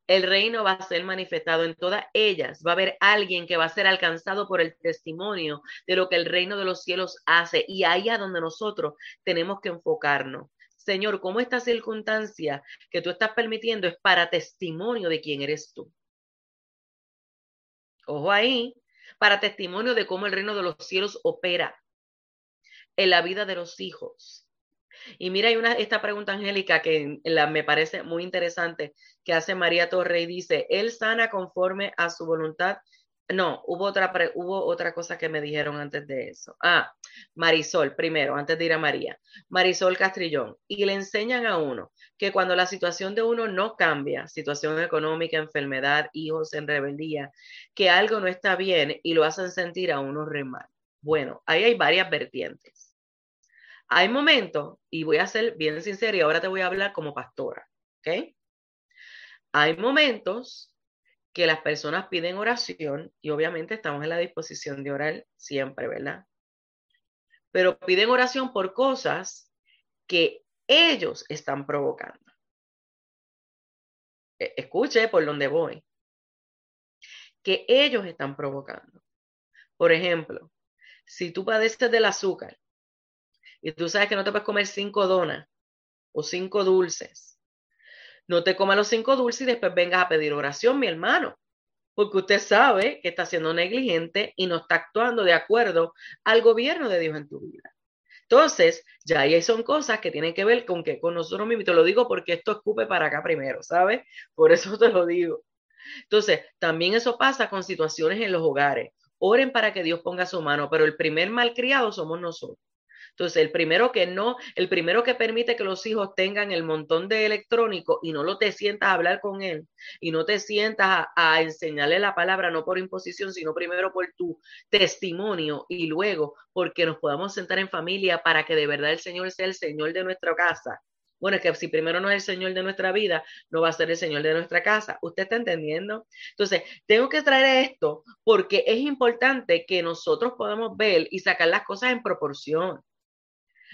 el reino va a ser manifestado. En todas ellas va a haber alguien que va a ser alcanzado por el testimonio de lo que el reino de los cielos hace. Y ahí es donde nosotros tenemos que enfocarnos. Señor, ¿cómo esta circunstancia que tú estás permitiendo es para testimonio de quién eres tú? Ojo ahí, para testimonio de cómo el reino de los cielos opera en la vida de los hijos Y mira, hay una, esta pregunta angélica que me parece muy interesante que hace María Torre y dice, Él sana conforme a su voluntad no, hubo otra, hubo otra cosa que me dijeron antes de eso. Ah, Marisol, primero, antes de ir a María. Marisol Castrillón. Y le enseñan a uno que cuando la situación de uno no cambia, situación económica, enfermedad, hijos en rebeldía, que algo no está bien y lo hacen sentir a uno re mal. Bueno, ahí hay varias vertientes. Hay momentos, y voy a ser bien sincera y ahora te voy a hablar como pastora, ¿ok? Hay momentos que las personas piden oración y obviamente estamos en la disposición de orar siempre, ¿verdad? Pero piden oración por cosas que ellos están provocando. E, escuche por dónde voy. Que ellos están provocando. Por ejemplo, si tú padeces del azúcar y tú sabes que no te puedes comer cinco donas o cinco dulces no te comas los cinco dulces y después vengas a pedir oración, mi hermano, porque usted sabe que está siendo negligente y no está actuando de acuerdo al gobierno de Dios en tu vida. Entonces, ya ahí son cosas que tienen que ver con que con nosotros mismos, te lo digo porque esto escupe para acá primero, ¿sabes? Por eso te lo digo. Entonces, también eso pasa con situaciones en los hogares. Oren para que Dios ponga su mano, pero el primer malcriado somos nosotros. Entonces, el primero que no, el primero que permite que los hijos tengan el montón de electrónico y no lo te sientas a hablar con él y no te sientas a, enseñarle la palabra, no por imposición, sino primero por tu testimonio y luego porque nos podamos sentar en familia para que de verdad el Señor sea el Señor de nuestra casa. Bueno, es que si primero no es el Señor de nuestra vida, no va a ser el Señor de nuestra casa. ¿Usted está entendiendo? Entonces, tengo que traer esto porque es importante que nosotros podamos ver y sacar las cosas en proporción.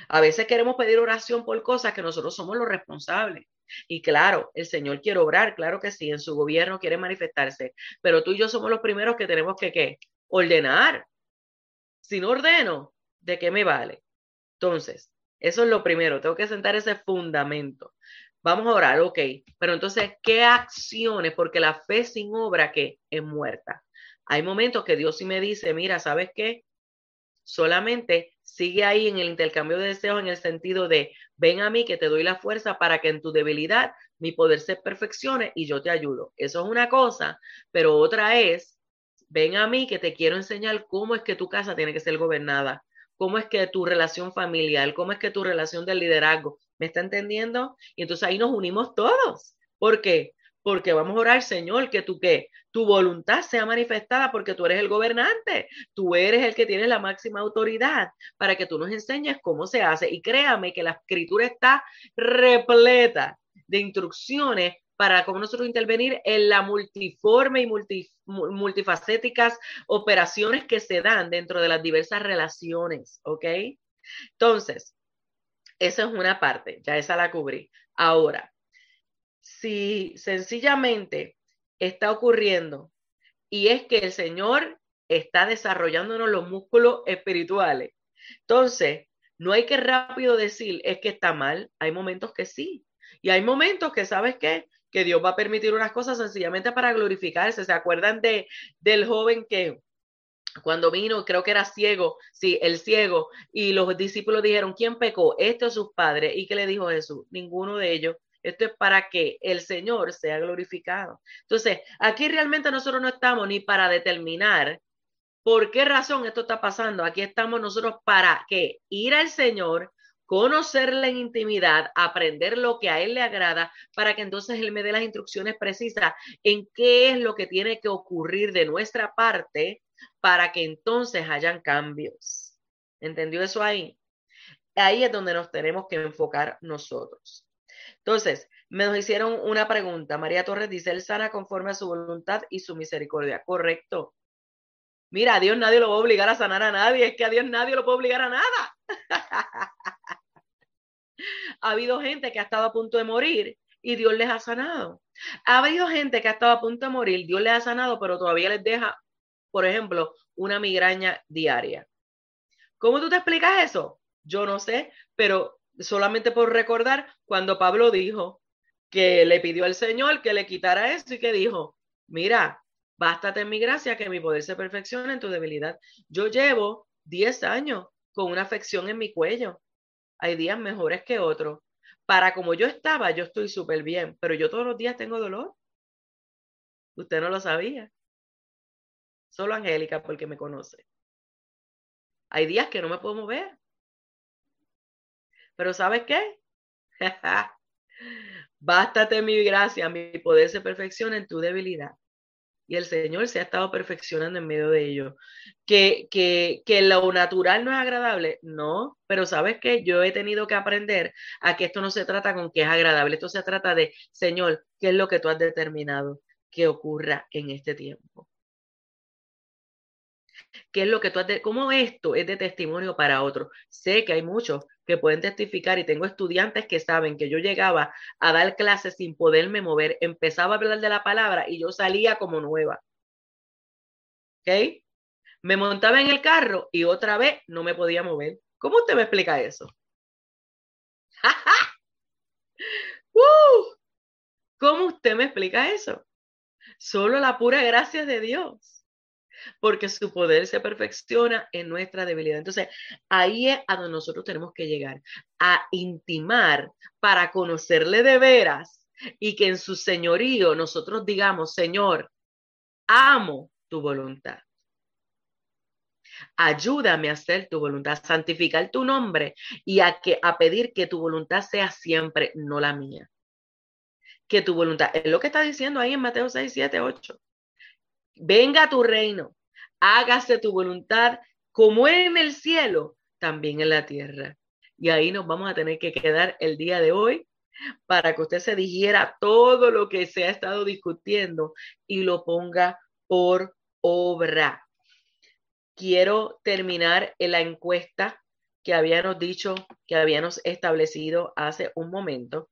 A veces queremos pedir oración por cosas que nosotros somos los responsables. Y claro, el Señor quiere obrar, claro que sí, en su gobierno quiere manifestarse, pero tú y yo somos los primeros que tenemos que ¿qué? ordenar. Si no ordeno, ¿de qué me vale? Entonces, eso es lo primero, tengo que sentar ese fundamento. Vamos a orar, ok, pero entonces, ¿qué acciones? Porque la fe sin obra que es muerta. Hay momentos que Dios sí me dice, mira, ¿sabes qué? Solamente sigue ahí en el intercambio de deseos en el sentido de, ven a mí que te doy la fuerza para que en tu debilidad mi poder se perfeccione y yo te ayudo. Eso es una cosa, pero otra es, ven a mí que te quiero enseñar cómo es que tu casa tiene que ser gobernada, cómo es que tu relación familiar, cómo es que tu relación de liderazgo, ¿me está entendiendo? Y entonces ahí nos unimos todos. ¿Por qué? Porque vamos a orar, Señor, que tú que tu voluntad sea manifestada porque tú eres el gobernante, tú eres el que tiene la máxima autoridad para que tú nos enseñes cómo se hace. Y créame que la escritura está repleta de instrucciones para cómo nosotros intervenir en la multiforme y multifacéticas operaciones que se dan dentro de las diversas relaciones, ¿ok? Entonces, esa es una parte, ya esa la cubrí. Ahora, si sencillamente está ocurriendo y es que el Señor está desarrollándonos los músculos espirituales. Entonces, no hay que rápido decir es que está mal. Hay momentos que sí. Y hay momentos que, ¿sabes qué? Que Dios va a permitir unas cosas sencillamente para glorificarse. ¿Se acuerdan de, del joven que cuando vino, creo que era ciego, sí, el ciego, y los discípulos dijeron, ¿quién pecó? Este o sus padres. ¿Y qué le dijo Jesús? Ninguno de ellos. Esto es para que el Señor sea glorificado. Entonces, aquí realmente nosotros no estamos ni para determinar por qué razón esto está pasando. Aquí estamos nosotros para que ir al Señor, conocerle en intimidad, aprender lo que a Él le agrada, para que entonces Él me dé las instrucciones precisas en qué es lo que tiene que ocurrir de nuestra parte para que entonces hayan cambios. ¿Entendió eso ahí? Ahí es donde nos tenemos que enfocar nosotros. Entonces, me nos hicieron una pregunta. María Torres dice, Él sana conforme a su voluntad y su misericordia. Correcto. Mira, a Dios nadie lo va a obligar a sanar a nadie. Es que a Dios nadie lo puede obligar a nada. ha habido gente que ha estado a punto de morir y Dios les ha sanado. Ha habido gente que ha estado a punto de morir, Dios les ha sanado, pero todavía les deja, por ejemplo, una migraña diaria. ¿Cómo tú te explicas eso? Yo no sé, pero solamente por recordar cuando Pablo dijo que le pidió al Señor que le quitara eso y que dijo, mira, bástate en mi gracia que mi poder se perfeccione en tu debilidad. Yo llevo 10 años con una afección en mi cuello. hay días mejores que otros. Para como yo estaba, yo estoy súper bien, pero yo todos los días tengo dolor. Usted no lo sabía. Solo Angélica, porque me conoce. Hay días que no me puedo mover. Pero ¿sabes qué? Bástate mi gracia, mi poder se perfecciona en tu debilidad. Y el Señor se ha estado perfeccionando en medio de ello. Que, que, que lo natural no es agradable, no, pero sabes que yo he tenido que aprender a que esto no se trata con que es agradable, esto se trata de, Señor, ¿qué es lo que tú has determinado que ocurra en este tiempo? ¿Qué es lo que tú has cómo esto es de testimonio para otros? Sé que hay muchos que pueden testificar y tengo estudiantes que saben que yo llegaba a dar clases sin poderme mover, empezaba a hablar de la palabra y yo salía como nueva. ¿Ok? Me montaba en el carro y otra vez no me podía mover. ¿Cómo usted me explica eso? ¡Uh! ¿Cómo usted me explica eso? Solo la pura gracia de Dios porque su poder se perfecciona en nuestra debilidad. Entonces, ahí es a donde nosotros tenemos que llegar, a intimar para conocerle de veras y que en su señorío nosotros digamos, Señor, amo tu voluntad. Ayúdame a hacer tu voluntad, a santificar tu nombre y a, que, a pedir que tu voluntad sea siempre, no la mía. Que tu voluntad, es lo que está diciendo ahí en Mateo 6, 7, 8 venga tu reino, hágase tu voluntad como en el cielo, también en la tierra. Y ahí nos vamos a tener que quedar el día de hoy para que usted se digiera todo lo que se ha estado discutiendo y lo ponga por obra. Quiero terminar en la encuesta que habíamos dicho, que habíamos establecido hace un momento.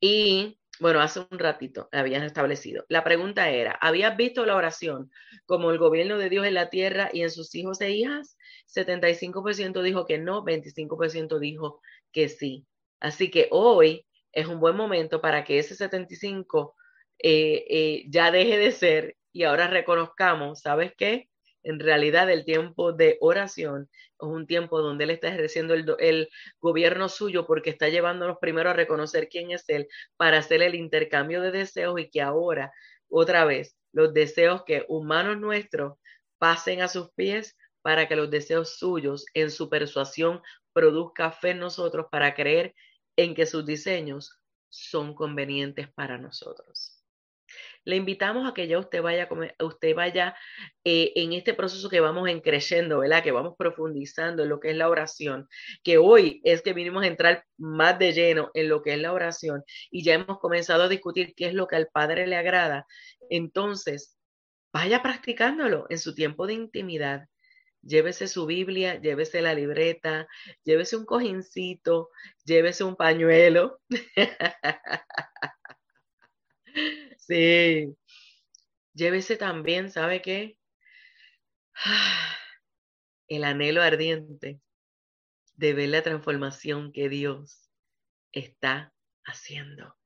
Y bueno, hace un ratito habían establecido. La pregunta era, ¿habías visto la oración como el gobierno de Dios en la tierra y en sus hijos e hijas? 75% dijo que no, 25% dijo que sí. Así que hoy es un buen momento para que ese 75 eh, eh, ya deje de ser y ahora reconozcamos, ¿sabes qué? En realidad el tiempo de oración es un tiempo donde Él está ejerciendo el, gobierno suyo porque está llevándonos primero a reconocer quién es Él para hacer el intercambio de deseos y que ahora, otra vez, los deseos que humanos nuestros pasen a sus pies para que los deseos suyos en su persuasión produzca fe en nosotros para creer en que sus diseños son convenientes para nosotros le invitamos a que ya usted vaya, usted vaya eh, en este proceso que vamos en creciendo, ¿verdad? Que vamos profundizando en lo que es la oración, que hoy es que vinimos a entrar más de lleno en lo que es la oración y ya hemos comenzado a discutir qué es lo que al Padre le agrada. Entonces, vaya practicándolo en su tiempo de intimidad. Llévese su Biblia, llévese la libreta, llévese un cojincito, llévese un pañuelo. Sí. Llévese también, ¿sabe qué? El anhelo ardiente de ver la transformación que Dios está haciendo.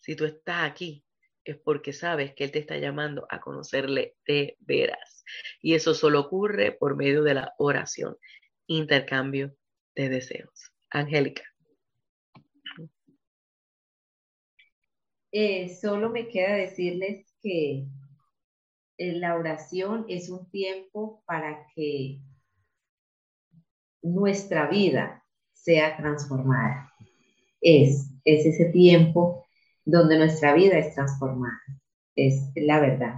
Si tú estás aquí, es porque sabes que Él te está llamando a conocerle de veras. Y eso solo ocurre por medio de la oración, intercambio de deseos. Angélica. Eh, solo me queda decirles que eh, la oración es un tiempo para que nuestra vida sea transformada. Es, es ese tiempo donde nuestra vida es transformada. Es la verdad.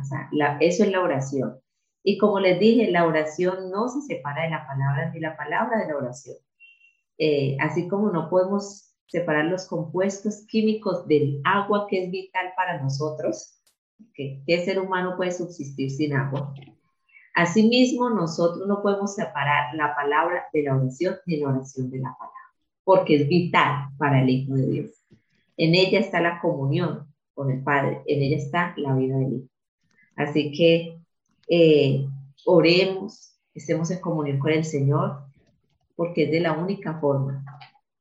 eso es la oración. Y como les dije, la oración no se separa de la palabra ni la palabra de la oración. Eh, así como no podemos separar los compuestos químicos del agua que es vital para nosotros, que ¿qué ser humano puede subsistir sin agua? Asimismo, nosotros no podemos separar la palabra de la oración ni la oración de la palabra, porque es vital para el Hijo de Dios. En ella está la comunión con el Padre, en ella está la vida del Hijo. Así que eh, oremos, estemos en comunión con el Señor, porque es de la única forma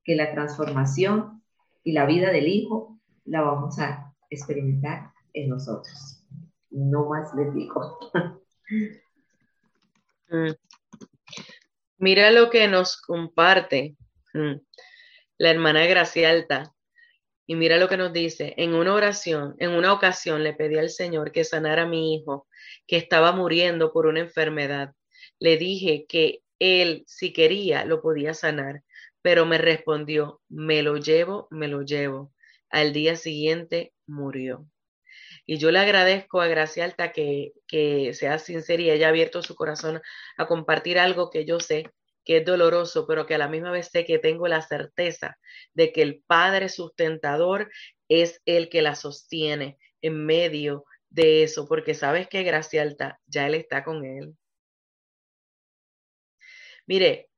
que la transformación y la vida del Hijo la vamos a experimentar en nosotros. No más les digo. Mm. Mira lo que nos comparte Mm. La hermana Gracialta. Y mira lo que nos dice. En una oración, en una ocasión le pedí al Señor que sanara a mi hijo, que estaba muriendo por una enfermedad. Le dije que él, si quería, lo podía sanar, pero me respondió, me lo llevo, me lo llevo. Al día siguiente murió. Y yo le agradezco a Gracia Alta que, que sea sincera y haya abierto su corazón a compartir algo que yo sé que es doloroso, pero que a la misma vez sé que tengo la certeza de que el Padre sustentador es el que la sostiene en medio de eso, porque sabes que Gracia Alta ya Él está con Él. Mire,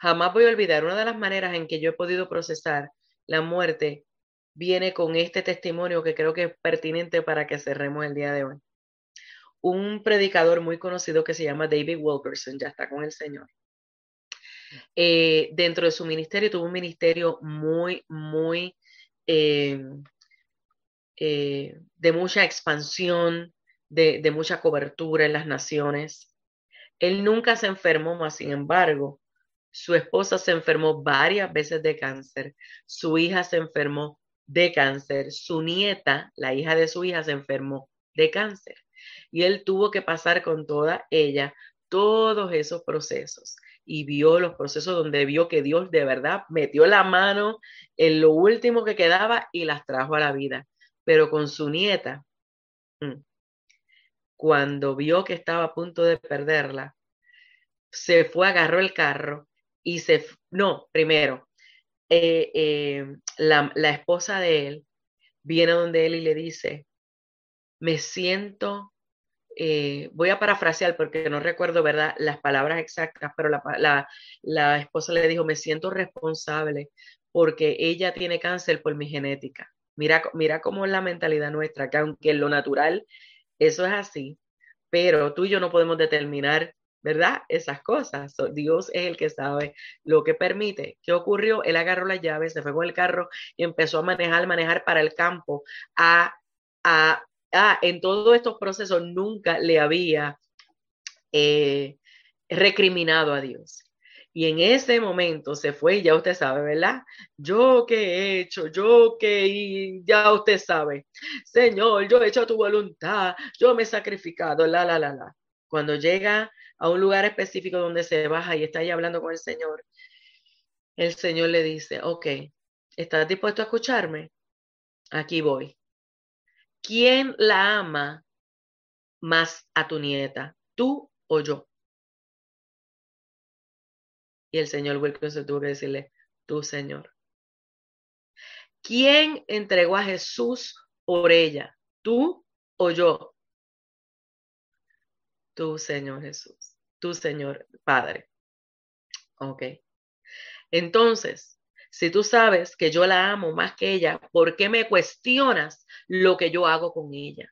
jamás voy a olvidar una de las maneras en que yo he podido procesar la muerte viene con este testimonio que creo que es pertinente para que cerremos el día de hoy. Un predicador muy conocido que se llama David Wilkerson, ya está con el Señor. Eh, dentro de su ministerio tuvo un ministerio muy, muy eh, eh, de mucha expansión, de, de, mucha cobertura en las naciones. Él nunca se enfermó, más sin embargo, su esposa se enfermó varias veces de cáncer, su hija se enfermó de cáncer. Su nieta, la hija de su hija, se enfermó de cáncer. Y él tuvo que pasar con toda ella todos esos procesos y vio los procesos donde vio que Dios de verdad metió la mano en lo último que quedaba y las trajo a la vida. Pero con su nieta, mm, cuando vio que estaba a punto de perderla, se fue, agarró el carro y se, no, primero, eh, eh, la, esposa de él viene donde él y le dice, me siento, eh, voy a parafrasear porque no recuerdo, ¿verdad?, las palabras exactas, pero la, la, esposa le dijo, me siento responsable porque ella tiene cáncer por mi genética. Mira, mira cómo es la mentalidad nuestra, que aunque en lo natural eso es así, pero tú y yo no podemos determinar ¿verdad? Esas cosas. Dios es el que sabe lo que permite. ¿Qué ocurrió? Él agarró las llaves, se fue con el carro y empezó a manejar, manejar para el campo. A, a, a en todos estos procesos nunca le había eh, recriminado a Dios. Y en ese momento se fue, ya usted sabe, ¿verdad? Yo que he hecho, yo que ya usted sabe. Señor, yo he hecho tu voluntad, yo me he sacrificado, la, la, la, la. Cuando llega a un lugar específico donde se baja y está ahí hablando con el Señor, el Señor le dice, ok, ¿estás dispuesto a escucharme? Aquí voy. ¿Quién la ama más a tu nieta, tú o yo? Y el señor Wilkinson tuvo que decirle, tú, Señor. ¿Quién entregó a Jesús por ella, tú o yo? Tú, Señor Jesús. Tú, Señor Padre. Ok. Entonces, si tú sabes que yo la amo más que ella, ¿por qué me cuestionas lo que yo hago con ella?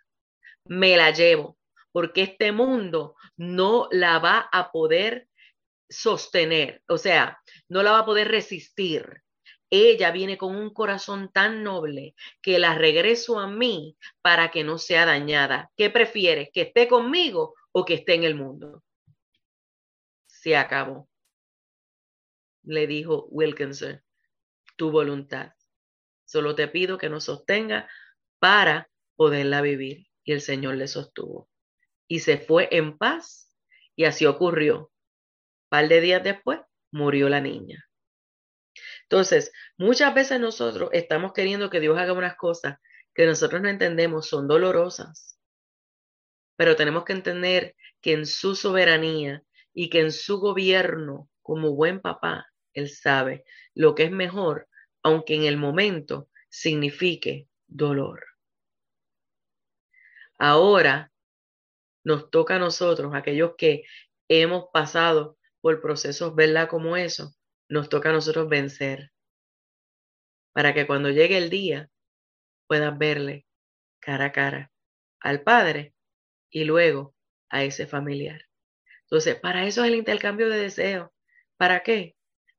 Me la llevo, porque este mundo no la va a poder sostener, o sea, no la va a poder resistir. Ella viene con un corazón tan noble que la regreso a mí para que no sea dañada. ¿Qué prefieres? ¿Que esté conmigo o que esté en el mundo? Se acabó. Le dijo Wilkinson, tu voluntad. Solo te pido que nos sostenga para poderla vivir. Y el Señor le sostuvo. Y se fue en paz. Y así ocurrió. Un par de días después, murió la niña. Entonces, muchas veces nosotros estamos queriendo que Dios haga unas cosas que nosotros no entendemos, son dolorosas. Pero tenemos que entender que en su soberanía y que en su gobierno, como buen papá, él sabe lo que es mejor, aunque en el momento signifique dolor. Ahora nos toca a nosotros, aquellos que hemos pasado por procesos, ¿verdad? Como eso, nos toca a nosotros vencer. Para que cuando llegue el día puedas verle cara a cara al Padre y luego a ese familiar. Entonces, para eso es el intercambio de deseos. ¿Para qué?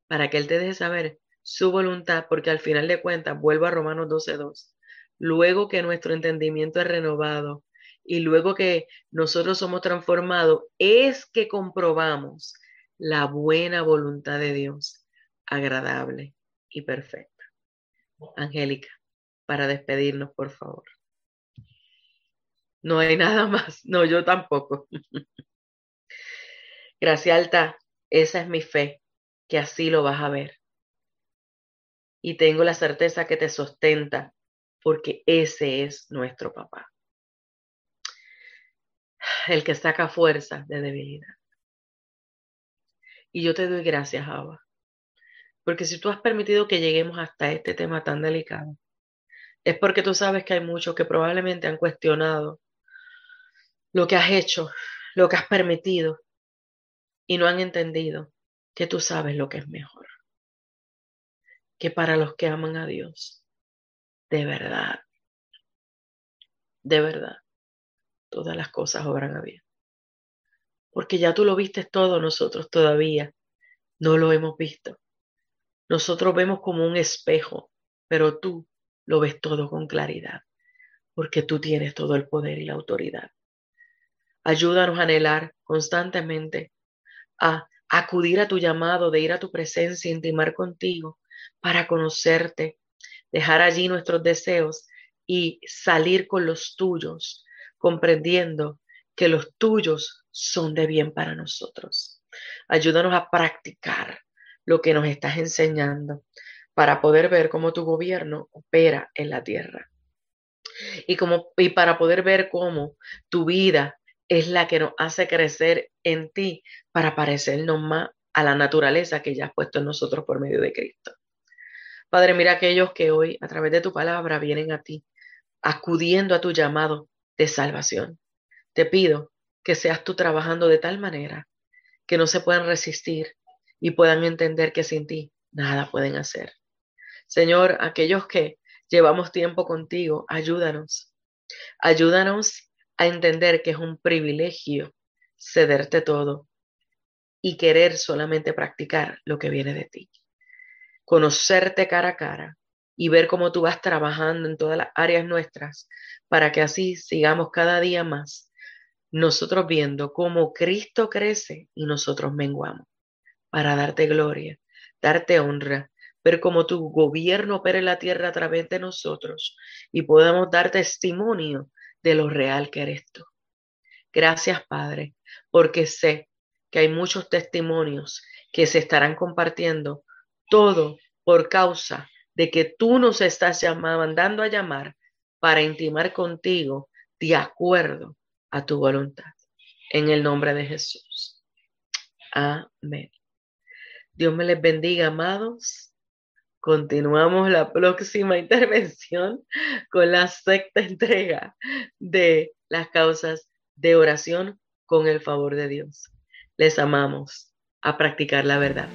Para que Él te deje saber su voluntad, porque al final de cuentas, vuelvo a Romanos 12.2, luego que nuestro entendimiento es renovado y luego que nosotros somos transformados, es que comprobamos la buena voluntad de Dios, agradable y perfecta. Angélica, para despedirnos, por favor. No hay nada más. No, yo tampoco. Gracias alta, esa es mi fe, que así lo vas a ver. Y tengo la certeza que te sostenta, porque ese es nuestro papá. El que saca fuerza de debilidad. Y yo te doy gracias, Abba, porque si tú has permitido que lleguemos hasta este tema tan delicado, es porque tú sabes que hay muchos que probablemente han cuestionado lo que has hecho, lo que has permitido, y no han entendido que tú sabes lo que es mejor. Que para los que aman a Dios, de verdad, de verdad, todas las cosas obran a bien. Porque ya tú lo viste todo, nosotros todavía no lo hemos visto. Nosotros vemos como un espejo, pero tú lo ves todo con claridad, porque tú tienes todo el poder y la autoridad. Ayúdanos a anhelar constantemente a acudir a tu llamado, de ir a tu presencia, intimar contigo para conocerte, dejar allí nuestros deseos y salir con los tuyos, comprendiendo que los tuyos son de bien para nosotros. Ayúdanos a practicar lo que nos estás enseñando para poder ver cómo tu gobierno opera en la tierra. Y, como, y para poder ver cómo tu vida es la que nos hace crecer en ti para parecernos más a la naturaleza que ya has puesto en nosotros por medio de Cristo. Padre, mira aquellos que hoy a través de tu palabra vienen a ti, acudiendo a tu llamado de salvación. Te pido que seas tú trabajando de tal manera que no se puedan resistir y puedan entender que sin ti nada pueden hacer. Señor, aquellos que llevamos tiempo contigo, ayúdanos. Ayúdanos a entender que es un privilegio cederte todo y querer solamente practicar lo que viene de ti. Conocerte cara a cara y ver cómo tú vas trabajando en todas las áreas nuestras para que así sigamos cada día más nosotros viendo cómo Cristo crece y nosotros menguamos para darte gloria, darte honra, ver cómo tu gobierno opera en la tierra a través de nosotros y podamos dar testimonio de lo real que eres tú. Gracias, Padre, porque sé que hay muchos testimonios que se estarán compartiendo, todo por causa de que tú nos estás mandando a llamar para intimar contigo de acuerdo a tu voluntad. En el nombre de Jesús. Amén. Dios me les bendiga, amados. Continuamos la próxima intervención con la sexta entrega de las causas de oración con el favor de Dios. Les amamos a practicar la verdad.